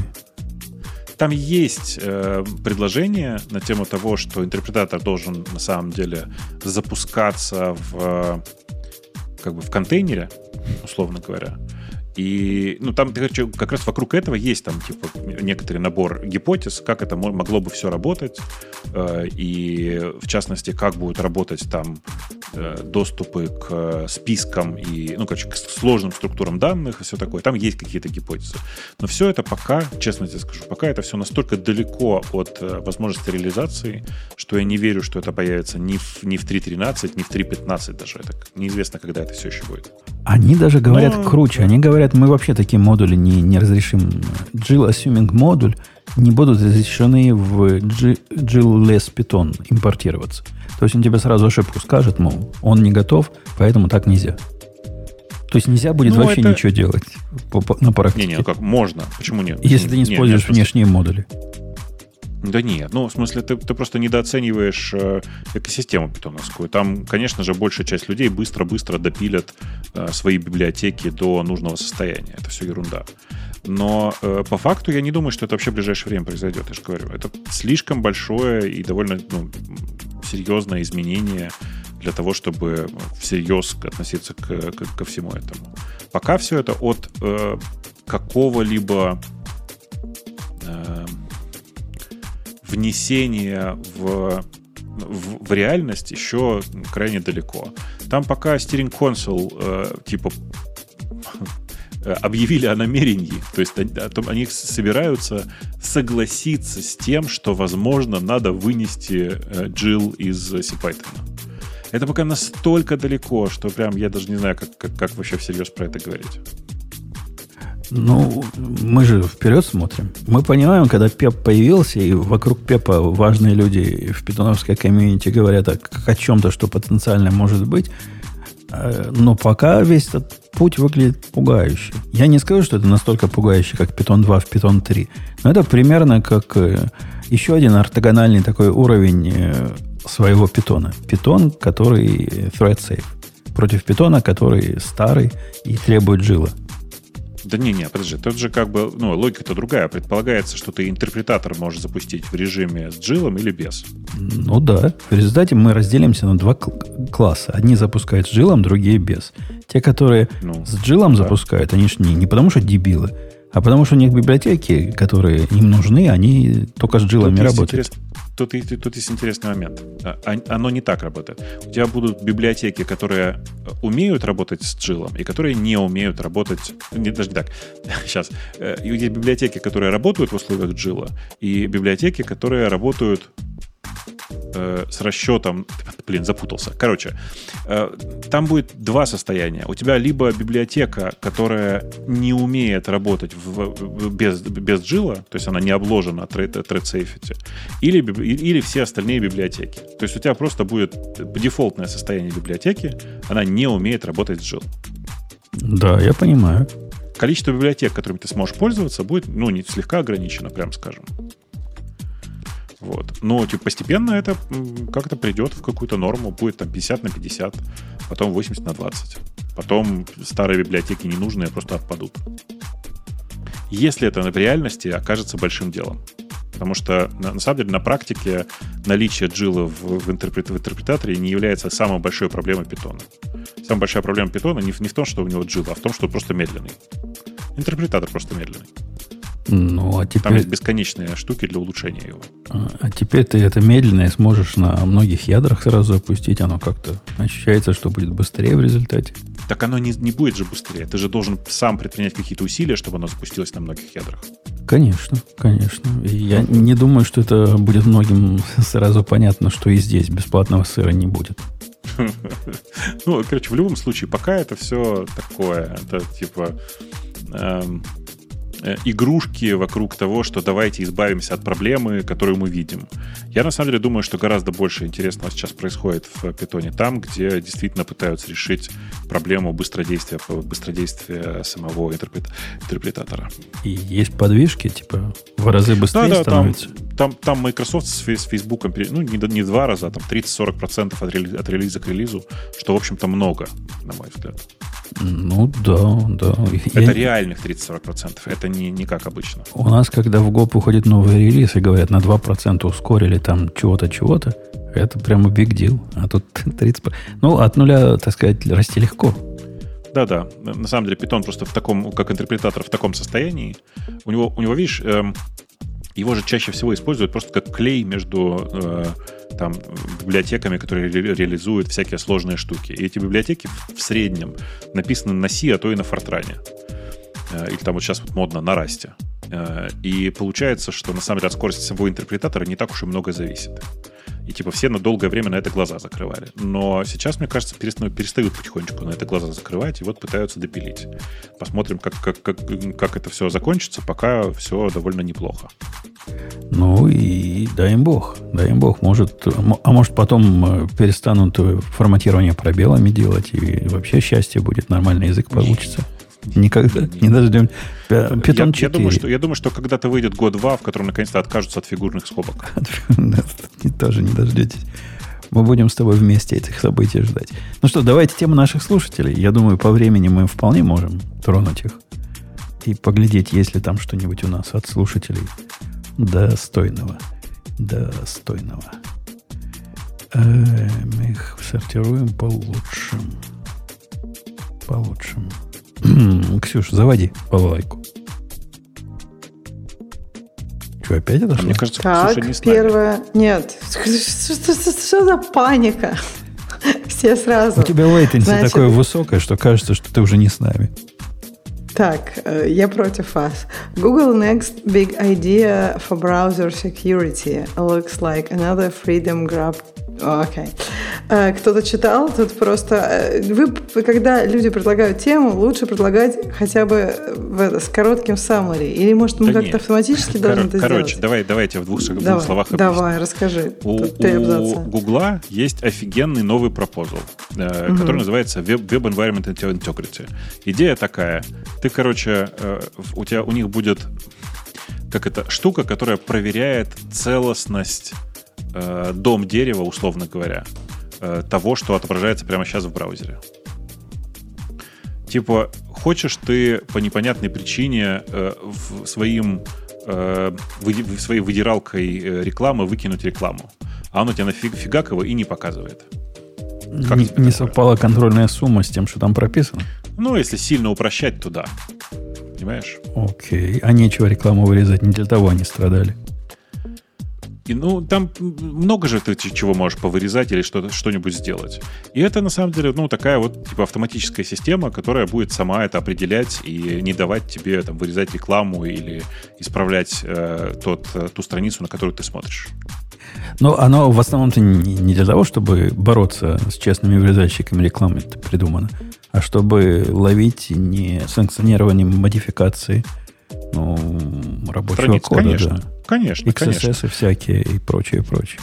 Там есть э, предложение на тему того, что интерпретатор должен на самом деле запускаться в как бы в контейнере, условно говоря. И, ну, там, короче, как раз вокруг этого есть там, типа, некоторый набор гипотез, как это могло бы все работать, э, и, в частности, как будут работать там доступы к спискам и, ну, короче, к сложным структурам данных и все такое. Там есть какие-то гипотезы. Но все это пока, честно тебе скажу, пока это все настолько далеко от э, возможности реализации, что я не верю, что это появится ни в, ни в 3.13, ни в 3.15 даже. Это неизвестно, когда это все еще будет. Они даже говорят Но... круче. Они говорят, говорят, мы вообще такие модули не, не разрешим. Jill Assuming модуль не будут разрешены в Jill-less Python импортироваться. То есть он тебе сразу ошибку скажет, мол, он не готов, поэтому так нельзя. То есть нельзя будет ну, вообще это... ничего делать по, по, на практике. Не, не, ну как можно? Почему нет? Если ты не используешь нет, нет, внешние модули. Да нет, ну, в смысле, ты, ты просто недооцениваешь э, экосистему питоновскую. Там, конечно же, большая часть людей быстро-быстро допилят э, свои библиотеки до нужного состояния. Это все ерунда. Но э, по факту я не думаю, что это вообще в ближайшее время произойдет, я же говорю. Это слишком большое и довольно ну, серьезное изменение для того, чтобы всерьез относиться к, к, ко всему этому. Пока все это от э, какого-либо э, внесение в, в, в реальность еще крайне далеко. Там пока Steering Console э, типа объявили о намерении, то есть они, они собираются согласиться с тем, что, возможно, надо вынести э, Jill из CPython. Это пока настолько далеко, что прям я даже не знаю, как, как, как вообще всерьез про это говорить. Ну, мы же вперед смотрим. Мы понимаем, когда Пеп появился, и вокруг Пепа важные люди в питоновской комьюнити говорят о, о чем-то, что потенциально может быть. Э, но пока весь этот путь выглядит пугающе. Я не скажу, что это настолько пугающе, как Python 2 в Python 3. Но это примерно как э, еще один ортогональный такой уровень э, своего питона. Питон, который thread safe. Против питона, который старый и требует жила. Да не, не, подожди, тут же как бы, ну, логика-то другая. Предполагается, что ты интерпретатор можешь запустить в режиме с джилом или без. Ну да. В результате мы разделимся на два класса. Одни запускают с джилом, другие без. Те, которые ну, с джилом да. запускают, они же не, не потому что дебилы, А потому что у них библиотеки, которые им нужны, они только с джилами работают. Тут, тут есть интересный момент. А, оно не так работает. У тебя будут библиотеки, которые умеют работать с джилом, и которые не умеют работать... Не, даже не так. Сейчас. Э, есть библиотеки, которые работают в условиях джила, и библиотеки, которые работают э, с расчетом... Блин, запутался. Короче, э, там будет два состояния. У тебя либо библиотека, которая не умеет работать в, без, без джила, то есть она не обложена thread safety, или, или все остальные библиотеки. То есть у тебя просто будет дефолтное состояние библиотеки, она не умеет работать с джил. Да, я понимаю. Количество библиотек, которыми ты сможешь пользоваться, будет, ну, не слегка ограничено, прям скажем. Вот. Но типа, постепенно это как-то придет в какую-то норму, будет там 50 на 50, потом 80 на 20. Потом старые библиотеки ненужные просто отпадут. Если это в реальности окажется большим делом. Потому что, на, на самом деле, на практике наличие джилла в, в, интерпрет, в интерпретаторе не является самой большой проблемой питона. Самая большая проблема питона не, не в том, что у него джил, а в том, что он просто медленный. Интерпретатор просто медленный. Ну, а теперь... Там есть бесконечные штуки для улучшения его. А, а теперь ты это медленное сможешь на многих ядрах сразу запустить. Оно как-то ощущается, что будет быстрее в результате. Так оно не, не будет же быстрее. Ты же должен сам предпринять какие-то усилия, чтобы оно запустилось на многих ядрах. Конечно, конечно. И я не думаю, что это будет многим сразу понятно, что и здесь бесплатного сыра не будет. Ну, короче, в любом случае, пока это все такое. Это типа эм, игрушки вокруг того, что давайте избавимся от проблемы, которую мы видим. Я на самом деле думаю, что гораздо больше интересного сейчас происходит в питоне там, где действительно пытаются решить проблему быстродействия, быстродействия самого интерпретатора. И есть подвижки, типа в разы быстрее да, да, становится. Там, там, там Microsoft с, с Facebook, ну, не, не два раза, а там 30-40% от, релиза, от релиза к релизу, что, в общем-то, много, на мой взгляд. Ну, да, да. Это Я... реальных 30-40%, это не, не как обычно. У нас, когда в ГОП выходит новый релиз и говорят, на 2% ускорили там чего-то, чего-то, это прямо big deal. А тут 30%. Ну, от нуля, так сказать, расти легко. Да-да. На самом деле, Python просто в таком, как интерпретатор, в таком состоянии. У него, у него видишь, эм, его же чаще всего используют просто как клей между э, там, библиотеками, которые ре- реализуют всякие сложные штуки. И эти библиотеки в среднем написаны на C, а то и на Fortran. Э, или там вот сейчас вот модно на Расте. Э, и получается, что на самом деле от скорости самого интерпретатора не так уж и много зависит. И типа все на долгое время на это глаза закрывали. Но сейчас, мне кажется, перестают, перестают потихонечку на это глаза закрывать и вот пытаются допилить. Посмотрим, как, как, как, как это все закончится, пока все довольно неплохо. Ну и дай им бог. Дай им бог. Может, а может потом э, перестанут форматирование пробелами делать и вообще счастье будет, нормальный язык получится. Никогда не дождем. Питон 4. Я, я, думаю, что, я думаю, что когда-то выйдет год 2, в котором наконец-то откажутся от фигурных скобок. Тоже не дождетесь. Мы будем с тобой вместе этих событий ждать. Ну что, давайте тему наших слушателей. Я думаю, по времени мы вполне можем тронуть их и поглядеть, есть ли там что-нибудь у нас от слушателей достойного. Достойного. Мы их сортируем по лучшим. По лучшим. Ксюш, заводи балалайку. Что, опять это? А мне кажется, так, Ксюша не с первое... Нет. Что за паника? Все сразу. У тебя latency Значит... такое высокое, что кажется, что ты уже не с нами. Так, э, я против вас. Google next big idea for browser security looks like another freedom grab Окей. Okay. Кто-то читал, тут просто... Э, вы, когда люди предлагают тему, лучше предлагать хотя бы в это, с коротким summary. Или, может, мы да как-то автоматически должны Кор- это короче, сделать? давай, давайте в двух, давай, двух словах объясню. Давай, расскажи. У, у Гугла есть офигенный новый пропозал, э, угу. который называется Web, Web Environment Integrity. Идея такая. Ты, короче, э, у тебя у них будет как это штука, которая проверяет целостность э, дом дерева, условно говоря, э, того, что отображается прямо сейчас в браузере. Типа, хочешь ты по непонятной причине э, в своим э, вы, своей выдиралкой э, рекламы выкинуть рекламу, а он у тебя нафиг фигак его и не показывает. Как не, не совпала контрольная сумма с тем, что там прописано? Ну, если сильно упрощать, то да. Понимаешь? Окей. А нечего рекламу вырезать, не для того они страдали. И, ну, там много же ты чего можешь повырезать или что-то, что-нибудь сделать. И это, на самом деле, ну, такая вот, типа, автоматическая система, которая будет сама это определять и не давать тебе, там, вырезать рекламу или исправлять э, тот, э, ту страницу, на которую ты смотришь. Но оно в основном-то не для того, чтобы бороться с честными вырезальщиками рекламы это придумано, а чтобы ловить несанкционированные модификации ну, рабочего Страниц, кода. Конечно, да. конечно. XSS конечно. всякие и прочее, прочее.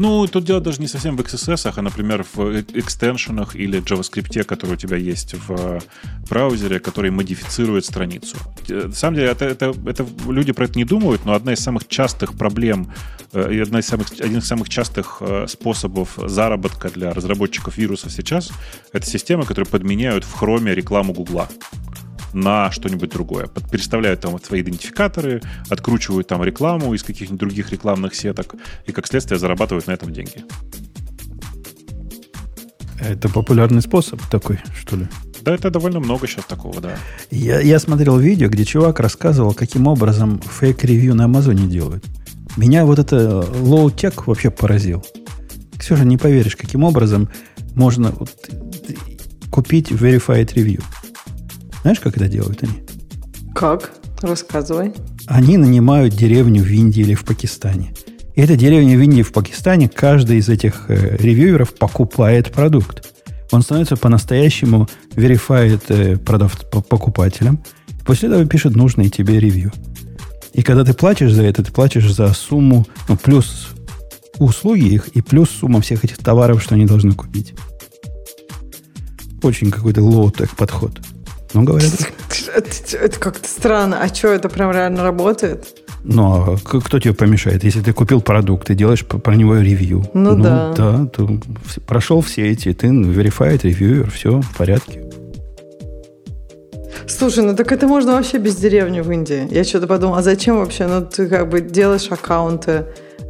Ну, тут дело даже не совсем в XSS, а, например, в экстеншенах или JavaScript, который у тебя есть в браузере, который модифицирует страницу. Э, на самом деле, это, это, это люди про это не думают, но одна из самых частых проблем э, и одна из самых, один из самых частых э, способов заработка для разработчиков вирусов сейчас — это системы, которые подменяют в хроме рекламу Гугла на что-нибудь другое. Переставляют там свои идентификаторы, откручивают там рекламу из каких-нибудь других рекламных сеток и, как следствие, зарабатывают на этом деньги. Это популярный способ такой, что ли? Да, это довольно много сейчас такого, да. Я, я смотрел видео, где чувак рассказывал, каким образом фейк-ревью на Амазоне делают. Меня вот это low-tech вообще поразил. Ксюша, не поверишь, каким образом можно вот, купить verified review. Знаешь, как это делают они? Как? Рассказывай. Они нанимают деревню в Индии или в Пакистане. И эта деревня в Индии в Пакистане, каждый из этих э, ревьюеров покупает продукт. Он становится по-настоящему verified э, продав, покупателем. После этого пишет нужный тебе ревью. И когда ты платишь за это, ты платишь за сумму, ну, плюс услуги их и плюс сумма всех этих товаров, что они должны купить. Очень какой-то low-tech подход. Ну, говорят. Это как-то странно. А что, это прям реально работает? Ну, а кто тебе помешает? Если ты купил продукт, ты делаешь про него ревью. Ну, ну да. Да, то прошел все эти, ты verified ревьюер, все в порядке. Слушай, ну так это можно вообще без деревни в Индии. Я что-то подумала, а зачем вообще? Ну, ты как бы делаешь аккаунты,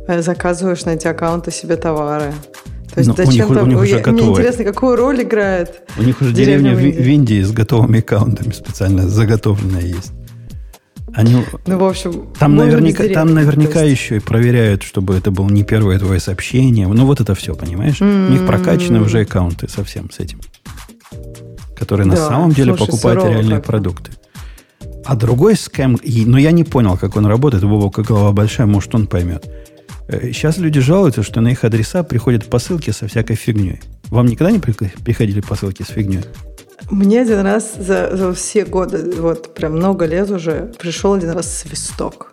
э, заказываешь на эти аккаунты себе товары. То есть Но зачем у них, там... У них уже готовы. Мне интересно, какую роль играет У них уже деревня, деревня в, Индии. в Индии с готовыми аккаунтами специально заготовленная есть. Они, ну, в общем, там наверняка, там наверняка еще и проверяют, чтобы это было не первое твое сообщение. Ну, вот это все, понимаешь? Mm-hmm. У них прокачаны уже аккаунты совсем с этим. Которые да, на самом деле слушай, покупают реальные как продукты. А другой скэм, но я не понял, как он работает, Бобок, голова большая, может, он поймет. Сейчас э, люди жалуются, что на их адреса приходят посылки со всякой фигней. Вам никогда не приходили посылки с фигней? Мне один раз за, за все годы, вот прям много лет уже, пришел один раз свисток.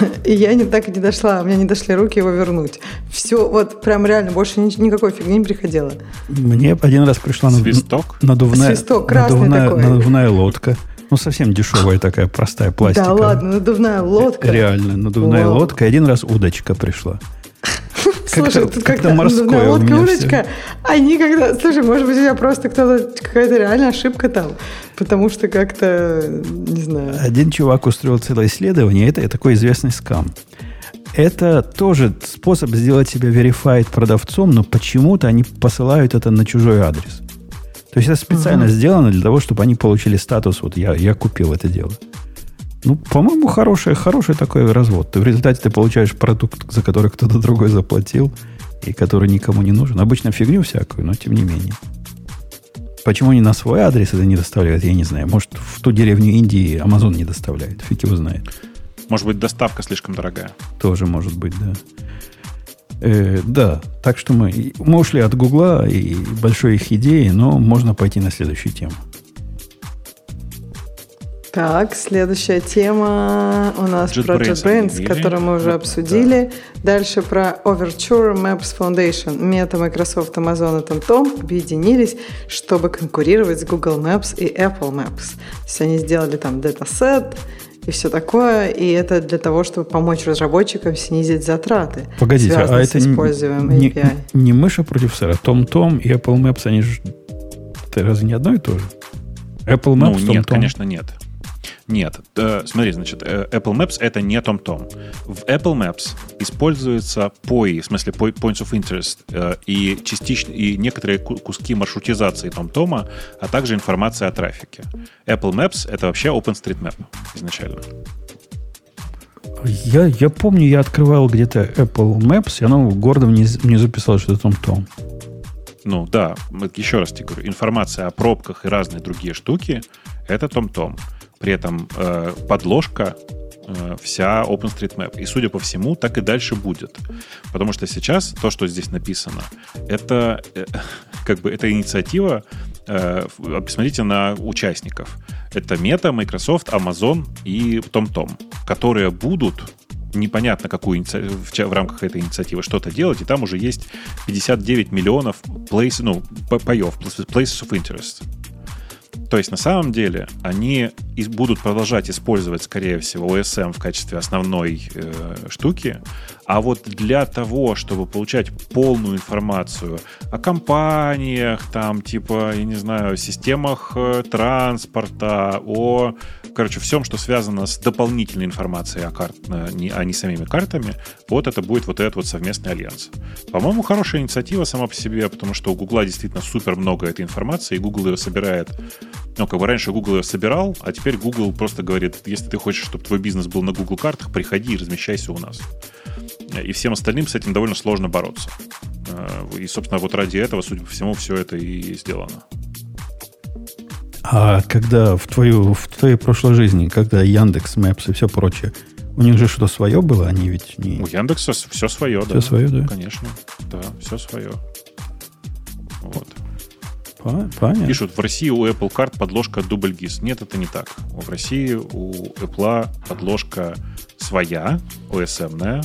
И я не так и не дошла, у меня не дошли руки его вернуть. Все, вот прям реально, больше ни, никакой фигни не приходило. Мне один раз пришла Свисток? надувная, Свисток, надувная, надувная лодка. Ну, совсем дешевая такая простая пластика. Да ладно, надувная лодка. Реально, надувная Вау. лодка. Один раз удочка пришла. Слушай, тут как-то морское лодка, удочка. Они когда... Слушай, может быть, у тебя просто кто-то... Какая-то реальная ошибка там. Потому что как-то... Не знаю. Один чувак устроил целое исследование. Это такой известный скам. Это тоже способ сделать себя verified продавцом, но почему-то они посылают это на чужой адрес. То есть это специально угу. сделано для того, чтобы они получили статус, вот я, я купил это дело. Ну, по-моему, хороший, хороший такой развод. Ты в результате ты получаешь продукт, за который кто-то другой заплатил, и который никому не нужен. Обычно фигню всякую, но тем не менее. Почему они на свой адрес это не доставляют, я не знаю. Может, в ту деревню Индии Amazon не доставляет. Фиг его знает. Может быть, доставка слишком дорогая. Тоже может быть, да. Э, да, так что мы, мы ушли от Гугла и большой их идеи, но можно пойти на следующую тему. Так, следующая тема у нас JetBrains про JetBrains, которую мы уже обсудили. Да. Дальше про Overture Maps Foundation. Мета, Microsoft, Amazon и TomTom объединились, чтобы конкурировать с Google Maps и Apple Maps. То есть они сделали там датасет, и все такое. И это для того, чтобы помочь разработчикам снизить затраты. Погодите, а это не, не, не мыша против сэра. Том-Том и Apple Maps, они же... Это разве не одно и то же? Apple Maps, ну, нет, Tom -Tom? конечно, нет. Нет, э, смотри, значит, э, Apple Maps это не TomTom. В Apple Maps используются POI, в смысле Points of Interest, э, и частично и некоторые куски маршрутизации TomTom, а также информация о трафике. Apple Maps это вообще OpenStreetMap изначально. Я, я помню, я открывал где-то Apple Maps, и оно гордо внизу, внизу писало, что это TomTom. Ну да, еще раз тебе говорю, информация о пробках и разные другие штуки — это TomTom. При этом э, подложка э, вся OpenStreetMap. И, судя по всему, так и дальше будет. Потому что сейчас то, что здесь написано, это э, как бы это инициатива. Э, посмотрите на участников. Это Meta, Microsoft, Amazon и TomTom, которые будут непонятно какую в рамках этой инициативы что-то делать, и там уже есть 59 миллионов place, ну, паев, places of interest. То есть на самом деле они будут продолжать использовать, скорее всего, OSM в качестве основной э, штуки, а вот для того, чтобы получать полную информацию о компаниях, там, типа, я не знаю, системах э, транспорта, о, короче, всем, что связано с дополнительной информацией о, карт, а не, а не самими картами, вот это будет вот этот вот совместный альянс. По-моему, хорошая инициатива сама по себе, потому что у Гугла действительно супер много этой информации, и Google ее собирает. Ну, как бы раньше Google ее собирал, а теперь Google просто говорит, если ты хочешь, чтобы твой бизнес был на Google картах, приходи и размещайся у нас и всем остальным с этим довольно сложно бороться. Э, и, собственно, вот ради этого, судя по всему, все это и сделано. А когда в, твою, в твоей прошлой жизни, когда Яндекс, Maps и все прочее, у них же что свое было, они ведь не... У Яндекса все свое, все да. Все свое, да? Конечно, да, все свое. Вот. Понятно. Пишут, в России у Apple карт подложка дубль GIS. Нет, это не так. В России у Apple подложка своя, OSM-ная,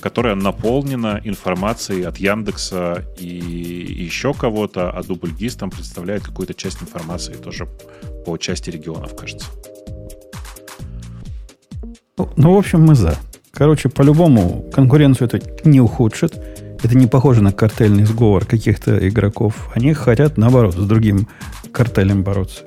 которая наполнена информацией от Яндекса и еще кого-то, а DoubleGIS там представляет какую-то часть информации тоже по части регионов, кажется. Ну, ну, в общем, мы за. Короче, по-любому конкуренцию это не ухудшит. Это не похоже на картельный сговор каких-то игроков. Они хотят, наоборот, с другим картелем бороться.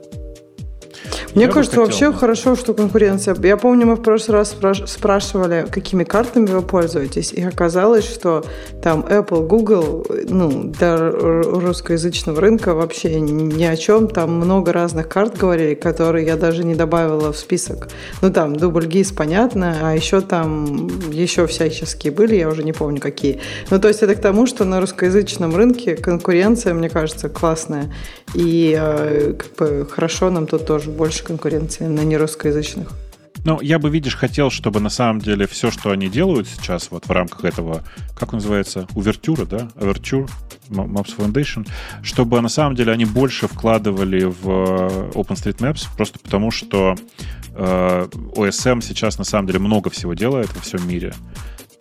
Мне я кажется, вообще хорошо, что конкуренция. Я помню, мы в прошлый раз спрашивали, какими картами вы пользуетесь, и оказалось, что там Apple, Google, ну, для русскоязычного рынка вообще ни о чем. Там много разных карт говорили, которые я даже не добавила в список. Ну, там, Double GIS, понятно, а еще там еще всяческие были, я уже не помню какие. Ну, то есть это к тому, что на русскоязычном рынке конкуренция, мне кажется, классная. И э, как бы хорошо нам тут тоже больше конкуренции на нерусскоязычных. Ну, я бы, видишь, хотел, чтобы на самом деле все, что они делают сейчас вот в рамках этого, как он называется, увертюра, да, Overture, Maps Foundation, чтобы на самом деле они больше вкладывали в э, OpenStreetMaps, просто потому что э, OSM сейчас на самом деле много всего делает во всем мире.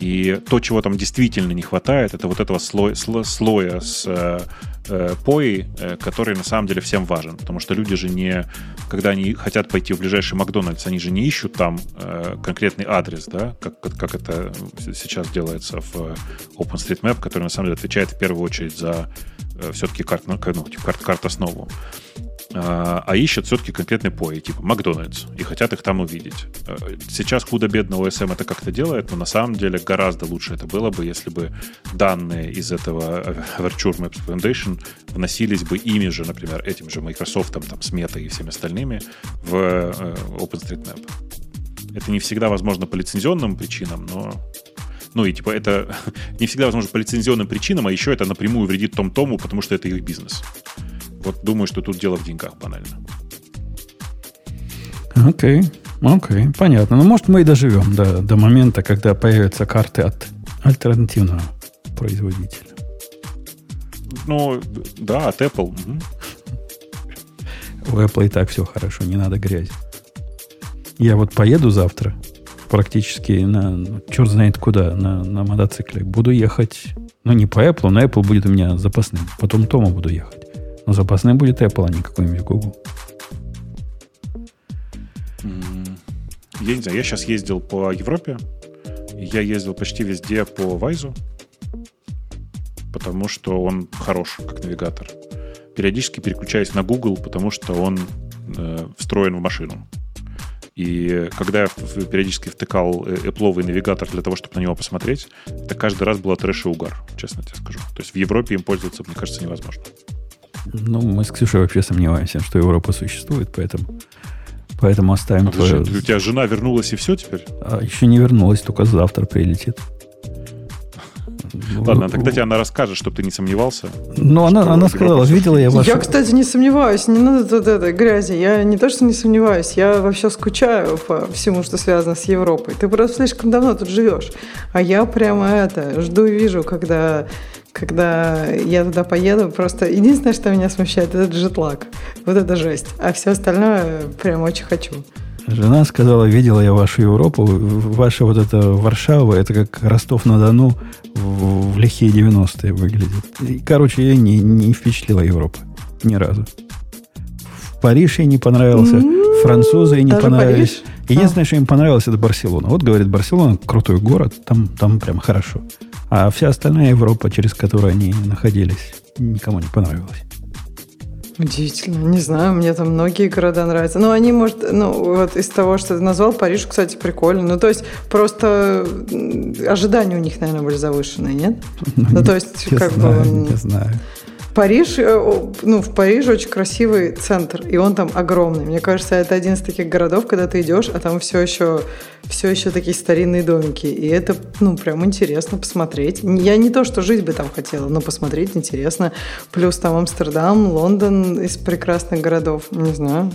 И то, чего там действительно не хватает, это вот этого слоя, слоя с э, э, POI, э, который на самом деле всем важен. Потому что люди же не, когда они хотят пойти в ближайший Макдональдс, они же не ищут там э, конкретный адрес, да, как, как это сейчас делается в OpenStreetMap, который на самом деле отвечает в первую очередь за э, все-таки карт, ну, типа карт, карт основу. А, а ищут все-таки конкретный пои, типа Макдональдс, и хотят их там увидеть. Э, сейчас худо-бедно OSM это как-то делает, но на самом деле гораздо лучше это было бы, если бы данные из этого Virtual Maps Foundation вносились бы ими же, например, этим же Microsoft, там, с Meta и всеми остальными в э, OpenStreetMap. Это не всегда возможно по лицензионным причинам, но ну и типа это не всегда возможно по лицензионным причинам, а еще это напрямую вредит Том-Тому, потому что это их бизнес. Вот думаю, что тут дело в деньгах банально. Окей, okay. окей, okay. понятно. Ну, может, мы и доживем до, до момента, когда появятся карты от альтернативного производителя. Ну, да, от Apple. Угу. У Apple и так все хорошо, не надо грязи. Я вот поеду завтра практически на, ну, черт знает куда, на, на мотоцикле. Буду ехать, ну, не по Apple, но Apple будет у меня запасным. Потом Тома буду ехать. Но запасной будет Apple, а не какой-нибудь Google. Я не знаю, я сейчас ездил по Европе. Я ездил почти везде по Вайзу, потому что он хорош как навигатор. Периодически переключаюсь на Google, потому что он э, встроен в машину. И когда я периодически втыкал э, Apple навигатор для того, чтобы на него посмотреть, это каждый раз было трэш и угар, честно тебе скажу. То есть в Европе им пользоваться, мне кажется, невозможно. Ну, мы с Ксюшей вообще сомневаемся, что Европа существует, поэтому, поэтому оставим а твое... У тебя жена вернулась и все теперь? А, еще не вернулась, только завтра прилетит. Ладно, тогда тебе она расскажет, чтобы ты не сомневался. Ну, она, она сказала, видела я вашу... Я, кстати, не сомневаюсь, не надо тут этой грязи. Я не то, что не сомневаюсь, я вообще скучаю по всему, что связано с Европой. Ты просто слишком давно тут живешь. А я прямо это, жду и вижу, когда когда я туда поеду, просто единственное, что меня смущает, это джетлаг. Вот это жесть. А все остальное прям очень хочу. Жена сказала, видела я вашу Европу, ваша вот эта Варшава, это как Ростов-на-Дону в, в лихие 90-е выглядит. И, короче, ее не, не впечатлила Европа. Ни разу. В Париж ей не понравился, mm-hmm. французы ей не Даже понравились. Париж? Единственное, а. что им понравилось, это Барселона. Вот, говорит, Барселона крутой город, там, там прям хорошо. А вся остальная Европа, через которую они находились, никому не понравилась. Удивительно. Не знаю, мне там многие города нравятся. Ну, они, может, ну, вот из того, что ты назвал, Париж, кстати, прикольно. Ну, то есть, просто ожидания у них, наверное, были завышенные, нет? Ну, ну то есть, как знаю, бы... Не знаю. Париж, э, ну, в Париже очень красивый центр, и он там огромный. Мне кажется, это один из таких городов, когда ты идешь, а там все еще, все еще такие старинные домики. И это, ну, прям интересно посмотреть. Я не то, что жить бы там хотела, но посмотреть интересно. Плюс там Амстердам, Лондон из прекрасных городов. Не знаю.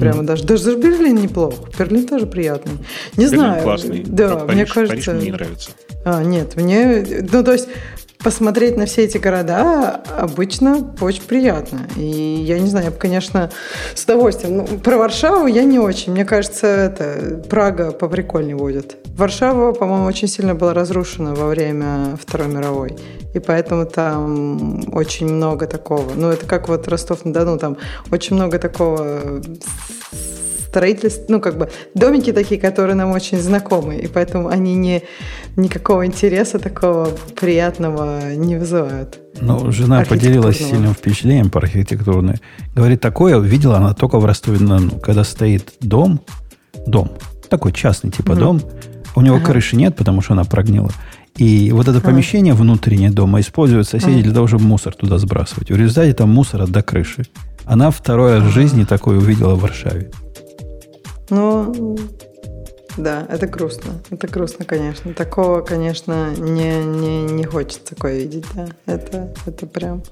Прямо mm. даже. Даже Берлин неплох. Берлин тоже приятный. Не Берлин знаю. классный. Да, Париж, мне кажется. Париж мне не нравится. А, нет, мне. Ну, то есть посмотреть на все эти города обычно очень приятно. И я не знаю, я бы, конечно, с удовольствием. Ну, про Варшаву я не очень. Мне кажется, это Прага поприкольнее будет. Варшава, по-моему, очень сильно была разрушена во время Второй мировой. И поэтому там очень много такого. Ну, это как вот Ростов-на-Дону, там очень много такого строительств, ну, как бы домики такие, которые нам очень знакомы, и поэтому они не, никакого интереса такого приятного не вызывают. Ну, жена поделилась сильным впечатлением по архитектурной. Говорит, такое видела она только в ростове на ну, когда стоит дом, дом, такой частный типа угу. дом, у него ага. крыши нет, потому что она прогнила. И вот это ага. помещение внутреннее дома используют соседи ага. для того, чтобы мусор туда сбрасывать. В результате там мусора до крыши. Она второй раз в жизни такое увидела в Варшаве. Ну, да, это грустно. Это грустно, конечно. Такого, конечно, не, не, не хочется такое видеть, да. Это, это прям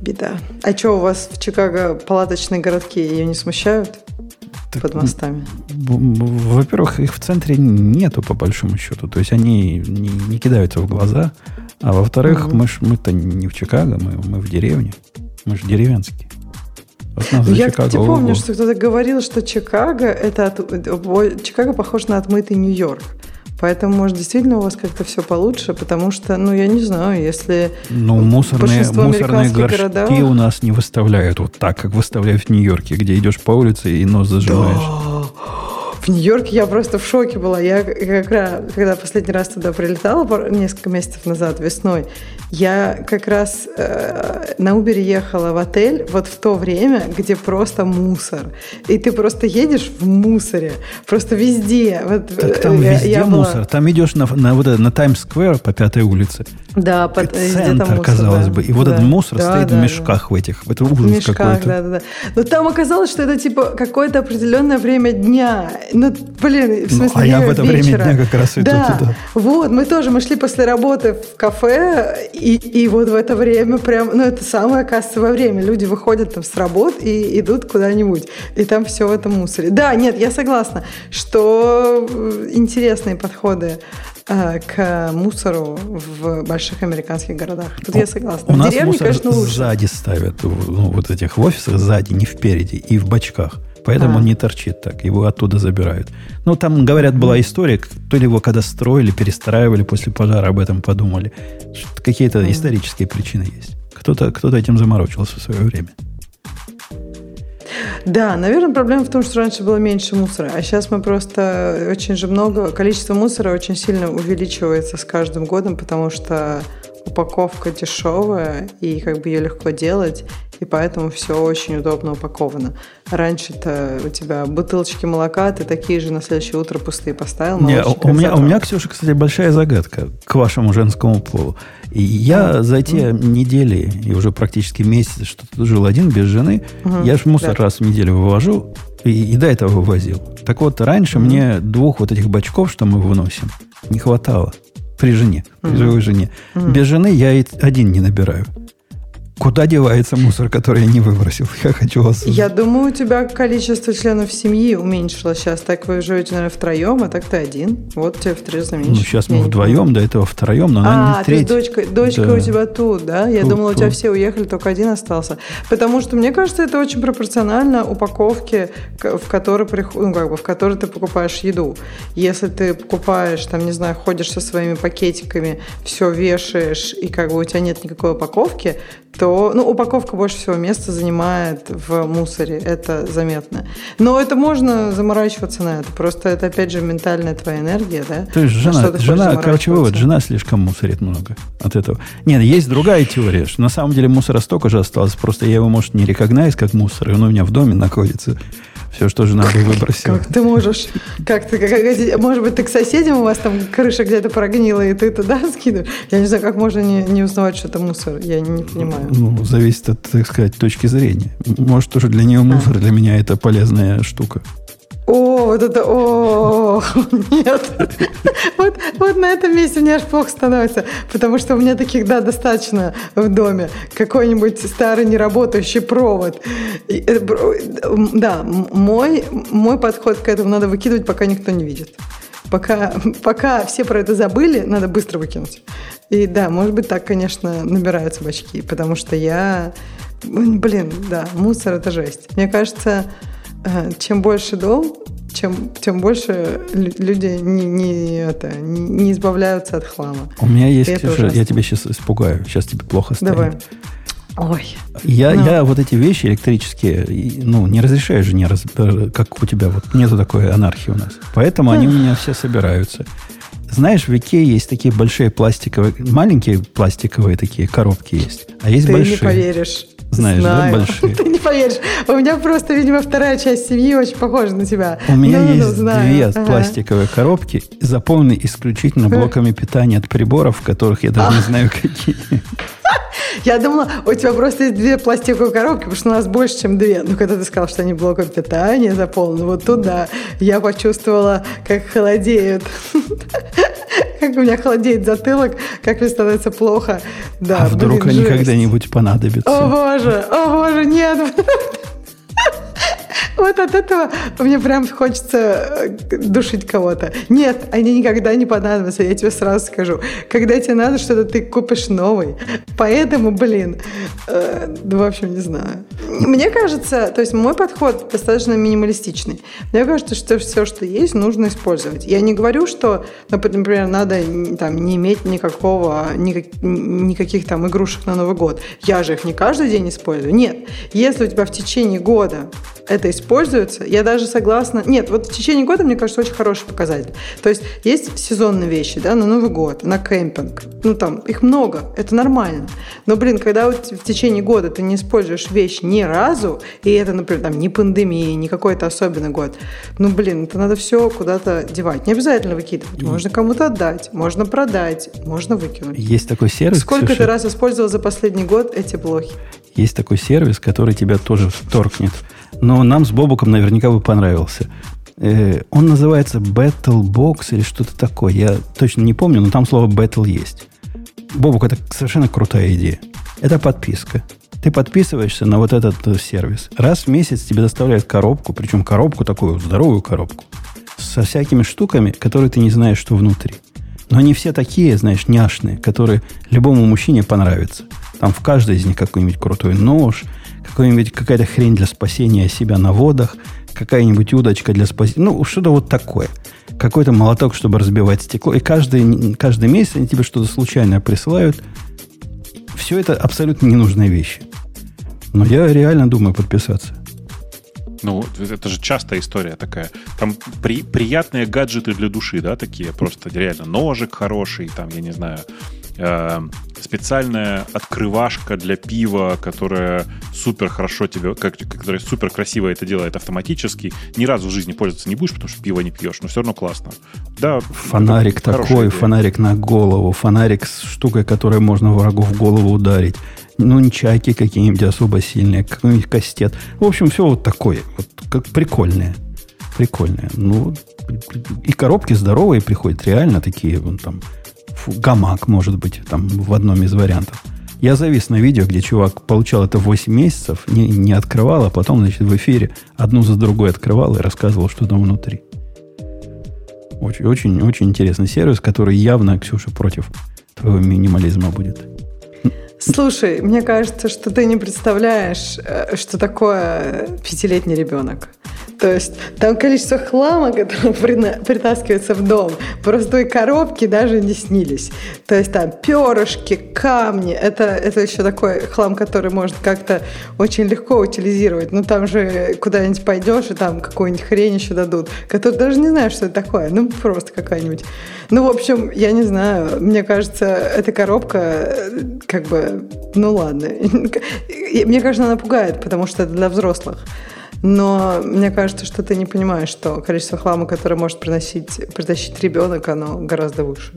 беда. А что у вас в Чикаго палаточные городки ее не смущают? Так, под мостами? Во-первых, их в центре нету, по большому счету. То есть они не, не кидаются в глаза. А во-вторых, угу. мы мы-то не в Чикаго, мы, мы в деревне. Мы же деревенские. Я, Чикаго. кстати, помню, что кто-то говорил, что Чикаго это от, Чикаго похож на отмытый Нью-Йорк. Поэтому, может, действительно у вас как-то все получше, потому что, ну, я не знаю, если Ну, мусорные, мусорные горшки городах... у нас не выставляют вот так, как выставляют в Нью-Йорке, где идешь по улице и нос зажимаешь. Да. В Нью-Йорке я просто в шоке была. Я как раз, когда последний раз туда прилетала несколько месяцев назад, весной, я как раз э, на Uber ехала в отель вот в то время, где просто мусор. И ты просто едешь в мусоре. Просто везде. Вот, так там я, везде я мусор. Была... Там идешь на, на, вот на Таймс-сквер по пятой улице. Да, под, центр, мусор, казалось да. бы. И вот да. этот мусор да, стоит да, в мешках да. в этих. Это ужас в мешках, какой-то. да, да, да. Но там оказалось, что это типа какое-то определенное время дня. Ну, блин, в смысле, ну, А я в это вечера. время дня как раз иду да. туда. Вот, мы тоже, мы шли после работы в кафе, и, и вот в это время прям, ну, это самое кассовое время. Люди выходят там с работ и идут куда-нибудь. И там все в этом мусоре. Да, нет, я согласна, что интересные подходы э, к мусору в больших американских городах. Тут я согласна. У в нас деревне, мусор конечно, лучше. сзади ставят, ну, вот этих в офисах сзади, не впереди, и в бачках. Поэтому а. он не торчит так, его оттуда забирают. Ну, там, говорят, была история, то ли его когда строили, перестраивали после пожара, об этом подумали. Какие-то а. исторические причины есть. Кто-то кто этим заморочился в свое время. Да, наверное, проблема в том, что раньше было меньше мусора, а сейчас мы просто очень же много, количество мусора очень сильно увеличивается с каждым годом, потому что упаковка дешевая, и как бы ее легко делать, и поэтому все очень удобно упаковано. Раньше-то у тебя бутылочки молока, ты такие же на следующее утро пустые поставил. Не, у, меня, у меня, Ксюша, кстати, большая загадка к вашему женскому полу. И я за те mm. недели, и уже практически месяц, что жил один без жены, mm-hmm. я же мусор да. раз в неделю вывожу, и, и до этого вывозил. Так вот, раньше mm-hmm. мне двух вот этих бачков, что мы выносим, не хватало. При жене, при mm-hmm. живой жене. Mm-hmm. Без жены я и один не набираю. Куда девается мусор, который я не выбросил? Я хочу вас... Я думаю, у тебя количество членов семьи уменьшилось сейчас. Так вы живете, наверное, втроем, а так ты один. Вот тебе в три раза меньше. Ну, сейчас мы вдвоем, до этого втроем, но она а, не треть. А, дочка, дочка да. у тебя тут, да? Я тут, думала, тут. у тебя все уехали, только один остался. Потому что, мне кажется, это очень пропорционально упаковке, в которой, ну, как бы, в которой ты покупаешь еду. Если ты покупаешь, там, не знаю, ходишь со своими пакетиками, все вешаешь, и как бы у тебя нет никакой упаковки, то ну, упаковка больше всего места занимает в мусоре, это заметно. Но это можно заморачиваться на это. Просто это, опять же, ментальная твоя энергия, да? То есть жена, жена короче, вывод, жена слишком мусорит много от этого. Нет, есть другая теория, что на самом деле мусора столько же осталось, просто я его, может, не рекогнайз как мусор, и он у меня в доме находится. Все, что жена бы выбросила. Как ты можешь? Как ты, как, может быть, ты к соседям у вас там крыша где-то прогнила, и ты туда скидываешь? Я не знаю, как можно не, не узнавать, что это мусор. Я не, не понимаю. Ну, зависит от, так сказать, точки зрения. Может, тоже для нее мусор, а. для меня это полезная штука. О, вот это, о, нет. Вот, вот на этом месте мне аж плохо становится, потому что у меня таких, да, достаточно в доме. Какой-нибудь старый неработающий провод. Э, да, мой, мой подход к этому надо выкидывать, пока никто не видит. Пока, пока все про это забыли, надо быстро выкинуть. И да, может быть, так, конечно, набираются бачки, потому что я... Блин, да, мусор – это жесть. Мне кажется, чем больше дом, чем, тем больше люди не, не, это, не, не избавляются от хлама. У меня есть, Ксюша, я тебя сейчас испугаю, сейчас тебе плохо станет. Давай. Ой. Я, ну. я вот эти вещи электрические, ну, не разрешаю же, не раз, как у тебя, вот нету такой анархии у нас. Поэтому они у меня все собираются. Знаешь, в Икее есть такие большие пластиковые, маленькие пластиковые такие коробки есть, а есть Ты большие. Ты не поверишь. Знаешь, Знаю. да, большие? Ты не поверишь. У меня просто, видимо, вторая часть семьи очень похожа на тебя. У меня ну, есть ну, две ага. пластиковые коробки, заполненные исключительно блоками питания от приборов, которых я даже не знаю, какие. Я думала, у тебя просто есть две пластиковые коробки, потому что у нас больше, чем две. Ну, когда ты сказал, что они блоком питания заполнены, вот туда я почувствовала, как холодеют. Как у меня холодеет затылок, как мне становится плохо. Да, а вдруг они когда-нибудь понадобятся? О боже, о боже, нет. Вот от этого мне прям хочется э, душить кого-то. Нет, они никогда не понадобятся, я тебе сразу скажу. Когда тебе надо что-то, ты купишь новый. Поэтому, блин, э, в общем, не знаю. Мне кажется, то есть мой подход достаточно минималистичный. Мне кажется, что все, что есть, нужно использовать. Я не говорю, что, например, надо там, не иметь никакого, никак, никаких там игрушек на Новый год. Я же их не каждый день использую. Нет. Если у тебя в течение года это используется. Я даже согласна... Нет, вот в течение года, мне кажется, очень хороший показатель. То есть есть сезонные вещи, да, на Новый год, на кемпинг. Ну, там, их много, это нормально. Но, блин, когда вот в течение года ты не используешь вещь ни разу, и это, например, там, не пандемия, не какой-то особенный год, ну, блин, это надо все куда-то девать. Не обязательно выкидывать. Можно кому-то отдать, можно продать, можно выкинуть. Есть такой сервис, Сколько Ксюша? ты раз использовал за последний год эти блоки? Есть такой сервис, который тебя тоже вторгнет но нам с Бобуком наверняка бы понравился. Э, он называется Battle Box или что-то такое. Я точно не помню, но там слово Battle есть. Бобук, это совершенно крутая идея. Это подписка. Ты подписываешься на вот этот э, сервис. Раз в месяц тебе доставляют коробку, причем коробку такую, здоровую коробку, со всякими штуками, которые ты не знаешь, что внутри. Но они все такие, знаешь, няшные, которые любому мужчине понравятся. Там в каждой из них какой-нибудь крутой нож, какой-нибудь какая-то хрень для спасения себя на водах, какая-нибудь удочка для спасения, ну, что-то вот такое. Какой-то молоток, чтобы разбивать стекло. И каждый, каждый месяц они тебе что-то случайное присылают. Все это абсолютно ненужные вещи. Но я реально думаю подписаться. Ну, это же частая история такая. Там при, приятные гаджеты для души, да, такие просто реально ножик хороший, там, я не знаю, э, специальная открывашка для пива, которая супер хорошо тебе, как, которая супер красиво это делает автоматически. Ни разу в жизни пользоваться не будешь, потому что пиво не пьешь, но все равно классно. Да, фонарик такой, идея. фонарик на голову, фонарик с штукой, которой можно врагу в голову ударить. Ну, не чайки какие-нибудь особо сильные, какой-нибудь кастет. В общем, все вот такое, вот как прикольное. Прикольное. Ну, и коробки здоровые приходят, реально такие, вон там, гамак, может быть, там в одном из вариантов. Я завис на видео, где чувак получал это 8 месяцев, не, не открывал, а потом, значит, в эфире одну за другой открывал и рассказывал, что там внутри. Очень, очень, очень интересный сервис, который явно, Ксюша, против твоего минимализма будет. Слушай, мне кажется, что ты не представляешь, э, что такое пятилетний ребенок. То есть там количество хлама, которое притаскивается в дом, простой коробки даже не снились. То есть там перышки, камни, это, это еще такой хлам, который можно как-то очень легко утилизировать. Ну там же куда-нибудь пойдешь, и там какую-нибудь хрень еще дадут, который даже не знаешь, что это такое. Ну просто какая-нибудь. Ну, в общем, я не знаю, мне кажется, эта коробка э, как бы, ну ладно. Мне кажется, она пугает, потому что это для взрослых. Но мне кажется, что ты не понимаешь, что количество хлама, которое может приносить, притащить ребенок, оно гораздо выше.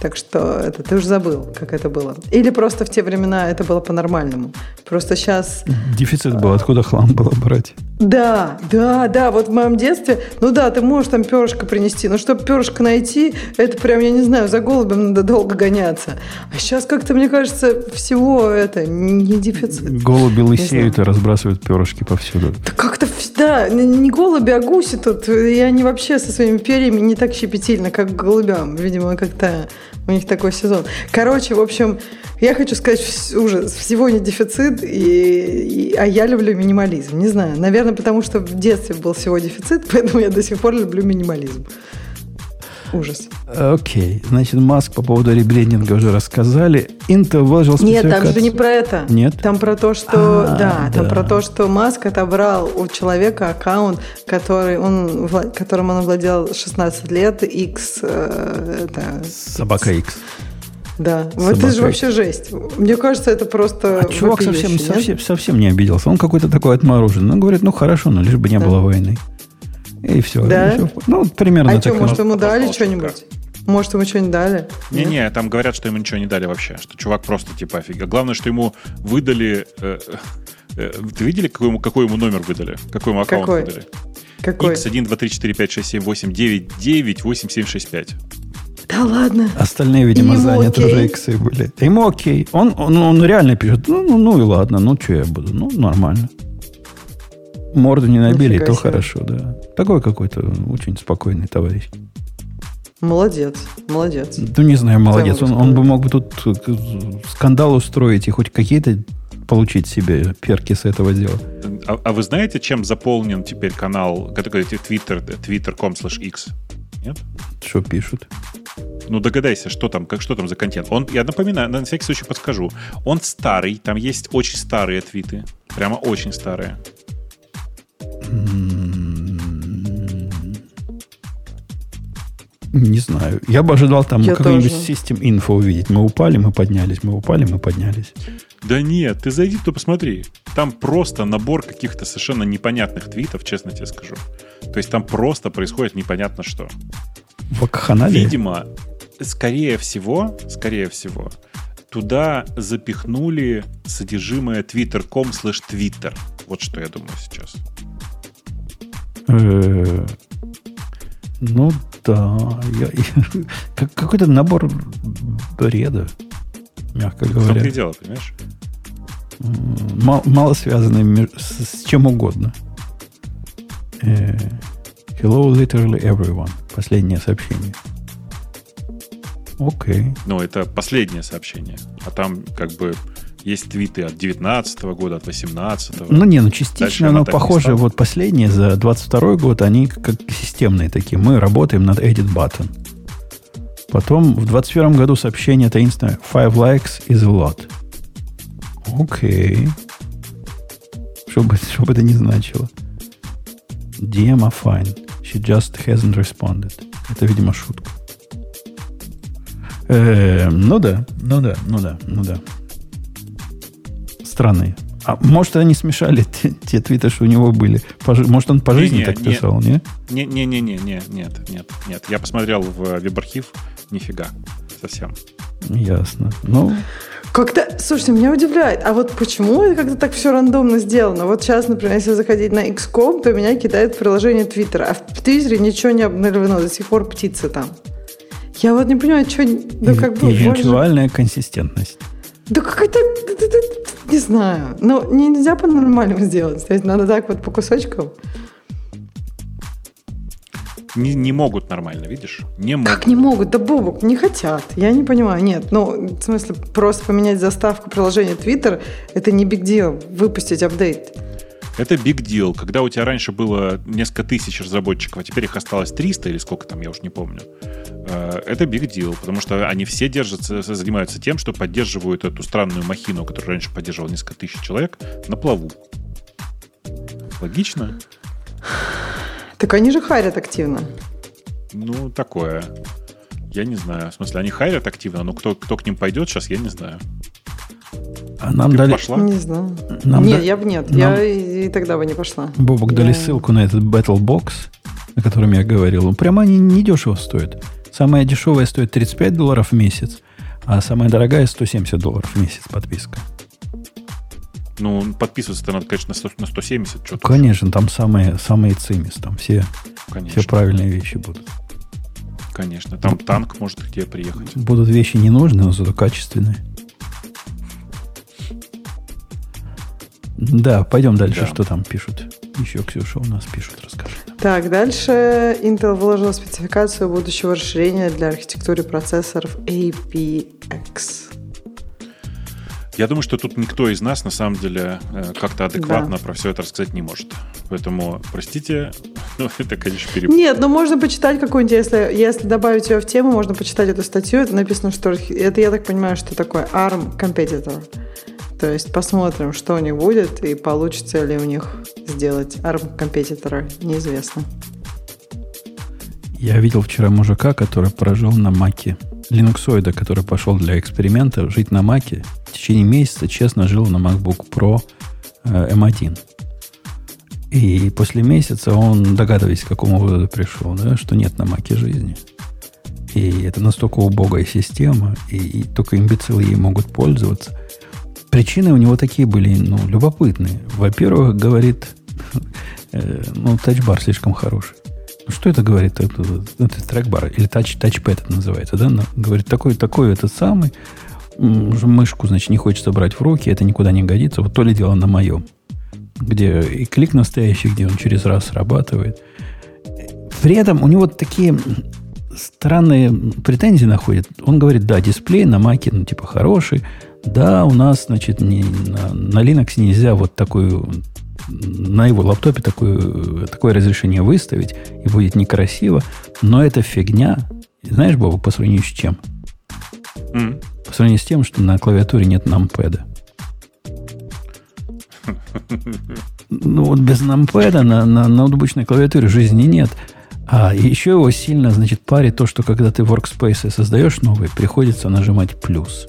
Так что это ты уже забыл, как это было. Или просто в те времена это было по-нормальному. Просто сейчас... Дефицит был, откуда хлам было брать? Да, да, да, вот в моем детстве, ну да, ты можешь там перышко принести, но чтобы перышко найти, это прям, я не знаю, за голубем надо долго гоняться. А сейчас как-то, мне кажется, всего это не дефицит. Голуби лысеют и разбрасывают перышки повсюду. Да как-то, да, не голуби, а гуси тут, и они вообще со своими перьями не так щепетильно, как голубям. Видимо, как-то у них такой сезон. Короче, в общем, я хочу сказать, ужас, всего не дефицит, и, и, а я люблю минимализм. Не знаю, наверное, потому что в детстве был всего дефицит, поэтому я до сих пор люблю минимализм. Ужас. Окей. Okay. Значит, Маск по поводу ребрендинга уже рассказали. Intel вложил Нет, там же не про это. Нет? Там про то, что... А, да, да, там про то, что Маск отобрал у человека аккаунт, который он, которым он владел 16 лет, X... Э. Собака X. Да, вот это же вообще жесть. Мне кажется, это просто... А чувак совсем, совсем, совсем не обиделся. Он какой-то такой отмороженный. Он говорит, ну хорошо, но лишь бы не да. было войны. И все. Да? И все. Ну, примерно а так. что, может, ему дали что-нибудь? Может, ему что-нибудь дали? Не-не, там говорят, что ему ничего не дали вообще. Что чувак просто типа офига. Главное, что ему выдали... Э, э, ты видели, какой ему, какой ему номер выдали? Какой ему аккаунт какой? выдали? Какой? X1, 2, 3, 4, 5, 6, 7, 8, 9, 9, 8, 7, 6, 5. Да ладно. Остальные, видимо, ему заняты окей. уже иксы были. Ему окей. Он, он, он реально пишет, ну, ну, ну и ладно, ну что я буду, ну нормально. Морду не набили, Нифига то себе. хорошо, да. Такой какой-то очень спокойный товарищ. Молодец, молодец. Ну, не знаю, молодец. Он, он бы мог бы тут э, скандал устроить и хоть какие-то получить себе перки с этого дела. А, а вы знаете, чем заполнен теперь канал, который Twitter, twitter.com slash x? Нет? Что пишут? Ну, догадайся, что там, как, что там за контент. Он, я напоминаю, на всякий случай подскажу. Он старый, там есть очень старые твиты. Прямо очень старые. Не знаю. Я бы ожидал там какой-нибудь System Info увидеть. Мы упали, мы поднялись, мы упали, мы поднялись. Да нет, ты зайди, то посмотри. Там просто набор каких-то совершенно непонятных твитов, честно тебе скажу. То есть там просто происходит непонятно что. Вакханалия? Видимо, скорее всего, скорее всего, туда запихнули содержимое twitter.com slash twitter. Вот что я думаю сейчас. Э, ну да, я, какой-то набор бреда, мягко говоря. В дело, понимаешь? Мало, мало связанный с, с чем угодно. Э, hello, literally everyone. Последнее сообщение. Окей. Okay. Ну, это последнее сообщение. А там как бы есть твиты от 19 года, от 18 Ну, не, ну, частично оно похоже. Вот последние за 22 год, они как системные такие. Мы работаем над edit button. Потом в 21 году сообщение таинственное five likes is a lot. Окей. Что бы, что бы это ни значило. DM are fine. She just hasn't responded. Это, видимо, шутка. Э, ну да, ну да, ну да, ну да. Странные. А может, они смешали те, те твиты, что у него были? Может, он по жизни не, так не, писал, не? Не-не-не, нет, нет, нет, нет. Я посмотрел в веб-архив, нифига, совсем. Ясно. Ну... Как-то, слушайте, меня удивляет, а вот почему это как-то так все рандомно сделано? Вот сейчас, например, если заходить на XCOM, то меня кидает приложение Твиттера, а в Твиттере ничего не обновлено, до сих пор птица там. Я вот не понимаю, что... Ну, как бы, Эвентуальная консистентность. Да какая-то... Не знаю. Но нельзя по-нормальному сделать. То есть надо так вот по кусочкам. Не, не могут нормально, видишь? Не могут. Как не могут? Да Бобок, не хотят. Я не понимаю. Нет, ну, в смысле, просто поменять заставку приложения Twitter – это не big deal. Выпустить апдейт. Это big deal. Когда у тебя раньше было несколько тысяч разработчиков, а теперь их осталось 300 или сколько там, я уж не помню. Э, это big deal, потому что они все держатся, занимаются тем, что поддерживают эту странную махину, которую раньше поддерживал несколько тысяч человек, на плаву. Логично? Так они же харят активно. Ну, такое. Я не знаю. В смысле, они харят активно, но кто, кто к ним пойдет сейчас, я не знаю. А нам Ты дали... пошла? Не знаю. Нам нет, да... я бы нет. Нам... Я и, и тогда бы не пошла. Бобок я... дали ссылку на этот Battle Box, о котором я говорил. Прямо они не дешево стоят. Самая дешевая стоит 35 долларов в месяц, а самая дорогая 170 долларов в месяц подписка. Ну, подписываться-то надо, конечно, на 170. Что конечно, там самые, самые цимис, там все, все правильные вещи будут. Конечно, там танк может к тебе приехать. Будут вещи не нужные, но зато качественные. Да, пойдем дальше, да. что там пишут. Еще Ксюша у нас пишут, расскажи. Так, дальше Intel выложила спецификацию будущего расширения для архитектуры процессоров APX. Я думаю, что тут никто из нас на самом деле э, как-то адекватно да. про все это рассказать не может. Поэтому, простите, но это, конечно, перебор. Нет, но можно почитать какую-нибудь, если, если добавить ее в тему, можно почитать эту статью. Это написано, что это, я так понимаю, что такое ARM Competitor. То есть посмотрим, что у них будет и получится ли у них сделать ARM-компетитора, неизвестно. Я видел вчера мужика, который прожил на Маке. Линуксоида, который пошел для эксперимента жить на Маке. В течение месяца честно жил на MacBook Pro э, M1. И после месяца он, догадываясь, к какому выводу пришел, да, что нет на Маке жизни. И это настолько убогая система, и, и только имбецилы ей могут пользоваться – причины у него такие были, ну, любопытные. Во-первых, говорит, э, ну, тачбар слишком хороший. Ну, что это говорит? Это, это трекбар или тач, тачпэд это называется, да? Но, говорит, такой, такой этот самый. Мышку, значит, не хочется брать в руки, это никуда не годится. Вот то ли дело на моем. Где и клик настоящий, где он через раз срабатывает. При этом у него такие странные претензии находит. Он говорит, да, дисплей на маке, ну, типа, хороший, да, у нас, значит, не, на, на Linux нельзя вот такую на его лаптопе такое, такое разрешение выставить, и будет некрасиво, но это фигня. Знаешь, Боба, по сравнению с чем? Mm. По сравнению с тем, что на клавиатуре нет нампэда. Ну вот без нампэда на, на ноутбучной клавиатуре жизни нет. А еще его сильно, значит, парит то, что когда ты workspace создаешь новые, приходится нажимать плюс.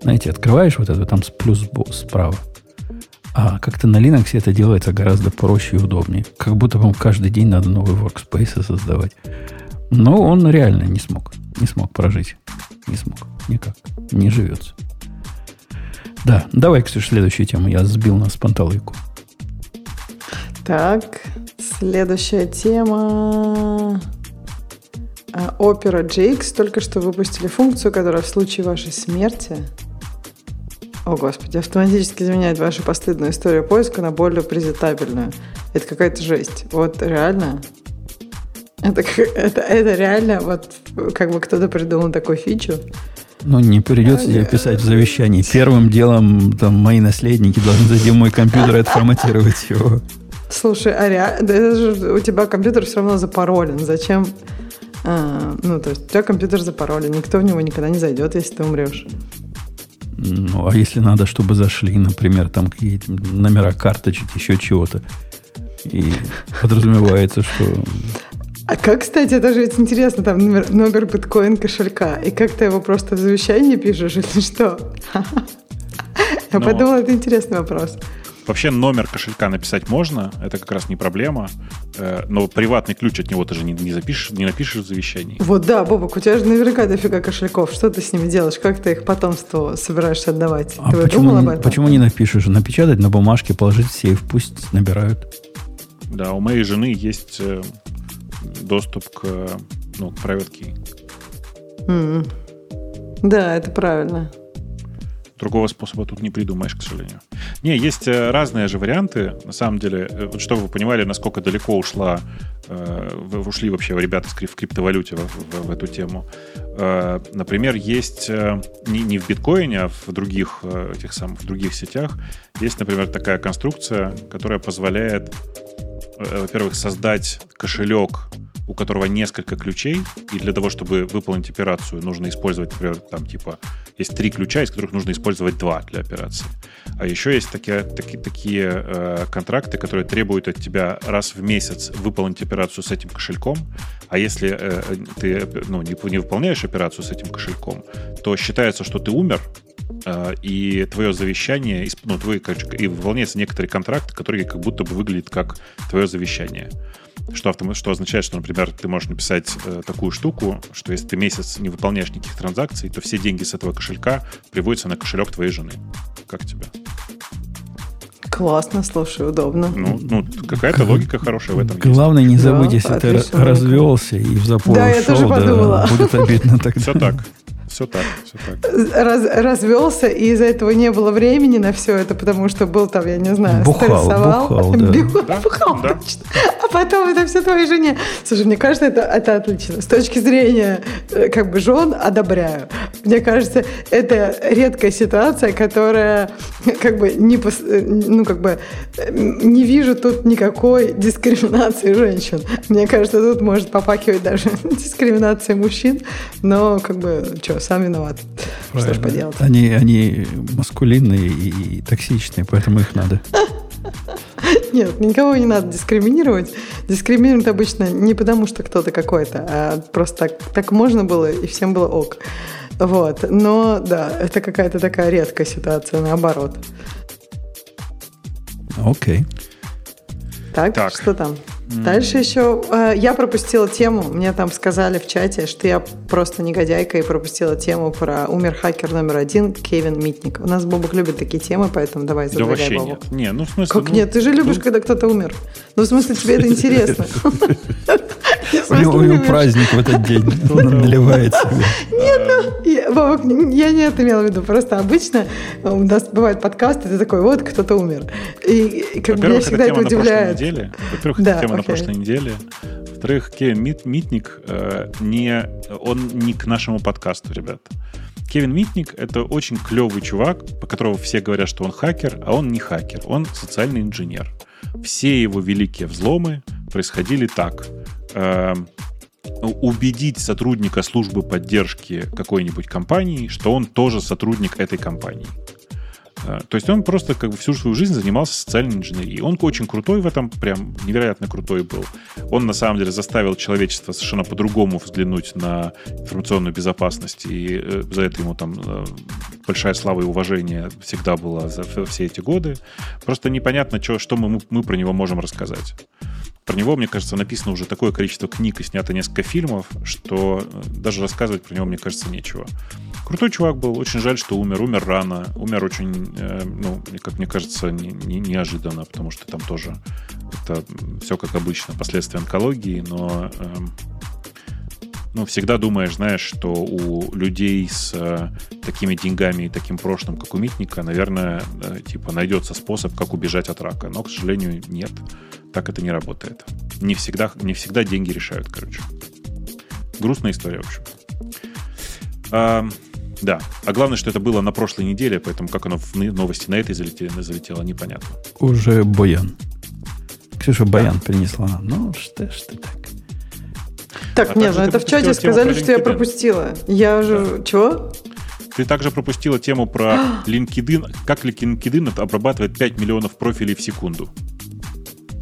Знаете, открываешь вот это, там плюс справа. А как-то на Linux это делается гораздо проще и удобнее. Как будто вам каждый день надо новый workspace создавать. Но он реально не смог. Не смог прожить. Не смог. Никак. Не живется. Да, давай, Ксюша, следующую тему. Я сбил нас с панталыку. Так, следующая тема. А, Opera JX только что выпустили функцию, которая в случае вашей смерти о, Господи, автоматически изменяет вашу постыдную историю поиска на более презентабельную. Это какая-то жесть. Вот реально. Это, это, это реально, вот как бы кто-то придумал такую фичу. Ну, не придется тебе писать в завещании. Первым делом там мои наследники должны зайти в мой компьютер и отформатировать его. Слушай, а реально, у тебя компьютер все равно запаролен. Зачем? А, ну, то есть у тебя компьютер запаролен, никто в него никогда не зайдет, если ты умрешь. Ну, а если надо, чтобы зашли, например, там какие-то номера карточек, еще чего-то. И подразумевается, что... А как, кстати, это же ведь интересно, там номер, номер биткоин кошелька, и как ты его просто в завещании пишешь или что? Я Но- подумала, это интересный вопрос. Вообще номер кошелька написать можно, это как раз не проблема, э, но приватный ключ от него ты же не, не запишешь, не напишешь в завещании. Вот да, Бобок, у тебя же наверняка дофига кошельков. Что ты с ними делаешь? Как ты их потомству собираешься отдавать? А ты почему, думал об не- этом? почему не напишешь? Напечатать на бумажке, положить в сейф, пусть набирают. Да, у моей жены есть э, доступ к, ну, к private key. М. Да, это правильно. Другого способа тут не придумаешь, к сожалению. Не, есть э, разные же варианты. На самом деле, э, вот чтобы вы понимали, насколько далеко ушла, э, ушли вообще ребята в криптовалюте в, в- в эту тему. Э, Например, есть э, не, не в биткоине, а в других э, этих самых в других сетях есть, например, такая конструкция, которая позволяет, э, во-первых, создать кошелек, у которого несколько ключей, и для того, чтобы выполнить операцию, нужно использовать, например, там типа есть три ключа, из которых нужно использовать два для операции. А еще есть такие, таки- такие э, контракты, которые требуют от тебя раз в месяц выполнить операцию с этим кошельком. А если э, ты ну, не, не выполняешь операцию с этим кошельком, то считается, что ты умер, э, и твое завещание, ну, твой, и выполняются некоторые контракты, которые как будто бы выглядят как твое завещание. Что, автом- что означает, что, например, ты можешь написать э, такую штуку, что если ты месяц не выполняешь никаких транзакций, то все деньги с этого кошелька приводятся на кошелек твоей жены. Как тебе? Классно, слушай, удобно. Ну, ну какая-то логика хорошая в этом есть. Главное, не Да, забудь, если ты развелся и в запой Да, я ушел, тоже подумала. будет обидно тогда. Все так. Все так. Все так. Раз- развелся, и из-за этого не было времени на все это, потому что был там, я не знаю, Бухал, стрессовал. бухал, да. Бухал, Да, бухал, да. точно. А потом это все твоей жене. Слушай, мне кажется, это, это отлично. С точки зрения э, как бы жен одобряю. Мне кажется, это редкая ситуация, которая как бы не, э, ну, как бы э, не вижу тут никакой дискриминации женщин. Мне кажется, тут может попакивать даже дискриминация мужчин, но как бы, что, сам виноват. Что ж Правильно. поделать. Они, они маскулинные и, и токсичные, поэтому их надо. Нет, никого не надо дискриминировать. Дискриминируют обычно не потому, что кто-то какой-то, а просто так, так можно было, и всем было ок. Вот. Но да, это какая-то такая редкая ситуация, наоборот. Окей. Так, Так. что там? Дальше еще э, я пропустила тему. Мне там сказали в чате, что я просто негодяйка и пропустила тему про умер хакер номер один Кевин Митник. У нас Бобок любит такие темы, поэтому давай Да задвигай, вообще Бобок. нет. Не, ну в смысле... Как ну, нет? Ты же любишь, ну, когда кто-то умер. Ну, в смысле, тебе это интересно. У него, у праздник в этот день. Он наливает себе. Я, Вовок, я не это имела в виду. Просто обычно у нас бывает подкасты, ты такой, вот кто-то умер. И, и как бы меня Во-первых, всегда это это тема на прошлой удивляет. неделе. Во-первых, Да, это тема на прошлой неделе. Во-вторых, Кевин Мит- Митник э, не, он не к нашему подкасту, ребят. Кевин Митник — это очень клевый чувак, по которому все говорят, что он хакер, а он не хакер, он социальный инженер. Все его великие взломы происходили так. Эм, убедить сотрудника службы поддержки какой-нибудь компании, что он тоже сотрудник этой компании. Э, То есть он просто как бы всю свою жизнь занимался социальной инженерией. Он очень крутой в этом, прям невероятно крутой был. Он на самом деле заставил человечество совершенно по-другому взглянуть на информационную безопасность, и э, за это ему там э, большая слава и уважение всегда было за все эти годы. Просто непонятно, чё- что мы, мы про него можем рассказать. Про него, мне кажется, написано уже такое количество книг и снято несколько фильмов, что э, даже рассказывать про него, мне кажется, нечего. Крутой чувак был, очень жаль, что умер. Умер рано, умер очень, э, ну, как мне кажется, не- не- неожиданно, потому что там тоже это все как обычно, последствия онкологии, но эм, ну, всегда думаешь, знаешь, что у людей с э, такими деньгами и таким прошлым, как у Митника, наверное, э, типа найдется способ, как убежать от рака. Но, к сожалению, нет. Так это не работает. Не всегда, не всегда деньги решают, короче. Грустная история, в общем. А, да. А главное, что это было на прошлой неделе, поэтому как оно в новости на этой залетело, залетело непонятно. Уже Боян. Ксюша Баян принесла нам. Ну, что ж ты так. Так, А нет, также ну это в чате сказали, что я пропустила. Я же... Чего? Ты также пропустила тему про LinkedIn, как LinkedIn обрабатывает 5 миллионов профилей в секунду.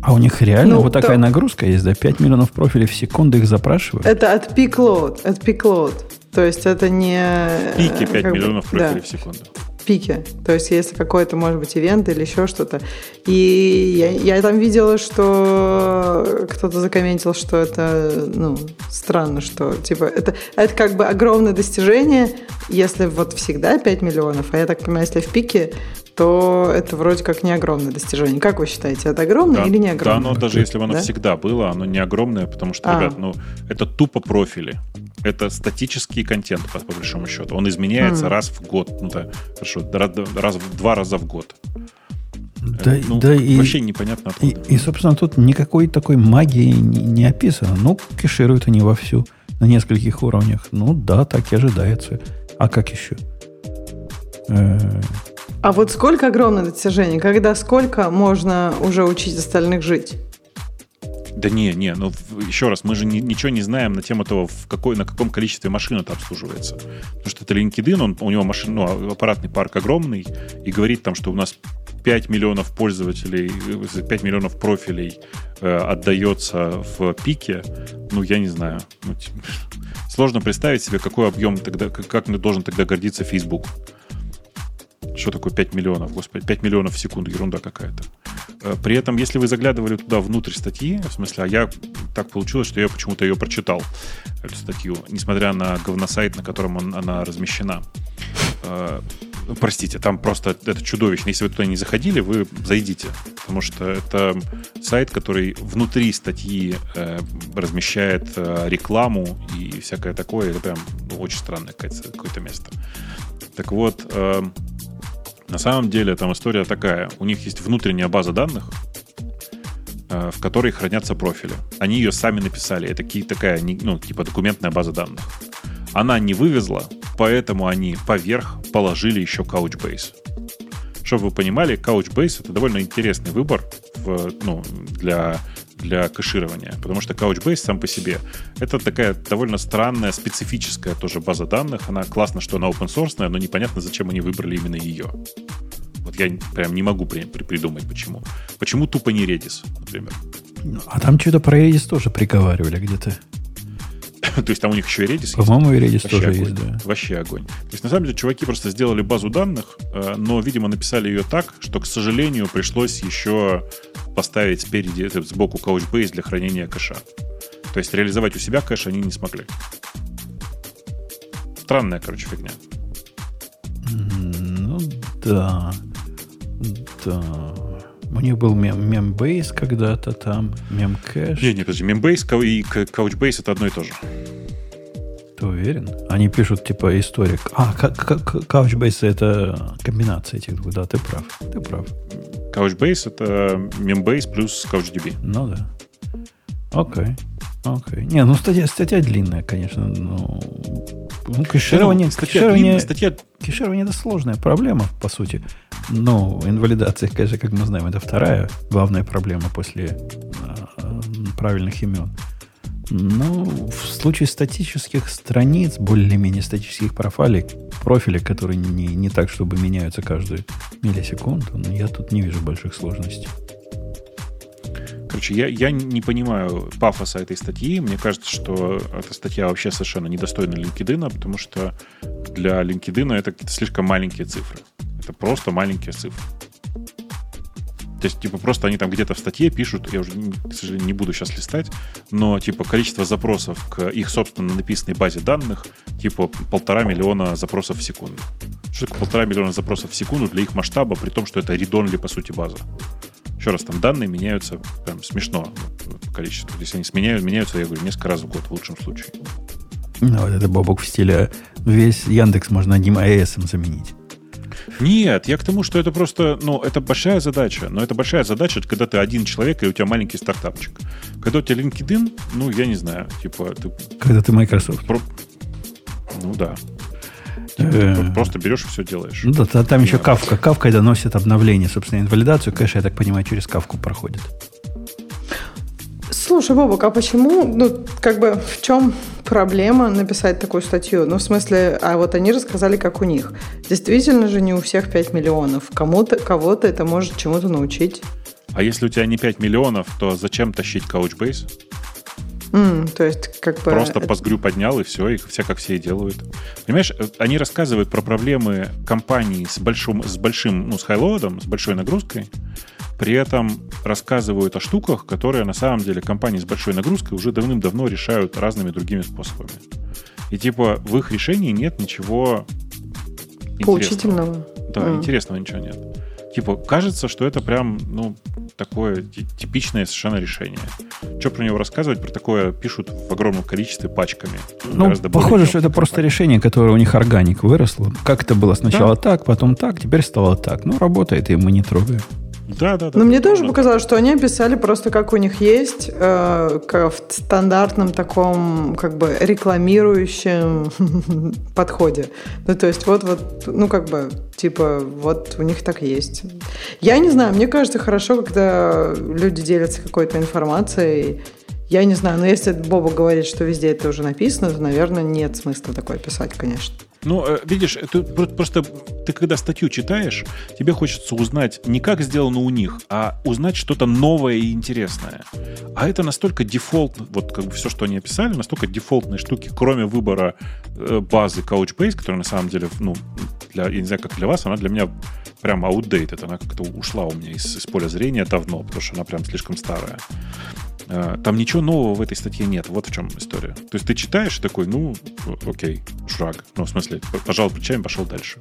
А у них реально ну, вот такая то... нагрузка есть, да? 5 миллионов профилей в секунду их запрашивают? Это от peak load, от peak load. То есть это не... Пики 5 миллионов бы, профилей да. в секунду пике. То есть, если какой-то, может быть, ивент или еще что-то. И я, я там видела, что кто-то закомментил, что это, ну, странно, что, типа, это, это как бы огромное достижение, если вот всегда 5 миллионов, а я так понимаю, если в пике, то это вроде как не огромное достижение. Как вы считаете, это огромное да, или не огромное? Да, оно даже если бы оно да? всегда было, оно не огромное, потому что, а. ребят, ну, это тупо профили. Это статический контент, по, по большому счету. Он изменяется mm. раз в год. Ну да, хорошо, раз, два раза в год. Да, ну, да вообще и, непонятно откуда. И, и, собственно, тут никакой такой магии не, не описано. Ну, кешируют они вовсю на нескольких уровнях. Ну да, так и ожидается. А как еще? Э, а вот сколько огромное достижение? Когда сколько можно уже учить остальных жить? Да не, не, ну еще раз, мы же ни, ничего не знаем на тему того, в какой, на каком количестве машин это обслуживается. Потому что это LinkedIn, он, у него машин, ну, аппаратный парк огромный, и говорит там, что у нас 5 миллионов пользователей, 5 миллионов профилей э, отдается в пике, ну, я не знаю. Ну, сложно представить себе, какой объем тогда, как должен тогда гордиться Facebook. Что такое 5 миллионов? Господи, 5 миллионов в секунду, ерунда какая-то. Э, при этом, если вы заглядывали туда внутрь статьи, в смысле, а я так получилось, что я почему-то ее прочитал, эту статью, несмотря на говносайт, на котором он, она размещена. Э, простите, там просто это чудовищно. Если вы туда не заходили, вы зайдите. Потому что это сайт, который внутри статьи э, размещает э, рекламу и всякое такое. Это прям ну, очень странное какое-то место. Так вот, э, на самом деле там история такая. У них есть внутренняя база данных, э, в которой хранятся профили. Они ее сами написали. Это такая, ну, типа документная база данных. Она не вывезла, поэтому они поверх положили еще Couchbase. Чтобы вы понимали, Couchbase это довольно интересный выбор в, ну, для для кэширования, потому что Couchbase сам по себе это такая довольно странная, специфическая тоже база данных. Она классно, что она open source, но непонятно, зачем они выбрали именно ее. Вот я прям не могу при, при, придумать, почему. Почему тупо не Redis, например? Ну, а там что-то про Redis тоже приговаривали где-то. То есть там у них еще и Redis По-моему, и Redis тоже огонь. есть, да. Вообще огонь. То есть, на самом деле, чуваки просто сделали базу данных, э, но, видимо, написали ее так, что, к сожалению, пришлось еще поставить спереди, сбоку Couchbase для хранения кэша. То есть реализовать у себя кэш они не смогли. Странная, короче, фигня. Ну, да. Да. У них был мем, мембейс когда-то там, мемкэш. Не, не, подожди, мембейс и Couchbase это одно и то же. Ты уверен? Они пишут типа историк. А, Couchbase это комбинация этих двух, да, ты прав. Ты прав. Couchbase это мембейс плюс CouchDB. Ну да. Окей. Окей. Не, ну статья, статья длинная, конечно, но ну, кэширование, ну, статья кэширование, длинная, статья... кэширование это сложная проблема, по сути. Но инвалидация, конечно, как мы знаем, это вторая главная проблема после э, правильных имен. Но в случае статических страниц, более-менее статических профилей, профилей, которые не, не так, чтобы меняются каждую миллисекунду, ну, я тут не вижу больших сложностей. Короче, я, я не понимаю пафоса этой статьи. Мне кажется, что эта статья вообще совершенно недостойна LinkedIn, потому что для LinkedIn это слишком маленькие цифры. Это просто маленькие цифры. То есть, типа, просто они там где-то в статье пишут, я уже, к сожалению, не буду сейчас листать, но, типа, количество запросов к их, собственно, написанной базе данных, типа, полтора миллиона запросов в секунду. Что такое полтора миллиона запросов в секунду для их масштаба, при том, что это редонли, по сути, база? Еще раз, там данные меняются прям смешно количество. Если они сменяют, меняются, я говорю, несколько раз в год в лучшем случае. Ну, вот это бобок в стиле весь Яндекс можно одним АЭСом заменить. Нет, я к тому, что это просто, ну, это большая задача. Но это большая задача, когда ты один человек, и у тебя маленький стартапчик. Когда у тебя LinkedIn, ну, я не знаю, типа... Ты... Когда ты Microsoft. Про... Ну, да. Типа, просто берешь и все делаешь. Ну да, там еще кавка. Кавка доносит обновление, собственно, инвалидацию. Конечно, я так понимаю, через кавку проходит. Слушай, Бобок, а почему, ну, как бы, в чем проблема написать такую статью? Ну, в смысле, а вот они рассказали, как у них. Действительно же не у всех 5 миллионов. Кому-то, кого-то это может чему-то научить. А если у тебя не 5 миллионов, то зачем тащить Couchbase? Mm, то есть, как бы... Просто Postgre поднял, и все, и все как все и делают. Понимаешь, э, они рассказывают про проблемы компаний с большим, с большим, ну, с хайлоадом, с большой нагрузкой, при этом рассказывают о штуках, которые на самом деле компании с большой нагрузкой уже давным-давно решают разными другими способами. И типа в их решении нет ничего Поучительного. Да, mm. интересного ничего нет. Типа, кажется, что это прям, ну, такое типичное совершенно решение. Что про него рассказывать? Про такое пишут в огромном количестве пачками. Ну, похоже, что это просто решение, которое у них органик выросло. Как это было сначала да? так, потом так, теперь стало так. Ну, работает, и мы не трогаем. Да, да, да. Но мне тоже показалось, что они описали просто, как у них есть, э, в стандартном таком, как бы, рекламирующем подходе. Ну, то есть, вот, вот, ну, как бы, типа, вот у них так есть. Я не знаю, мне кажется, хорошо, когда люди делятся какой-то информацией, я не знаю, но если Боба говорит, что везде это уже написано, то, наверное, нет смысла такое писать, конечно. Ну, э, видишь, ты просто ты когда статью читаешь, тебе хочется узнать не как сделано у них, а узнать что-то новое и интересное. А это настолько дефолт, вот как бы все, что они описали, настолько дефолтные штуки, кроме выбора э, базы Couchbase, которая на самом деле, ну, для, я не знаю, как для вас, она для меня прям outdated, она как-то ушла у меня из, из поля зрения давно, потому что она прям слишком старая. Э, там ничего нового в этой статье нет. Вот в чем история. То есть ты читаешь такой, ну, окей, шраг. Ну, в смысле, пожал плечами, пошел дальше.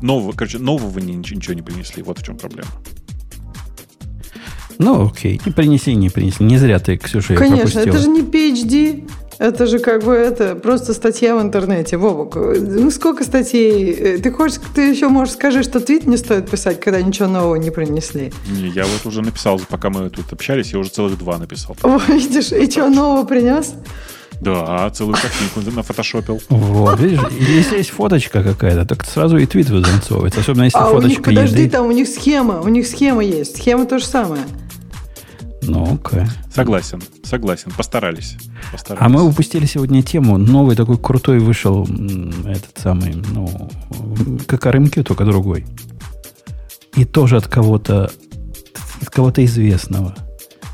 Нового, короче, нового ничего, ничего не принесли. Вот в чем проблема. Ну, окей. Не принеси, не принеси. Не зря ты, Ксюша, Конечно, это же не PhD. Это же как бы это просто статья в интернете. Вовок, ну сколько статей? Ты хочешь, ты еще можешь скажи, что твит не стоит писать, когда ничего нового не принесли? Не, я вот уже написал, пока мы тут общались, я уже целых два написал. О, видишь, и что нового принес? Да, целую картинку нафотошопил. Вот, видишь, если есть фоточка какая-то, так сразу и твит вызанцовывается. Особенно если а фоточка у них, подожди, еды. там у них схема, у них схема есть. Схема то же самое. Ну-ка. Согласен, согласен. Постарались. Постарались. А мы упустили сегодня тему. Новый такой крутой вышел этот самый, ну, как RMQ, только другой. И тоже от кого-то, от кого-то известного.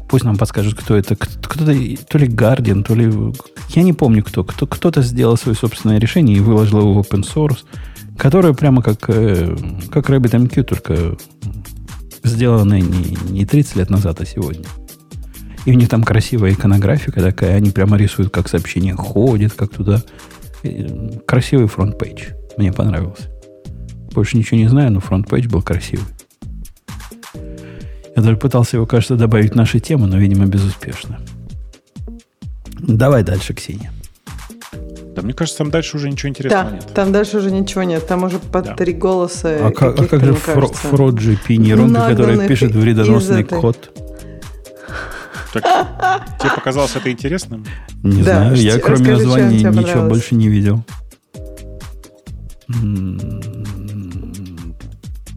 Пусть нам подскажут, кто это. Кто-то, то ли Guardian, то ли... Я не помню, кто. кто кто-то сделал свое собственное решение и выложил его в open source, которое прямо как, э, как RabbitMQ, только сделанное не, не 30 лет назад, а сегодня. И у них там красивая иконографика такая. Они прямо рисуют, как сообщение ходит, как туда. Красивый front page. Мне понравился. Больше ничего не знаю, но front page был красивый. Я даже пытался его, кажется, добавить в наши темы, но, видимо, безуспешно. Давай дальше, Ксения. Да, мне кажется, там дальше уже ничего интересного да, нет. там дальше уже ничего нет. Там уже по да. три голоса. А, как, а как же фро, FraudGPT нейронка, которая пишет вредоносный код? Так, тебе показалось это интересным? Не да, знаю, я кроме названия ничего больше не видел.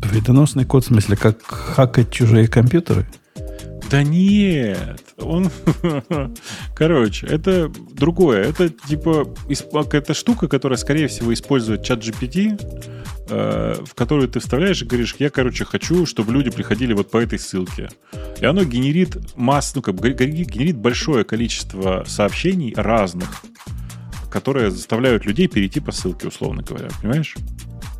Вредоносный код, в смысле, как хакать чужие компьютеры? Да нет, он, короче, это другое. Это типа какая-то штука, которая, скорее всего, использует чат GPT, э, в которую ты вставляешь и говоришь, я, короче, хочу, чтобы люди приходили вот по этой ссылке. И оно генерит масс, ну, как генерит большое количество сообщений разных, которые заставляют людей перейти по ссылке, условно говоря. Понимаешь?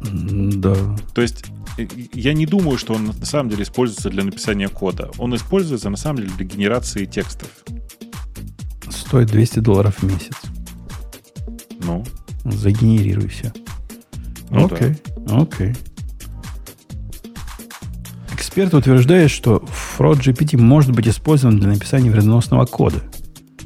Да. То есть я не думаю, что он на самом деле используется для написания кода. Он используется на самом деле для генерации текстов. Стоит 200 долларов в месяц. Ну? Загенерируй все. Ну, окей, да. окей. Эксперт утверждает, что Fraud GPT может быть использован для написания вредоносного кода,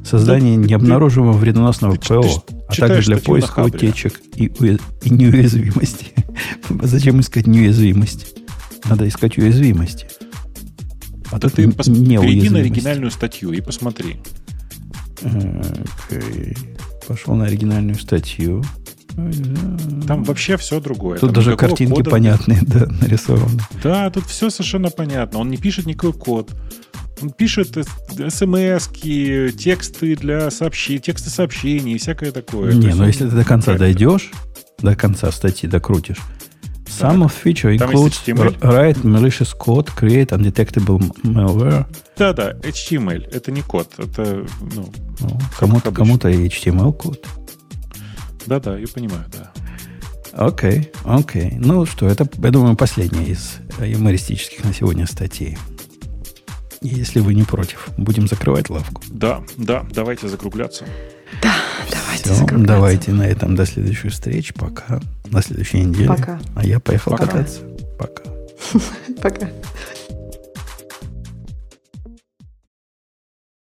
создания да, необнаруживаемого ты, вредоносного ты, ПО, ты, а также для поиска утечек и, и неуязвимости. Зачем искать неуязвимость? Надо искать уязвимости. А да ты пос- перейди на оригинальную статью и посмотри. Okay. Пошел на оригинальную статью. Там вообще все другое. Тут Там даже картинки кода... понятные, да, нарисованы. Да, тут все совершенно понятно. Он не пишет никакой код. Пишет смс тексты для сообщений, тексты сообщений и всякое такое. Не, но ну если ты до конца дойдешь, до конца статьи докрутишь, Some of feature includes HTML. write malicious code, create undetectable malware. Да, да, HTML. Это не код. Это, ну, Ну, кому-то, кому-то и HTML код. да, да, я понимаю, да. Окей, окей. Ну что, это, я думаю, последняя из юмористических на сегодня статей. Если вы не против, будем закрывать лавку. Да, да, давайте закругляться. Давайте Все, закругляться. давайте на этом до следующих встреч. Пока. На следующей неделе. Пока. А я поехал Пока. кататься. Пока. Пока.